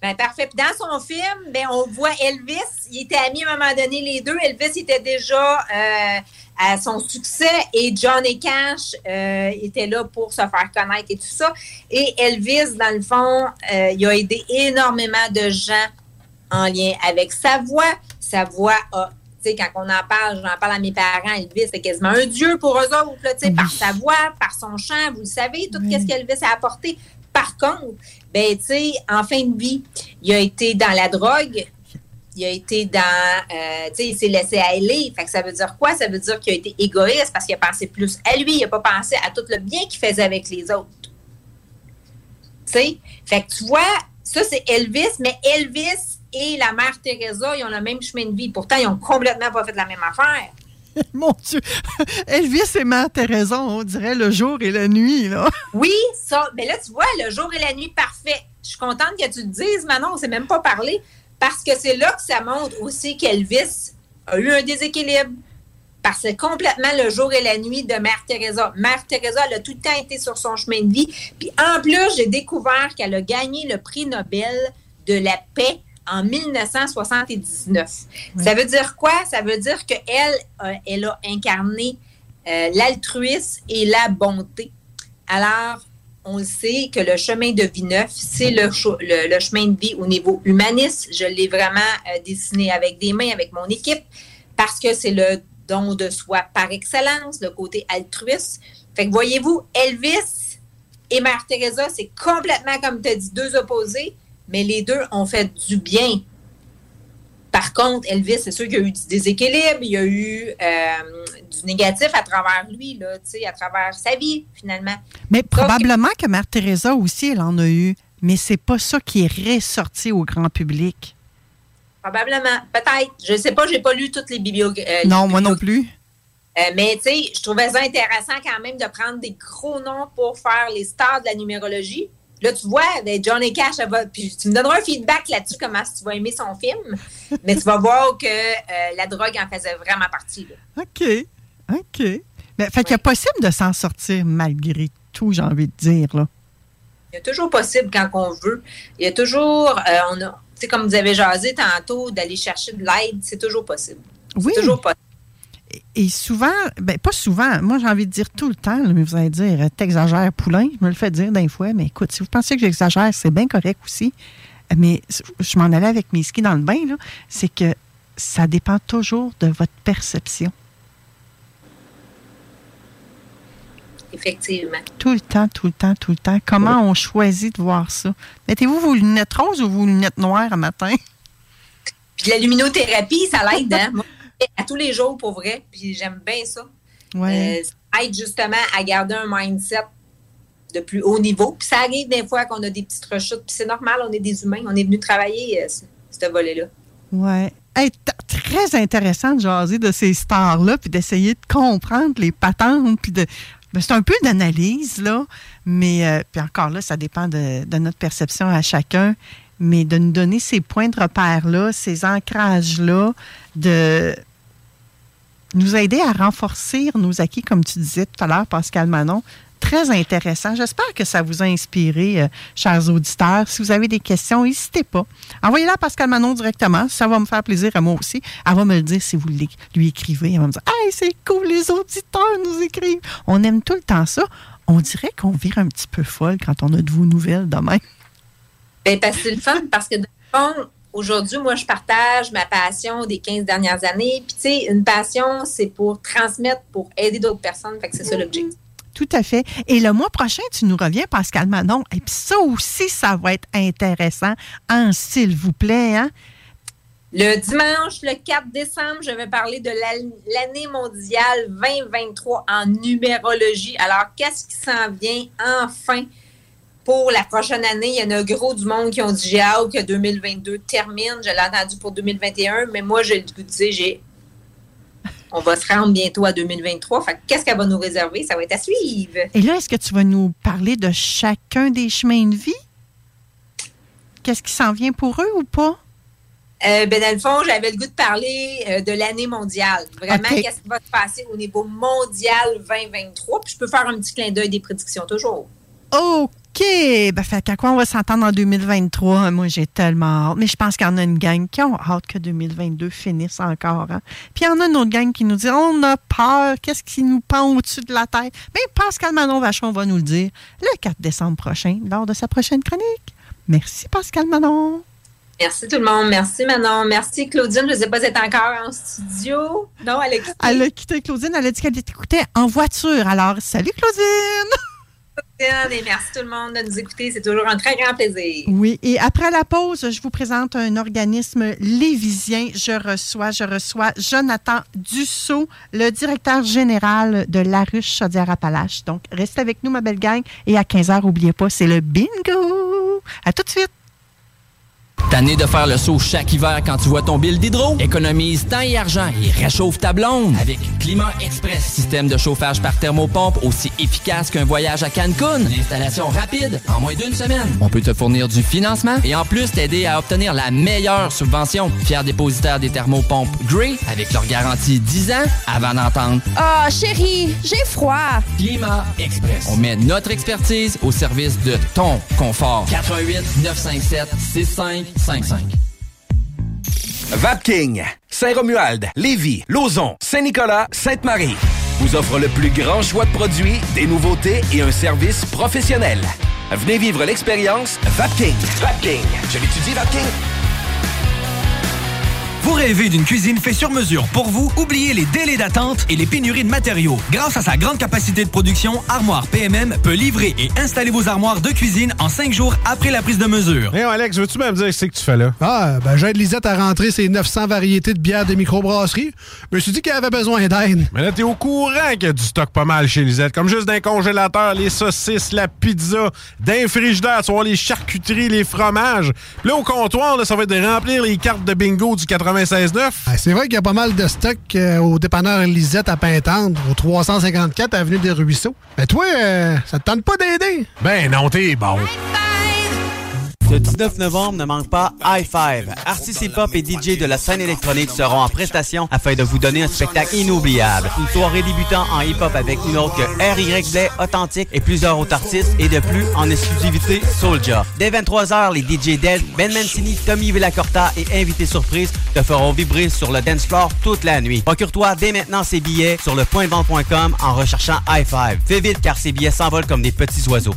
Ben, parfait. Puis dans son film, ben, on voit Elvis. Il était amis à un moment donné, les deux. Elvis était déjà euh, à son succès et Johnny Cash euh, était là pour se faire connaître et tout ça. Et Elvis, dans le fond, euh, il a aidé énormément de gens en lien avec sa voix. Sa voix a. Tu sais, quand on en parle, j'en parle à mes parents, Elvis, c'est quasiment un dieu pour eux autres, là, tu sais, par sa voix, par son chant, vous le savez, tout ce qu'Elvis a apporté. Par contre, ben, tu sais, en fin de vie, il a été dans la drogue, il a été dans, euh, tu sais, il s'est laissé aller. Fait ça veut dire quoi? Ça veut dire qu'il a été égoïste parce qu'il a pensé plus à lui, il n'a pas pensé à tout le bien qu'il faisait avec les autres. Tu sais? Fait que tu vois, ça, c'est Elvis, mais Elvis et la mère Teresa, ils ont le même chemin de vie. Pourtant, ils ont complètement pas fait la même affaire. <laughs> Mon Dieu. <laughs> Elvis et Mère Thérèse, on dirait le jour et la nuit, là. <laughs> Oui, ça. Mais là, tu vois, le jour et la nuit, parfait. Je suis contente que tu le dises, Manon, on ne s'est même pas parlé. Parce que c'est là que ça montre aussi qu'Elvis a eu un déséquilibre. Parce que c'est complètement le jour et la nuit de Mère Teresa. Mère Teresa, elle a tout le temps été sur son chemin de vie. Puis en plus, j'ai découvert qu'elle a gagné le prix Nobel de la paix en 1979. Ça veut dire quoi? Ça veut dire qu'elle, euh, elle a incarné euh, l'altruisme et la bonté. Alors, on le sait que le chemin de vie neuf, c'est le, cho- le- le chemin de vie au niveau humaniste. Je l'ai vraiment euh, dessiné avec des mains, avec mon équipe, parce que c'est le don de soi par excellence, le côté altruiste. Fait que voyez-vous, Elvis et Mère Teresa, c'est complètement, comme tu as dit, deux opposés, mais les deux ont fait du bien. Par contre, Elvis, c'est sûr qu'il y a eu du déséquilibre, il y a eu euh, du négatif à travers lui, là, à travers sa vie, finalement. Mais probablement que Mère Teresa aussi, elle en a eu. Mais c'est pas ça qui est ressorti au grand public. Probablement, peut-être. Je ne sais pas, j'ai pas lu toutes les bibliographies. non, moi non plus. Euh, mais tu sais, je trouvais ça intéressant quand même de prendre des gros noms pour faire les stars de la numérologie. Là, tu vois, ben, Johnny Cash, elle va- puis tu me donneras un feedback là-dessus, comment tu vas aimer son film. <laughs> mais tu vas voir que euh, la drogue en faisait vraiment partie. là. OK. OK. Mais, fait qu'il est possible de s'en sortir malgré tout, j'ai envie de dire. Là. Il y a toujours possible quand on veut. Il y a toujours, euh, on a, tu sais, comme vous avez jasé tantôt, d'aller chercher de l'aide, c'est toujours possible. Oui. C'est toujours possible. Et souvent, ben pas souvent, moi j'ai envie de dire tout le temps, là, mais vous allez dire, euh, t'exagères, poulain, je me le fais dire d'un fois, mais écoute, si vous pensez que j'exagère, c'est bien correct aussi. Mais je m'en allais avec mes skis dans le bain, c'est que ça dépend toujours de votre perception. Effectivement. Tout le temps, tout le temps, tout le temps. Comment on choisit de voir ça? Mettez-vous vos lunettes roses ou vos lunettes noires à matin? Puis la luminothérapie, ça l'aide, hein? <laughs> À tous les jours, pour vrai. Puis j'aime bien ça. Ouais. Euh, ça aide justement à garder un mindset de plus haut niveau. Puis ça arrive des fois qu'on a des petites rechutes. Puis c'est normal, on est des humains. On est venu travailler euh, ce, ce volet-là. Hey, t- très intéressant de jaser de ces stars-là, puis d'essayer de comprendre les patentes, puis de. ben, c'est un peu d'analyse, là, mais euh, puis encore là, ça dépend de, de notre perception à chacun, mais de nous donner ces points de repère-là, ces ancrages-là, de nous aider à renforcer nos acquis, comme tu disais tout à l'heure, Pascal Manon. Très intéressant. J'espère que ça vous a inspiré, euh, chers auditeurs. Si vous avez des questions, n'hésitez pas. Envoyez-la à Pascal Manon directement. Ça va me faire plaisir à moi aussi. Elle va me le dire si vous lui écrivez. Elle va me dire Hey, c'est cool, les auditeurs nous écrivent. On aime tout le temps ça. On dirait qu'on vire un petit peu folle quand on a de vos nouvelles demain. Ben, parce que c'est le fun, parce que le fond, aujourd'hui, moi, je partage ma passion des 15 dernières années. Puis, tu sais, une passion, c'est pour transmettre, pour aider d'autres personnes. Fait que c'est ça l'objectif. Tout à fait. Et le mois prochain, tu nous reviens, Pascal Manon. Et puis ça aussi, ça va être intéressant. En s'il vous plaît, hein? Le dimanche, le 4 décembre, je vais parler de la- l'année mondiale 2023 en numérologie. Alors, qu'est-ce qui s'en vient enfin? Pour la prochaine année? Il y en a gros du monde qui ont dit j'ai hâte que 2022 termine. Je l'ai entendu pour 2021, mais moi, je le goût de dire, j'ai. On va se rendre bientôt à 2023. Fait que qu'est-ce qu'elle va nous réserver? Ça va être à suivre. Et là, est-ce que tu vas nous parler de chacun des chemins de vie? Qu'est-ce qui s'en vient pour eux ou pas? Euh, ben, dans le fond, j'avais le goût de parler euh, de l'année mondiale. Vraiment, qu'est-ce qui va se passer au niveau mondial 2023? Puis je peux faire un petit clin d'œil des prédictions toujours. OK. Ben, fait qu'à quoi on va s'entendre en 2023? Moi, j'ai tellement hâte. Mais je pense qu'il y en a une gang qui ont hâte que 2022 finisse encore. hein. Puis il y en a une autre gang qui nous dit on a peur, qu'est-ce qui nous pend au-dessus de la tête? Mais Pascal Manon Vachon va nous le dire le 4 décembre prochain, lors de sa prochaine chronique. Merci, Pascal Manon. Merci tout le monde. Merci Manon. Merci Claudine. Je ne sais pas si elle est encore en studio. Non, elle est Elle a quitté Claudine, elle a dit qu'elle t'écoutait en voiture. Alors, salut Claudine! Et merci tout le monde de nous écouter. C'est toujours un très grand plaisir. Oui, et après la pause, je vous présente un organisme lévisien. Je reçois, je reçois Jonathan Dussault, le directeur général de La Ruche Chaudière-Appalaches. Donc, restez avec nous, ma belle gang. Et à 15h, n'oubliez pas, c'est le bingo! À tout de suite! Tanné de faire le saut chaque hiver quand tu vois ton bill d'hydro? Économise temps et argent et réchauffe ta blonde avec Climat Express. Système de chauffage par thermopompe aussi efficace qu'un voyage à Cancun. Une installation rapide en moins d'une semaine. On peut te fournir du financement et en plus t'aider à obtenir la meilleure subvention. Fier dépositaire des thermopompes Grey avec leur garantie 10 ans avant d'entendre Ah, chérie, j'ai froid. Climat Express. On met notre expertise au service de ton confort. 88 957 6555. Vapking, Saint-Romuald, Lévis, Lauson, Saint-Nicolas, Sainte-Marie vous offre le plus grand choix de produits, des nouveautés et un service professionnel. Venez vivre l'expérience Vapking. Vapking. Je l'étudie, Vapking. Vous rêvez d'une cuisine faite sur mesure pour vous? Oubliez les délais d'attente et les pénuries de matériaux. Grâce à sa grande capacité de production, Armoire PMM peut livrer et installer vos armoires de cuisine en cinq jours après la prise de mesure. Hey, Alex, veux-tu même dire ce que tu fais là? Ah, ben j'aide Lisette à rentrer ses 900 variétés de bières de microbrasserie. Je me suis dit qu'elle avait besoin d'aide. Mais là, t'es au courant qu'il y a du stock pas mal chez Lisette. Comme juste d'un congélateur, les saucisses, la pizza, d'un frigidaire, tu voir les charcuteries, les fromages. Puis là, au comptoir, là, ça va être de remplir les cartes de bingo du 96.9. Ah, C'est vrai qu'il y a pas mal de stock euh, au dépanneur Lisette à Pintendre, au 354 Avenue des Ruisseaux. Mais toi, euh, ça te tente pas d'aider? Ben non, t'es bon. Le 19 novembre, ne manque pas High Five. Artistes hip-hop et DJ de la scène électronique seront en prestation afin de vous donner un spectacle inoubliable. Une soirée débutant en hip-hop avec une autre que R.Y. Blay, Authentique et plusieurs autres artistes et de plus en exclusivité Soulja. Dès 23h, les DJ Del, Ben Mancini, Tommy Villacorta et invités surprises te feront vibrer sur le dance floor toute la nuit. Procure-toi dès maintenant ces billets sur le pointvente.com en recherchant High Five. Fais vite car ces billets s'envolent comme des petits oiseaux.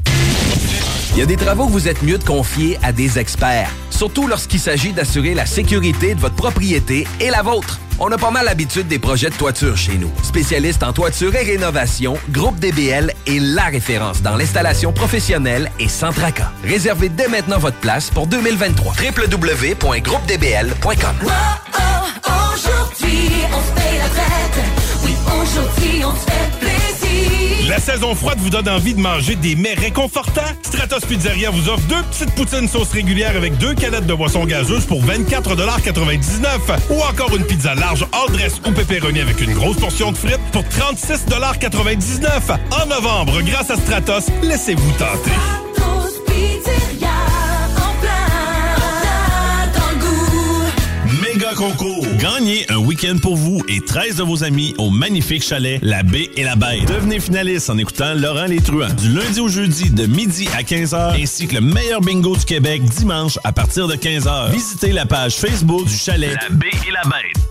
Il y a des travaux que vous êtes mieux de confier à des experts, surtout lorsqu'il s'agit d'assurer la sécurité de votre propriété et la vôtre. On a pas mal l'habitude des projets de toiture chez nous. Spécialiste en toiture et rénovation, Groupe DBL est la référence dans l'installation professionnelle et sans tracas. Réservez dès maintenant votre place pour 2023. www.groupedbl.com. La saison froide vous donne envie de manger des mets réconfortants? Stratos Pizzeria vous offre deux petites poutines sauce régulière avec deux canettes de boisson gazeuse pour 24,99 ou encore une pizza large all dress ou pepperoni avec une grosse portion de frites pour 36,99 En novembre, grâce à Stratos, laissez-vous tenter. Gagnez un week-end pour vous et 13 de vos amis au magnifique chalet La Baie et la Bête. Devenez finaliste en écoutant Laurent Les du lundi au jeudi de midi à 15h ainsi que le meilleur bingo du Québec dimanche à partir de 15h. Visitez la page Facebook du chalet La Baie et la Bête.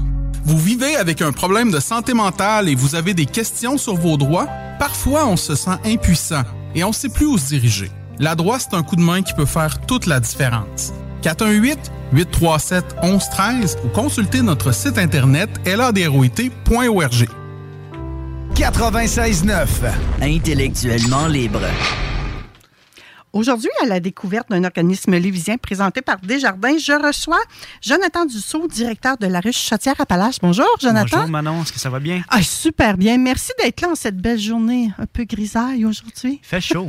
Vous vivez avec un problème de santé mentale et vous avez des questions sur vos droits? Parfois, on se sent impuissant et on ne sait plus où se diriger. La droite, c'est un coup de main qui peut faire toute la différence. 418-837-1113 ou consultez notre site internet ladroit.org. 96.9. Intellectuellement libre. Aujourd'hui, à la découverte d'un organisme lévisien présenté par Desjardins, je reçois Jonathan Dussault, directeur de la ruche Chaudière-Appalaches. Bonjour, Jonathan. Bonjour, Manon. Est-ce que ça va bien? Ah, super bien. Merci d'être là en cette belle journée un peu grisaille aujourd'hui. Fait chaud.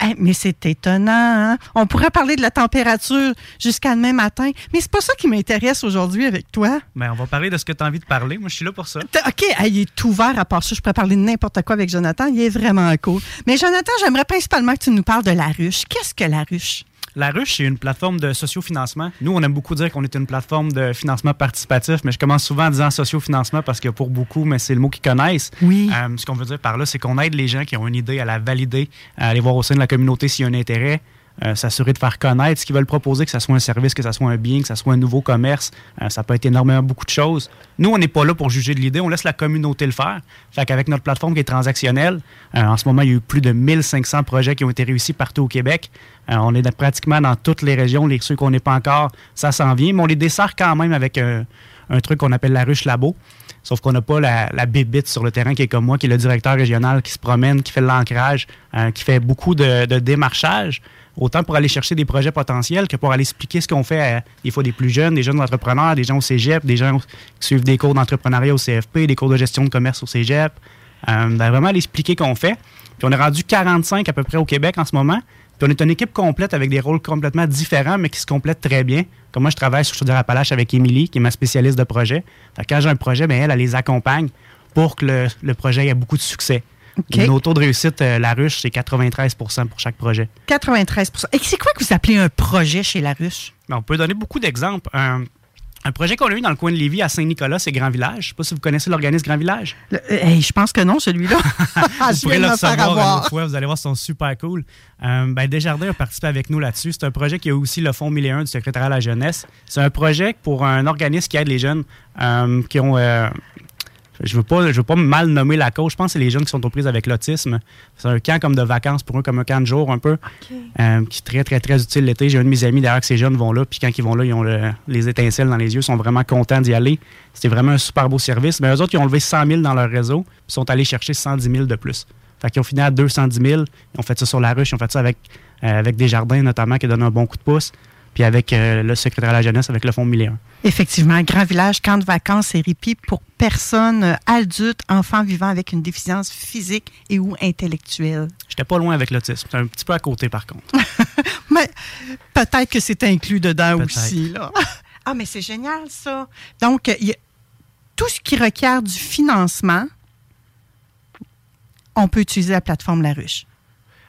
Hey, <laughs> mais c'est étonnant. hein? On pourrait parler de la température jusqu'à demain matin, mais c'est pas ça qui m'intéresse aujourd'hui avec toi. Ben, on va parler de ce que tu as envie de parler. Moi, je suis là pour ça. OK, hey, il est ouvert à part ça. Je pourrais parler de n'importe quoi avec Jonathan. Il est vraiment cool. Mais Jonathan, j'aimerais principalement que tu nous parles de la ruche. Qu'est-ce que la ruche? La Ruche, c'est une plateforme de sociofinancement. Nous, on aime beaucoup dire qu'on est une plateforme de financement participatif, mais je commence souvent en disant sociofinancement parce que pour beaucoup, mais c'est le mot qu'ils connaissent. Oui. Euh, ce qu'on veut dire par là, c'est qu'on aide les gens qui ont une idée à la valider, à aller voir au sein de la communauté s'il y a un intérêt, euh, s'assurer de faire connaître ce qu'ils veulent proposer, que ce soit un service, que ce soit un bien, que ce soit un nouveau commerce. Euh, ça peut être énormément beaucoup de choses. Nous, on n'est pas là pour juger de l'idée, on laisse la communauté le faire. Fait qu'avec notre plateforme qui est transactionnelle, euh, en ce moment, il y a eu plus de 1500 projets qui ont été réussis partout au Québec. On est pratiquement dans toutes les régions. Les ceux qu'on n'est pas encore, ça s'en vient. Mais on les dessert quand même avec un truc qu'on appelle la ruche labo. Sauf qu'on n'a pas la, la bébite sur le terrain qui est comme moi, qui est le directeur régional, qui se promène, qui fait l'ancrage, qui fait beaucoup de, de démarchage, autant pour aller chercher des projets potentiels que pour aller expliquer ce qu'on fait à des fois des plus jeunes, des jeunes entrepreneurs, des gens au cégep, des gens qui suivent des cours d'entrepreneuriat au CFP, des cours de gestion de commerce au cégep. Euh, ben, vraiment aller expliquer qu'on fait. Puis on est rendu 45 à peu près au Québec en ce moment. Puis on est une équipe complète avec des rôles complètement différents, mais qui se complètent très bien. Comme moi, je travaille sur Chaudière-Appalaches avec Émilie, qui est ma spécialiste de projet. Fait que quand j'ai un projet, ben elle, les accompagne pour que le projet ait beaucoup de succès. Nos taux de réussite, euh, la ruche, c'est 93% pour chaque projet. 93 Et c'est quoi que vous appelez un projet chez la ruche? Ben, on peut donner beaucoup d'exemples. Un, un projet qu'on a eu dans le coin de Lévis à Saint-Nicolas, c'est Grand Village. Je ne sais pas si vous connaissez l'organisme Grand Village. Le- euh, hey, je pense que non, celui-là. <laughs> vous pourrez le de me faire recevoir une avoir. autre fois. Vous allez voir, ils sont super cool. Euh, ben, Desjardins a participé avec nous là-dessus. C'est un projet qui a aussi le Fonds 1001 du secrétariat à la jeunesse. C'est un projet pour un organisme qui aide les jeunes euh, qui ont... je veux pas, je veux pas mal nommer la cause. Je pense que c'est les jeunes qui sont aux prises avec l'autisme. C'est un camp comme de vacances pour eux, comme un camp de jour un peu, euh, qui est très, très, très utile l'été. J'ai un de mes amis d'ailleurs que ces jeunes vont là, puis quand ils vont là, ils ont le- les étincelles dans les yeux, ils sont vraiment contents d'y aller. C'était vraiment un super beau service. Mais eux autres, ils ont levé 100 000 dans leur réseau, puis ils sont allés chercher 110 000 de plus. Fait qu'ils ont fini à 210 000. Ils ont fait ça sur la ruche, ils ont fait ça avec, euh, avec des jardins notamment qui donnent un bon coup de pouce, puis avec euh, le secrétaire à la jeunesse, avec le Fonds 1001. Effectivement, Grand Village, camp de vacances et répit pour personnes adultes, enfants vivant avec une déficience physique et ou intellectuelle. J'étais pas loin avec l'autisme. Un petit peu à côté, par contre. <laughs> Mais peut-être que c'est inclus dedans aussi. Là. <laughs> Ah, mais c'est génial, ça. Donc, euh, il y a- tout ce qui requiert du financement, on peut utiliser la plateforme La Ruche.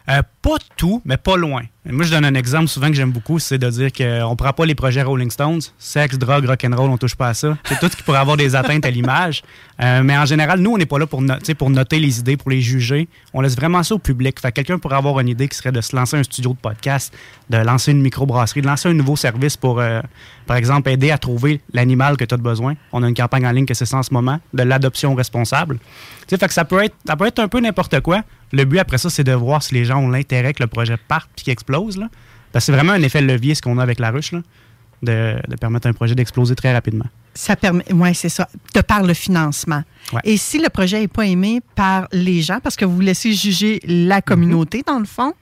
Euh, pas tout, mais pas loin. Moi, je donne un exemple souvent que j'aime beaucoup, c'est de dire qu'on ne prend pas les projets Rolling Stones. Sexe, drogue, rock'n'roll, on touche pas à ça. C'est tout ce qui pourrait avoir des atteintes à l'image. Euh, mais en général, nous, on n'est pas là pour, noter les idées, pour les juger. On laisse vraiment ça au public. Fait que quelqu'un pourrait avoir une idée qui serait de se lancer un studio de podcast, de lancer une microbrasserie, de lancer un nouveau service pour, euh, par exemple, aider à trouver l'animal que tu as besoin. On a une campagne en ligne que c'est ça en ce moment, de l'adoption responsable. Fait que ça peut être, ça peut être un peu n'importe quoi. Le but après ça, c'est de voir si les gens ont l'intérêt que le projet parte puis qu'il explose. Là. Parce que c'est vraiment un effet levier ce qu'on a avec la ruche, là, de, de permettre à un projet d'exploser très rapidement. Ça permet, oui, c'est ça, de par le financement. Ouais. Et si le projet n'est pas aimé par les gens, parce que vous laissez juger la communauté, dans le fond,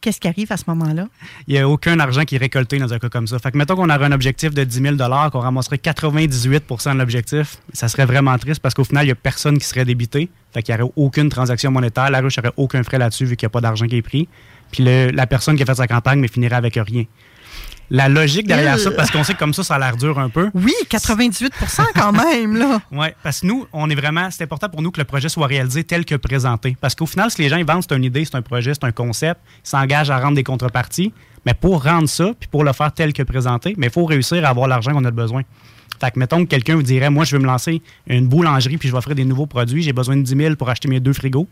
qu'est-ce qui arrive à ce moment-là? Il n'y a aucun argent qui est récolté dans un cas comme ça. Fait que mettons qu'on aurait un objectif de 10 000 qu'on ramasserait 98% de l'objectif, ça serait vraiment triste parce qu'au final, il n'y a personne qui serait débité. Fait qu'il n'y aurait aucune transaction monétaire. La ruche n'aurait aucun frais là-dessus vu qu'il n'y a pas d'argent qui est pris. Puis la personne qui a fait sa campagne mais finirait avec rien. La logique derrière Euh. ça, parce qu'on sait que comme ça, ça a l'air dur un peu. Oui, 98% quand même, là. <laughs> Oui, parce que nous, on est vraiment, c'est important pour nous que le projet soit réalisé tel que présenté. Parce qu'au final, si les gens ils vendent, c'est une idée, c'est un projet, c'est un concept, ils s'engagent à rendre des contreparties. Mais pour rendre ça, puis pour le faire tel que présenté, mais il faut réussir à avoir l'argent qu'on a besoin. Fait que mettons que quelqu'un vous dirait, moi, je veux me lancer une boulangerie, puis je vais offrir des nouveaux produits, j'ai besoin de 10 000 pour acheter mes deux frigos.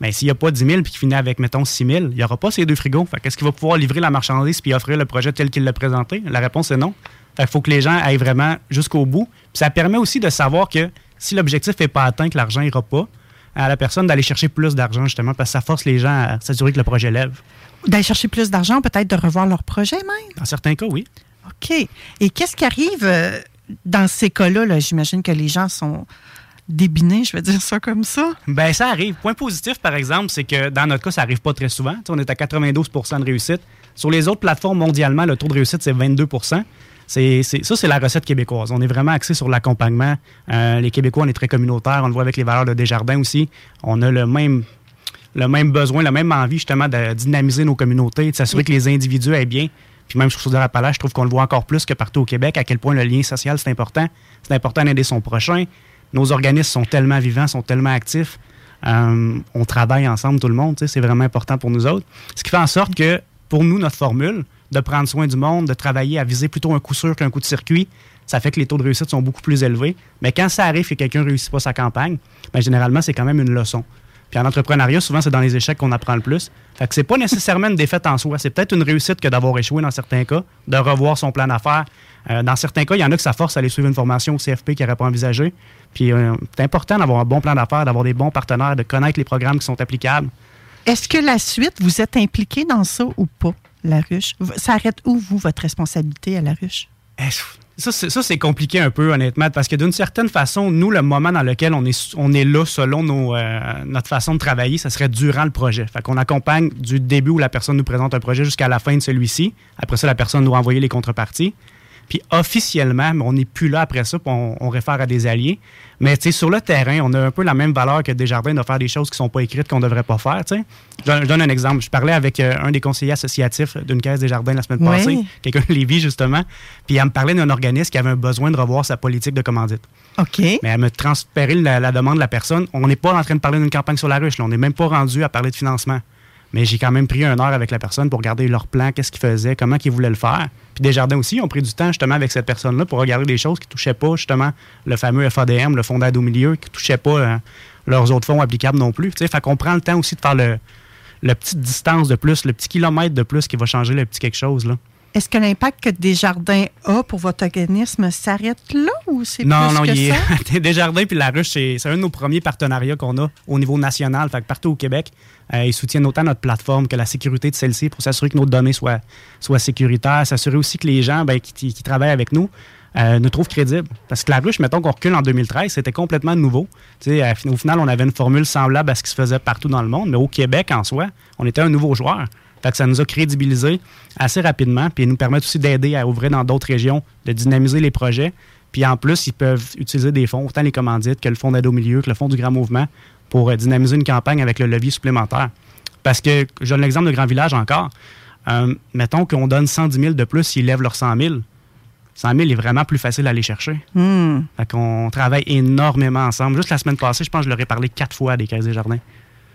Mais s'il n'y a pas 10 000 puis qu'il finit avec, mettons, 6 000, il n'y aura pas ces deux frigos. Fait qu'est-ce qu'il va pouvoir livrer la marchandise puis offrir le projet tel qu'il l'a présenté? La réponse est non. Fait qu'il faut que les gens aillent vraiment jusqu'au bout. Puis ça permet aussi de savoir que si l'objectif n'est pas atteint, que l'argent n'ira pas, à la personne d'aller chercher plus d'argent, justement, parce que ça force les gens à s'assurer que le projet lève. D'aller chercher plus d'argent, peut-être de revoir leur projet même? Dans certains cas, oui. OK. Et qu'est-ce qui arrive euh, dans ces cas-là? là? J'imagine que les gens sont débinés, je vais dire ça comme ça. Ben ça arrive. Point positif, par exemple, c'est que dans notre cas, ça arrive pas très souvent. On est à 92% de réussite. Sur les autres plateformes mondialement, le taux de réussite, c'est 22 c'est, c'est- ça, c'est la recette québécoise. On est vraiment axé sur l'accompagnement. Euh, les Québécois, on est très communautaires. On le voit avec les valeurs de Desjardins aussi. On a le même, le même besoin, la même envie, justement, de dynamiser nos communautés, de s'assurer que les individus aillent bien. Puis même sur Chaudière-Appalaches, je trouve qu'on le voit encore plus que partout au Québec, à quel point le lien social, c'est important. C'est important d'aider son prochain. Nos organismes sont tellement vivants, sont tellement actifs. Euh, on travaille ensemble, tout le monde. C'est vraiment important pour nous autres. Ce qui fait en sorte que, pour nous, notre formule, de prendre soin du monde, de travailler à viser plutôt un coup sûr qu'un coup de circuit, ça fait que les taux de réussite sont beaucoup plus élevés. Mais quand ça arrive que quelqu'un ne réussit pas sa campagne, ben, généralement, c'est quand même une leçon. Puis en entrepreneuriat, souvent, c'est dans les échecs qu'on apprend le plus. Fait que c'est pas nécessairement une défaite en soi. C'est peut-être une réussite que d'avoir échoué dans certains cas, de revoir son plan d'affaires. Euh, dans certains cas, il y en a que ça force à aller suivre une formation au CFP qu'ils n'auraient pas envisagé. Puis euh, c'est important d'avoir un bon plan d'affaires, d'avoir des bons partenaires, de connaître les programmes qui sont applicables. Est-ce que la suite, vous êtes impliqué dans ça ou pas, la ruche? Ça arrête où, vous, votre responsabilité à la ruche? Eh, Ça, c'est, ça, c'est compliqué un peu, honnêtement, parce que d'une certaine façon, nous, le moment dans lequel on est, on est là, selon nos, euh, notre façon de travailler, ça serait durant le projet. Fait qu'on accompagne du début où la personne nous présente un projet jusqu'à la fin de celui-ci. Après ça, la personne doit envoyer les contreparties. Puis officiellement, on n'est plus là après ça, puis on, on réfère à des alliés. Mais tu sais, sur le terrain, on a un peu la même valeur que Desjardins de faire des choses qui sont pas écrites, qu'on ne devrait pas faire. tu sais. Je donne, un exemple. Je parlais avec euh, un des conseillers associatifs d'une caisse Desjardins la semaine Oui. passée, quelqu'un de Lévis justement, puis elle me parlait d'un organisme qui avait un besoin de revoir sa politique de commandite. OK. Mais elle me transférait la, la demande de la personne. On n'est pas en train de parler d'une campagne sur la ruche. là. On n'est même pas rendu à parler de financement. Mais j'ai quand même pris une heure avec la personne pour regarder leur plan, qu'est-ce qu'ils faisaient, comment ils voulaient le faire. Puis Desjardins aussi ont pris du temps justement avec cette personne-là pour regarder des choses qui ne touchaient pas justement le fameux FADM, le fonds d'aide au milieu, qui ne touchaient pas euh, leurs autres fonds applicables non plus. Fait qu'on prend le temps aussi de faire le, le petite distance de plus, le petit kilomètre de plus qui va changer le petit quelque chose. Là. Est-ce que l'impact que Desjardins a pour votre organisme s'arrête là ou c'est Non, plus non, que il ça? est... <laughs> Desjardins puis La Ruche, c'est c'est un de nos premiers partenariats qu'on a au niveau national. Fait que partout au Québec, euh, ils soutiennent autant notre plateforme que la sécurité de celle-ci pour s'assurer que nos données soient, sécuritaires, s'assurer aussi que les gens ben, qui, travaillent avec nous euh, nous trouvent crédibles. Parce que La Ruche, mettons qu'on recule en 2013, c'était complètement nouveau. À- au final, on avait une formule semblable à ce qui se faisait partout dans le monde, mais au Québec, en soi, on était un nouveau joueur. Ça nous a crédibilisé assez rapidement, puis ils nous permettent aussi d'aider à ouvrir dans d'autres régions, de dynamiser les projets. Puis en plus, ils peuvent utiliser des fonds, autant les commandites que le fonds d'aide au milieu, que le fonds du Grand Mouvement, pour euh, dynamiser une campagne avec le levier supplémentaire. Parce que, je donne l'exemple de Grand Village encore. Euh, mettons qu'on donne 110 000 de plus s'ils lèvent leurs 100 000. 100 000 est vraiment plus facile à aller chercher. Hmm. Fait qu'on travaille énormément ensemble. Juste la semaine passée, je pense que je leur ai parlé quatre fois à des caisses des jardins.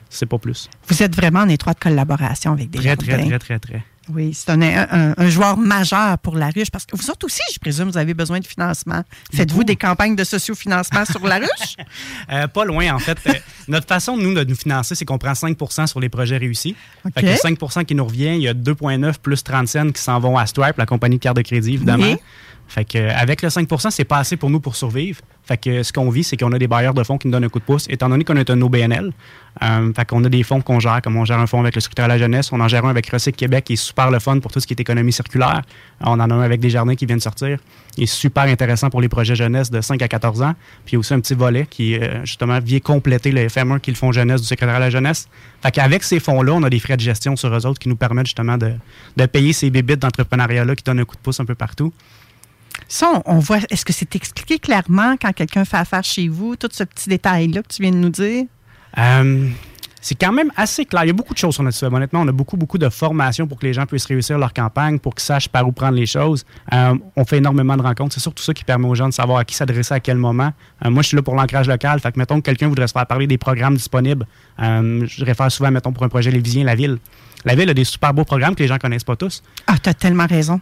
C'est pas plus. Vous êtes vraiment en étroite collaboration avec Très, Desjardins. très, très, très, très. Oui, c'est un, un- un joueur majeur pour la ruche parce que vous autres aussi, je présume, vous avez besoin de financement. Faites-vous des campagnes de sociofinancement sur la ruche? <laughs> Euh, pas loin, en fait. Euh, notre façon, nous, de nous financer, c'est qu'on prend 5% sur les projets réussis. OK. Fait que le 5% qui nous revient, il y a 2,9 plus 30 cents qui s'en vont à Stripe, la compagnie de carte de crédit, évidemment. Oui. Fait que, euh, avec le 5% c'est pas assez pour nous pour survivre. Fait que ce qu'on vit, c'est qu'on a des bailleurs de fonds qui nous donnent un coup de pouce. Étant donné qu'on est un OBNL, euh, fait qu'on a des fonds qu'on gère, comme on gère un fonds avec le secrétaire à la jeunesse, on en gère un avec Recyc Québec qui est super le fun pour tout ce qui est économie circulaire. On en a un avec des jardins qui viennent sortir. Il est super intéressant pour les projets jeunesse de 5 à 14 ans. Puis il y a aussi un petit volet qui, euh, justement, vient compléter le FM1 qui fonds jeunesse du secrétaire à la jeunesse. Fait qu'avec ces fonds-là, on a des frais de gestion sur eux autres qui nous permettent justement de, de payer ces bébites d'entrepreneuriat-là qui donnent un coup de pouce un peu partout. Ça, on, on voit. Est-ce que c'est expliqué clairement quand quelqu'un fait affaire chez vous, tout ce petit détail-là que tu viens de nous dire? Euh, c'est quand même assez clair. Il y a beaucoup de choses sur notre site. Honnêtement, on a beaucoup, beaucoup de formations pour que les gens puissent réussir leur campagne, pour qu'ils sachent par où prendre les choses. Euh, on fait énormément de rencontres. C'est surtout ça qui permet aux gens de savoir à qui s'adresser à quel moment. Euh, moi, je suis là pour l'ancrage local. Fait que, mettons que quelqu'un voudrait se faire parler des programmes disponibles. Euh, je réfère souvent, mettons, pour un projet lévisien, la ville. La ville a des super beaux programmes que les gens connaissent pas tous. Ah, tu as tellement raison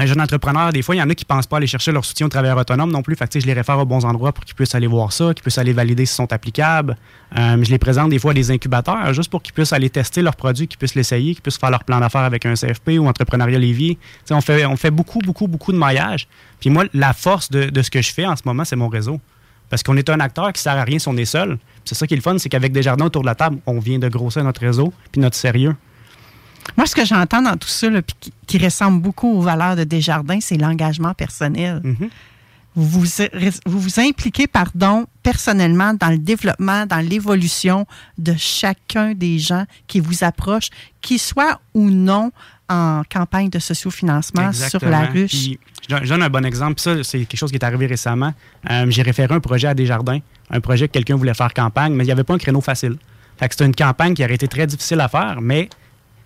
un jeune entrepreneur, des fois, il y en a qui ne pensent pas aller chercher leur soutien aux travailleurs autonomes non plus. Fait je les réfère aux bons endroits pour qu'ils puissent aller voir ça, qu'ils puissent aller valider s'ils sont applicables. Euh, je les présente des fois à des incubateurs juste pour qu'ils puissent aller tester leurs produits, qu'ils puissent l'essayer, qu'ils puissent faire leur plan d'affaires avec un CFP ou Entrepreneuriat Lévis. On fait, on fait beaucoup, beaucoup, beaucoup de maillage. Puis moi, la force de, ce que je fais en ce moment, c'est mon réseau. Parce qu'on est un acteur qui sert à rien si on est seul. C'est ça qui est le fun, c'est qu'avec des jardins autour de la table, on vient de grossir notre réseau puis notre sérieux. Moi, ce que j'entends dans tout ça, là, puis qui, qui ressemble beaucoup aux valeurs de Desjardins, c'est l'engagement personnel. Mm-hmm. Vous vous, vous vous impliquez, pardon, personnellement dans le développement, dans l'évolution de chacun des gens qui vous approchent, qu'ils soient ou non en campagne de sociofinancement sur la ruche. Puis, je donne- je donne un bon exemple. Puis ça, c'est quelque chose qui est arrivé récemment. Euh, J'ai référé un projet à Desjardins, un projet que quelqu'un voulait faire campagne, mais il n'y avait pas un créneau facile. Fait que c'était une campagne qui aurait été très difficile à faire, mais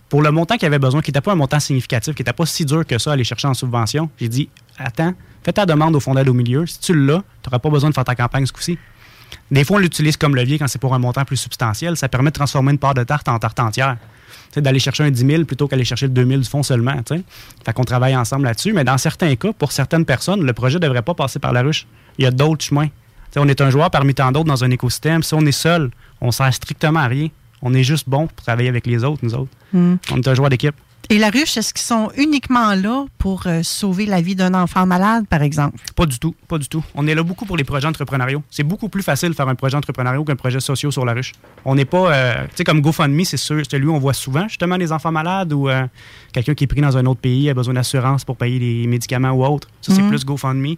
pour le montant qu'il avait besoin, qui n'était pas un montant significatif, qui n'était pas si dur que ça aller chercher en subvention, j'ai dit Attends, fais ta demande au fonds d'aide au milieu. Si tu l'as, tu n'auras pas besoin de faire ta campagne ce coup-ci. Des fois, on l'utilise comme levier quand c'est pour un montant plus substantiel. Ça permet de transformer une part de tarte en tarte entière. Sais, d'aller chercher un 10 000 plutôt qu'aller chercher le 2 000 du fonds seulement. tu sais. Fait qu'on travaille ensemble là-dessus. Mais dans certains cas, pour certaines personnes, le projet ne devrait pas passer par la ruche. Il y a d'autres chemins. Tu sais, on est un joueur parmi tant d'autres dans un écosystème. Si on est seul, on ne sert strictement à rien. On est juste bon pour travailler avec les autres, nous autres. Hmm. On est un joueur d'équipe. Et la ruche, est-ce qu'ils sont uniquement là pour euh, sauver la vie d'un enfant malade, par exemple? Pas du tout, pas du tout. On est là beaucoup pour les projets entrepreneuriaux. C'est beaucoup plus facile de faire un projet entrepreneurial qu'un projet social sur la ruche. On n'est pas, euh, tu sais, comme GoFundMe, c'est sûr, celui où on voit souvent justement des enfants malades ou euh, quelqu'un qui est pris dans un autre pays a besoin d'assurance pour payer des médicaments ou autre. Ça, c'est Mhm. plus GoFundMe.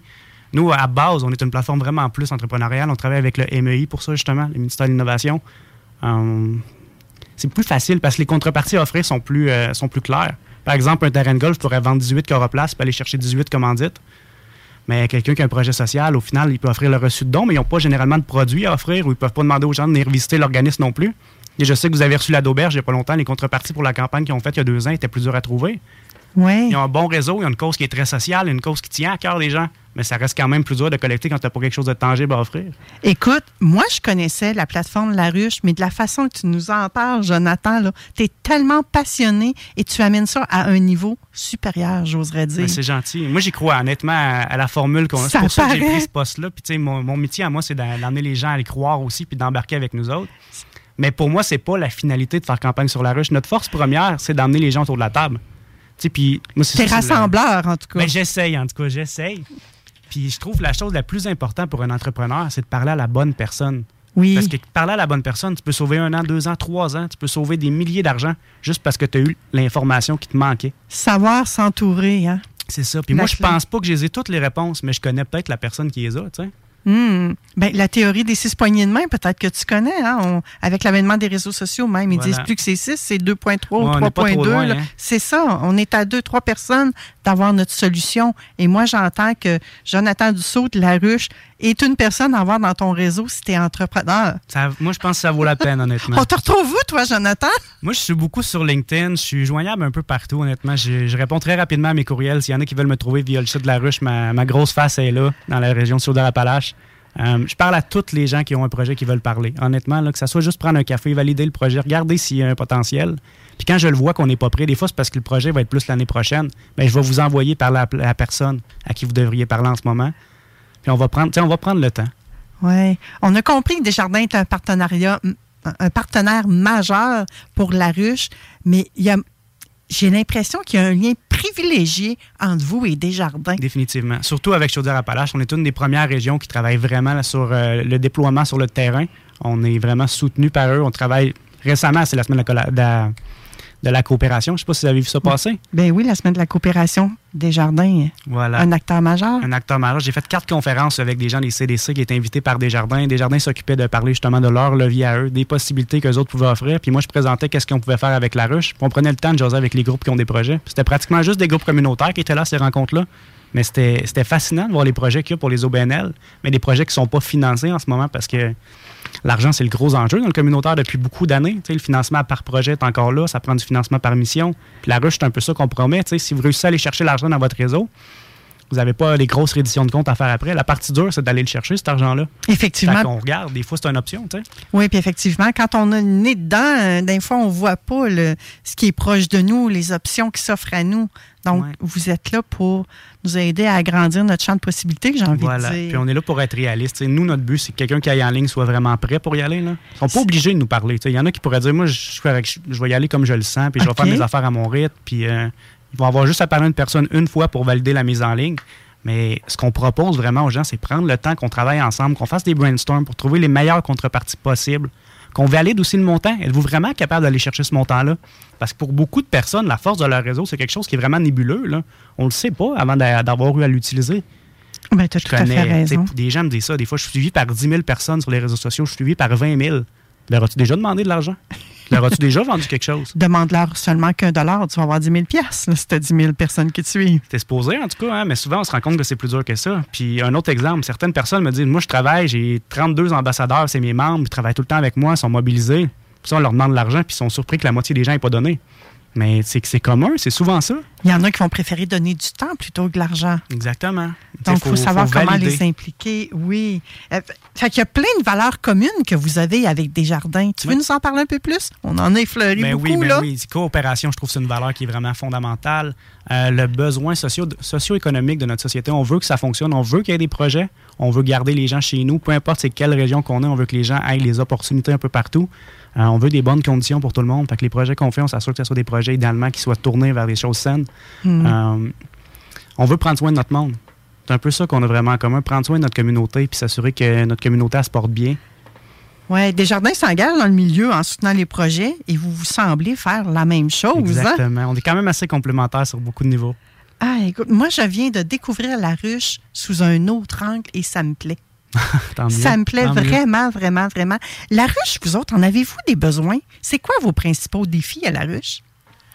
Nous, à base, on est une plateforme vraiment plus entrepreneuriale. On travaille avec le MEI pour ça, justement, le ministère de l'Innovation. C'est plus facile parce que les contreparties à offrir sont plus, euh, sont plus claires. Par exemple, un terrain de golf pourrait vendre 18 coroplaces puis aller chercher 18 commandites. Mais quelqu'un qui a un projet social, au final, il peut offrir le reçu de dons, mais ils n'ont pas généralement de produits à offrir ou ils ne peuvent pas demander aux gens de venir visiter l'organisme non plus. Et je sais que vous avez reçu la d'auberge il n'y a pas longtemps. Les contreparties pour la campagne qu'ils ont faite il y a deux ans étaient plus dures à trouver. Oui. Ils ont un bon réseau, ils ont une cause qui est très sociale, une cause qui tient à cœur des gens. Mais ça reste quand même plus dur de collecter quand tu n'as pas quelque chose de tangible à offrir. Écoute, moi, je connaissais la plateforme La Ruche, mais de la façon que tu nous en parles, Jonathan, tu es tellement passionné et tu amènes ça à un niveau supérieur, j'oserais dire. Ben, c'est gentil. Moi, j'y crois honnêtement à, à la formule qu'on a. C'est pour ça que j'ai pris ce poste-là. Puis, tu sais, mon, mon métier à moi, c'est d'emmener les gens à y croire aussi puis d'embarquer avec nous autres. Mais pour moi, c'est pas la finalité de faire campagne sur la ruche. Notre force première, c'est d'emmener les gens autour de la table. T'es rassembleur, en tout cas. Ben, j'essaye, en tout cas, j'essaye. Puis je trouve la chose la plus importante pour un entrepreneur, c'est de parler à la bonne personne. Oui. Parce que parler à la bonne personne, tu peux sauver un an, deux ans, trois ans, tu peux sauver des milliers d'argent juste parce que tu as eu l'information qui te manquait. Savoir s'entourer, hein? C'est ça. Puis La moi, je pense pas que j'ai toutes les réponses, mais je connais peut-être la personne qui les a, tu sais. Hmm. Ben, la théorie des six poignées de main, peut-être que tu connais, hein? On- avec l'avènement des réseaux sociaux même. Ils Voilà. disent plus que c'est 6, c'est 2.3 Ouais, ou n'est pas trop 3.2. loin, là. hein. C'est ça. On est à deux, trois personnes d'avoir notre solution. Et moi, j'entends que Jonathan Dussault de La Ruche est une personne à avoir dans ton réseau si tu es entrepreneur. Ça- moi, je pense que ça vaut la peine, honnêtement. <laughs> On te retrouve où, toi, Jonathan? Moi, je suis beaucoup sur LinkedIn. Je suis joignable un peu partout, honnêtement. Je, je réponds très rapidement à mes courriels. S'il y en a qui veulent me trouver via le site de la ruche, ma, ma grosse face est là, dans la région de Saudar-Appalaches. Euh, je parle à tous les gens qui ont un projet qui veulent parler. Honnêtement, que ça soit juste prendre un café, valider le projet, regarder s'il y a un potentiel. Puis quand je le vois qu'on n'est pas prêt, des fois, c'est parce que le projet va être plus l'année prochaine. Ben, je vais vous envoyer par la, la personne à qui vous devriez parler en ce moment. Puis on va prendre, on va prendre le temps. Oui. On a compris que Desjardins est un partenariat, un partenaire majeur pour la ruche, mais il y a, j'ai l'impression qu'il y a un lien privilégié entre vous et Desjardins. Définitivement. Surtout avec Chaudière-Appalaches, on est une des premières régions qui travaille vraiment sur euh, le déploiement sur le terrain. On est vraiment soutenu par eux. On travaille récemment, c'est la semaine de la, de la- de la coopération. Je ne sais pas si vous avez vu ça passer. Ben oui, la semaine de la coopération Desjardins, Voilà. un acteur majeur. Un acteur majeur. J'ai fait quatre conférences avec des gens des CDC qui étaient invités par Desjardins. Desjardins s'occupaient de parler justement de leur levier à eux, des possibilités qu'eux autres pouvaient offrir. Puis moi, je présentais qu'est-ce qu'on pouvait faire avec la ruche. Puis on prenait le temps de jaser avec les groupes qui ont des projets. Puis C'était pratiquement juste des groupes communautaires qui étaient là, à ces rencontres-là. Mais c'était fascinant de voir les projets qu'il y a pour les OBNL, mais des projets qui ne sont pas financés en ce moment parce que L'argent, c'est le gros enjeu dans le communautaire depuis beaucoup d'années. Le financement par projet est encore là, ça prend du financement par mission. La ruche, c'est un peu ça qu'on promet. Si vous réussissez à aller chercher l'argent dans votre réseau, vous n'avez pas les grosses redditions de compte à faire après. La partie dure, c'est d'aller le chercher, cet argent-là. Effectivement. on regarde, des fois, c'est une option. tu sais. Oui, puis effectivement, quand on a le nez dedans, euh, des fois, on voit pas le, ce qui est proche de nous, les options qui s'offrent à nous. Donc, vous êtes là pour nous aider à agrandir notre champ de possibilités, j'ai envie Voilà. de dire. Puis on est là pour être réaliste. Nous, notre but, c'est que quelqu'un qui aille en ligne soit vraiment prêt pour y aller. Là. Ils sont pas obligés de nous parler. Il y en a qui pourraient dire Moi, je, vais y aller comme je le sens, puis je vais faire mes affaires à mon rythme. Puis euh, ils vont avoir juste à parler à une personne une fois pour valider la mise en ligne. Mais ce qu'on propose vraiment aux gens, c'est prendre le temps qu'on travaille ensemble, qu'on fasse des brainstorms pour trouver les meilleures contreparties possibles, qu'on valide aussi le montant. Êtes-vous vraiment capable d'aller chercher ce montant-là? Parce que pour beaucoup de personnes, la force de leur réseau, c'est quelque chose qui est vraiment nébuleux. Là. On le sait pas avant d'a- d'avoir eu à l'utiliser. Ben, tu as Je tout à fait connais, raison. Des gens me disent ça. Des fois, je suis suivi par 10 000 personnes sur les réseaux sociaux. Je suis suivi par 20 000. Leur as-tu déjà demandé de l'argent? Leur as-tu déjà vendu quelque chose? Demande-leur seulement qu'un dollar, tu vas avoir 10 000 piastres, si tu as 10 000 personnes qui te suivent. T'es supposé, en tout cas, hein, mais souvent, on se rend compte que c'est plus dur que ça. Puis, un autre exemple, certaines personnes me disent Moi, je travaille, j'ai 32 ambassadeurs, c'est mes membres, ils travaillent tout le temps avec moi, ils sont mobilisés. Puis, ça, on leur demande de l'argent, puis ils sont surpris que la moitié des gens n'aient pas donné. Mais c'est que c'est commun, c'est souvent ça. Il y en a qui vont préférer donner du temps plutôt que de l'argent. Exactement. Donc, il Faut- faut savoir faut comment valider. les impliquer. Oui. Euh, fait qu'il y a plein de valeurs communes que vous avez avec Desjardins. Tu veux nous en parler un peu plus? On en a effleuré Ben beaucoup, oui, ben là. oui. Coopération, je trouve que c'est une valeur qui est vraiment fondamentale. Euh, le besoin socio- socio-économique de notre société, on veut que ça fonctionne, on veut qu'il y ait des projets, on veut garder les gens chez nous, peu importe c'est quelle région qu'on est, on veut que les gens aient les opportunités un peu partout. Euh, on veut des bonnes conditions pour tout le monde. Fait que les projets qu'on fait, on s'assure que ce soit des projets idéalement qui soient tournés vers des choses saines. Mhm. Euh, on veut prendre soin de notre monde. C'est un peu ça qu'on a vraiment en commun, prendre soin de notre communauté puis s'assurer que notre communauté elle se porte bien. Oui, Desjardins s'engage dans le milieu en soutenant les projets et vous vous semblez faire la même chose. hein? Exactement. On est quand même assez complémentaires sur beaucoup de niveaux. Ah, écoute, moi, je viens de découvrir la ruche sous un autre angle et ça me plaît. <laughs> Tant Ça me plaît vraiment, vraiment, vraiment. La ruche, vous autres, en avez-vous des besoins? C'est quoi vos principaux défis à la ruche?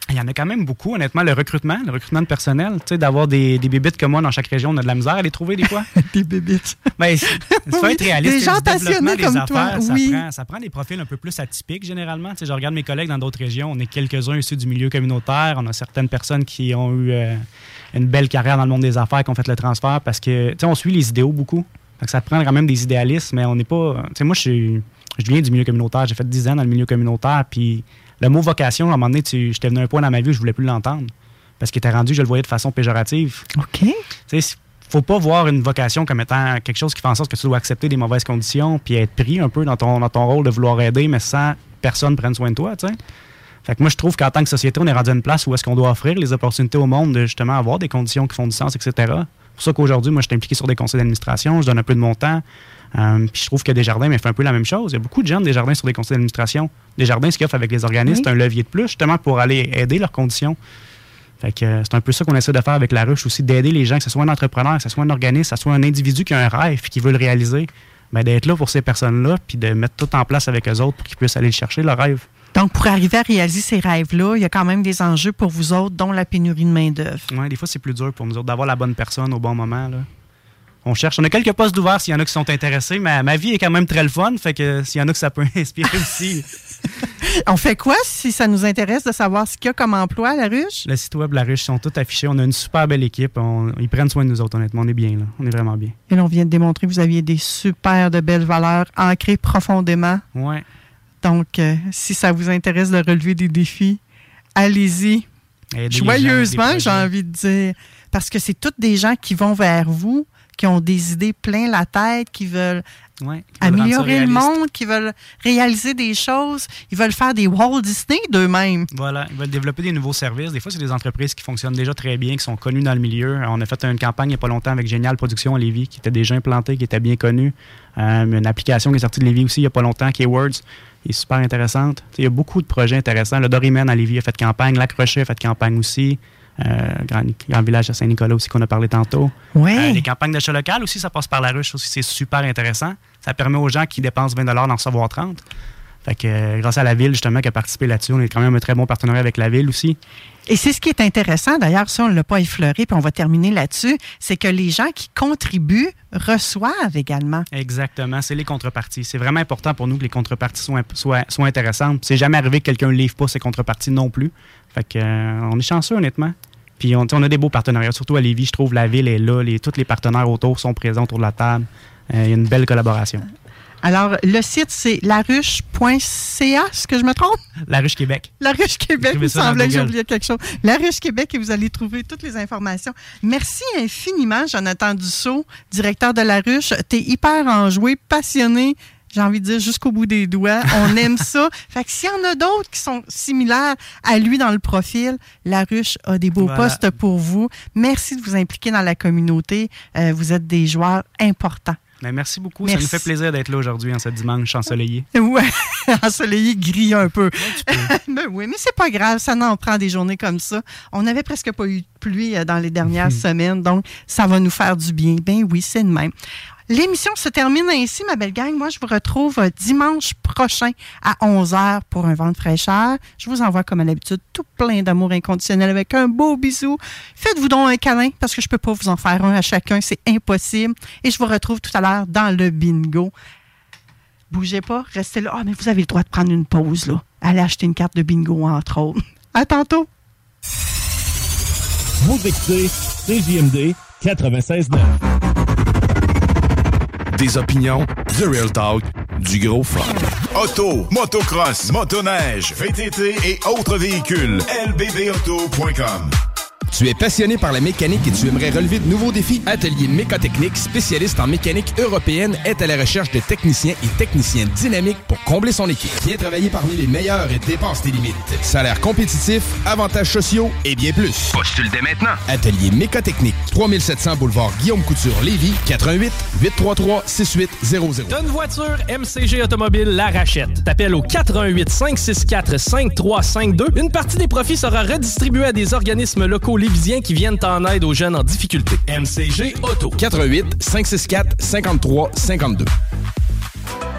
Il y en a quand même beaucoup, honnêtement. Le recrutement, le recrutement de personnel, tu sais, d'avoir des, des bébites comme moi dans chaque région, on a de la misère à les trouver des fois. <laughs> des bébites. Mais <laughs> il faut Oui, être réaliste. des gens passionnés comme affaires, toi, ça, oui. prend, ça prend des profils un peu plus atypiques, généralement. Tu sais, je regarde mes collègues dans d'autres régions. On est quelques-uns issus du milieu communautaire. On a certaines personnes qui ont eu euh, une belle carrière dans le monde des affaires, qui ont fait le transfert parce que, tu sais, on suit les idéaux beaucoup. Fait que ça prend quand même des idéalistes, mais on n'est pas. Tu sais, moi, je suis. Je viens du milieu communautaire. J'ai fait 10 ans dans le milieu communautaire. Puis le mot vocation, à un moment donné, j'étais venu à un point dans ma vie où je voulais plus l'entendre. Parce qu'il était rendu, je le voyais de façon péjorative. OK. Tu sais, faut pas voir une vocation comme étant quelque chose qui fait en sorte que tu dois accepter des mauvaises conditions puis être pris un peu dans ton, dans ton rôle de vouloir aider, mais sans personne prenne soin de toi, tu sais. Fait que moi, je trouve qu'en tant que société, on est rendu à une place où est-ce qu'on doit offrir les opportunités au monde de justement avoir des conditions qui font du sens, etc. C'est pour ça qu'aujourd'hui, moi, je suis impliqué sur des conseils d'administration, je donne un peu de mon temps. Euh, puis je trouve que Desjardins mais fait un peu la même chose. Il y a beaucoup de gens de Desjardins sur des conseils d'administration. Desjardins, ce qu'ils offrent avec les organismes, Oui. c'est un levier de plus, justement, pour aller aider leurs conditions. Fait que euh, c'est un peu ça qu'on essaie de faire avec la ruche aussi, d'aider les gens, que ce soit un entrepreneur, que ce soit un organisme, que ce soit un individu qui a un rêve et qui veut le réaliser, ben, d'être là pour ces personnes-là, puis de mettre tout en place avec eux autres pour qu'ils puissent aller le chercher, leur rêve. Donc, pour arriver à réaliser ces rêves-là, il y a quand même des enjeux pour vous autres, dont la pénurie de main-d'œuvre. Ouais, des fois, c'est plus dur pour nous autres d'avoir la bonne personne au bon moment. Là. On cherche. On a quelques postes d'ouverts s'il y en a qui sont intéressés, mais ma vie est quand même très le fun, fait que s'il y en a que ça peut <laughs> inspirer aussi. On fait quoi si ça nous intéresse de savoir ce qu'il y a comme emploi à la ruche? Le site web, la riche, sont tous affichés. On a une super belle équipe. On- ils prennent soin de nous autres, honnêtement. On est bien, là. On est vraiment bien. Et là, on vient de démontrer que vous aviez des super de belles valeurs ancrées profondément. Ouais. Donc, euh, si ça vous intéresse de relever des défis, allez-y. Joyeusement, j'ai envie de dire. Parce que c'est toutes des gens qui vont vers vous, qui ont des idées plein la tête, qui veulent Ouais, améliorer le monde, qui veulent réaliser des choses, ils veulent faire des Walt Disney d'eux-mêmes. Voilà, ils veulent développer des nouveaux services. Des fois, c'est des entreprises qui fonctionnent déjà très bien, qui sont connues dans le milieu. On a fait une campagne il n'y a pas longtemps avec Génial Production à Lévis, qui était déjà implantée, qui était bien connue. Euh, une application qui est sortie de Lévis aussi il n'y a pas longtemps, qui est super intéressante. Il y a beaucoup de projets intéressants. Le Dorimen à Lévis a fait campagne, La Crochet a fait campagne aussi. Euh, Grand, Grand Village à Saint-Nicolas aussi qu'on a parlé tantôt. Ouais. Euh, les campagnes d'achat local aussi, ça passe par la ruche aussi, c'est super intéressant. Ça permet aux gens qui dépensent 20 d'en recevoir 30. Fait que euh, grâce à la ville, justement, qui a participé là-dessus, on est quand même un très bon partenariat avec la ville aussi. Et c'est ce qui est intéressant, d'ailleurs, ça, on ne l'a pas effleuré, puis on va terminer là-dessus, c'est que les gens qui contribuent reçoivent également. Exactement, c'est les contreparties. C'est vraiment important pour nous que les contreparties soient, soient, soient intéressantes. C'est jamais arrivé que quelqu'un ne livre pas ses contreparties non plus. Fait que, euh, on est chanceux, honnêtement. Puis on, on a des beaux partenariats, surtout à Lévis. Je trouve la ville est là, les, tous les partenaires autour sont présents autour de la table. Euh, Il y a une belle collaboration. Alors, le site, c'est laruche.ca, est-ce que je me trompe? La Ruche Québec. La Ruche Québec, il me semblait que oublié quelque chose. La Ruche Québec et vous allez trouver toutes les informations. Merci infiniment, Jonathan Dussault, directeur de La Ruche. Tu es hyper enjoué, passionné. J'ai envie de dire jusqu'au bout des doigts. On aime <laughs> ça. Fait que s'il y en a d'autres qui sont similaires à lui dans le profil, La Ruche a des beaux Voilà. postes pour vous. Merci de vous impliquer dans la communauté. Euh, vous êtes des joueurs importants. Ben, merci beaucoup. Merci. Ça nous fait plaisir d'être là aujourd'hui, en ce dimanche ensoleillé. <laughs> Ouais, <laughs> ensoleillé, gris un peu. <laughs> ben oui, mais c'est pas grave, ça n'en prend des journées comme ça. On n'avait presque pas eu de pluie euh, dans les dernières semaines, donc ça va nous faire du bien. Ben oui, c'est de même. L'émission se termine ainsi, ma belle gang. Moi, je vous retrouve euh, dimanche prochain à 11h pour un vent de fraîcheur. Je vous envoie, comme à l'habitude, tout plein d'amour inconditionnel avec un beau bisou. Faites-vous donc un câlin parce que je peux pas vous en faire un à chacun. C'est impossible. Et je vous retrouve tout à l'heure dans le bingo. Bougez pas, restez là. Ah, mais vous avez le droit de prendre une pause, là. Allez acheter une carte de bingo, entre autres. <laughs> À tantôt. Vous écoutez CJMD 96.9. Des opinions, du real talk, du gros fun. Auto, motocross, motoneige, VTT et autres véhicules. lbbauto.com Tu es passionné par la mécanique et tu aimerais relever de nouveaux défis? Atelier Mécotechnique, spécialiste en mécanique européenne, est à la recherche de techniciens et techniciennes dynamiques pour combler son équipe. Viens travailler parmi les meilleurs et dépasse tes limites. Salaire compétitif, avantages sociaux et bien plus. Postule dès maintenant. Atelier Mécotechnique, 3700 boulevard Guillaume Couture, Lévis, 88 833 6800. T'as une voiture, MCG Automobile la rachète. T'appelles au 418 564 5352. Une partie des profits sera redistribuée à des organismes locaux lévisiens qui viennent en aide aux jeunes en difficulté. MCG Auto. 88 564 53 52.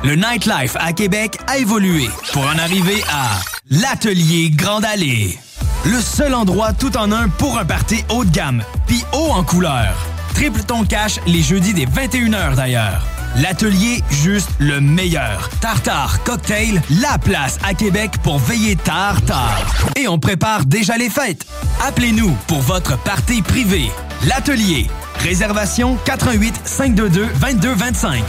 Le nightlife à Québec a évolué pour en arriver à l'Atelier Grande Allée. Le seul endroit tout en un pour un party haut de gamme, puis haut en couleur. Triple ton cash les jeudis dès 21h d'ailleurs. L'atelier, juste le meilleur. Tartare, cocktail, la place à Québec pour veiller tard, tard. Et on prépare déjà les fêtes. Appelez-nous pour votre party privé. L'atelier. Réservation 88 522 2225.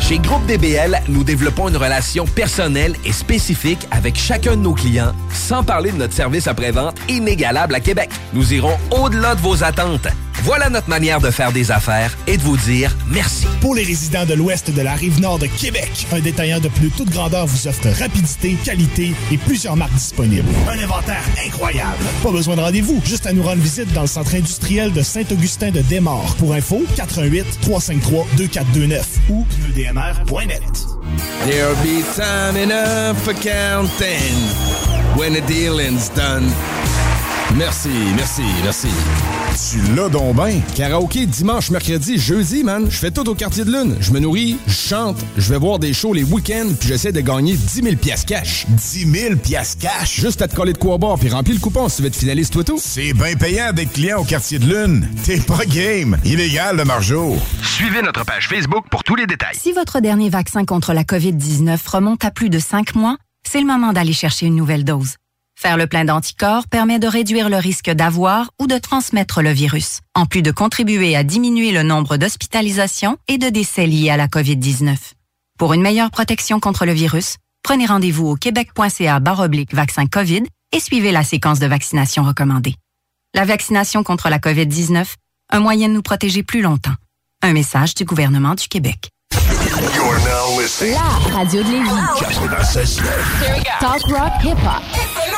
Chez Groupe DBL, nous développons une relation personnelle et spécifique avec chacun de nos clients, sans parler de notre service après-vente inégalable à Québec. Nous irons au-delà de vos attentes. Voilà notre manière de faire des affaires et de vous dire merci. Pour les résidents de l'ouest de la rive nord de Québec, un détaillant de plus toute grandeur vous offre rapidité, qualité et plusieurs marques disponibles. Un inventaire incroyable. Pas besoin de rendez-vous, juste à nous rendre visite dans le centre industriel de Saint-Augustin de Desmaures. Pour info, 88 353 2429 ou pneudmr.net. There'll be time enough for counting when the dealing's done. Merci, merci, merci. Tu l'as donc ben. Karaoké dimanche, mercredi, jeudi, man. Je fais tout au quartier de lune. Je me nourris, je chante, je vais voir des shows les week-ends, puis j'essaie de gagner 10 000 piastres cash. 10 000 piastres cash? Juste à te coller de quoi boire, puis remplir le coupon si tu veux être finaliste, toi tout. C'est bien payant d'être client au quartier de lune. T'es pas game. Illégal, le margeau. Suivez notre page Facebook pour tous les détails. Si votre dernier vaccin contre la COVID-19 remonte à plus de cinq mois, c'est le moment d'aller chercher une nouvelle dose. Faire le plein d'anticorps permet de réduire le risque d'avoir ou de transmettre le virus, en plus de contribuer à diminuer le nombre d'hospitalisations et de décès liés à la COVID-19. Pour une meilleure protection contre le virus, prenez rendez-vous au québec.ca baroblique vaccin COVID et suivez la séquence de vaccination recommandée. La vaccination contre la COVID-19, un moyen de nous protéger plus longtemps. Un message du gouvernement du Québec. You're now listening. La radio de Lévis. Talk rock hip hop.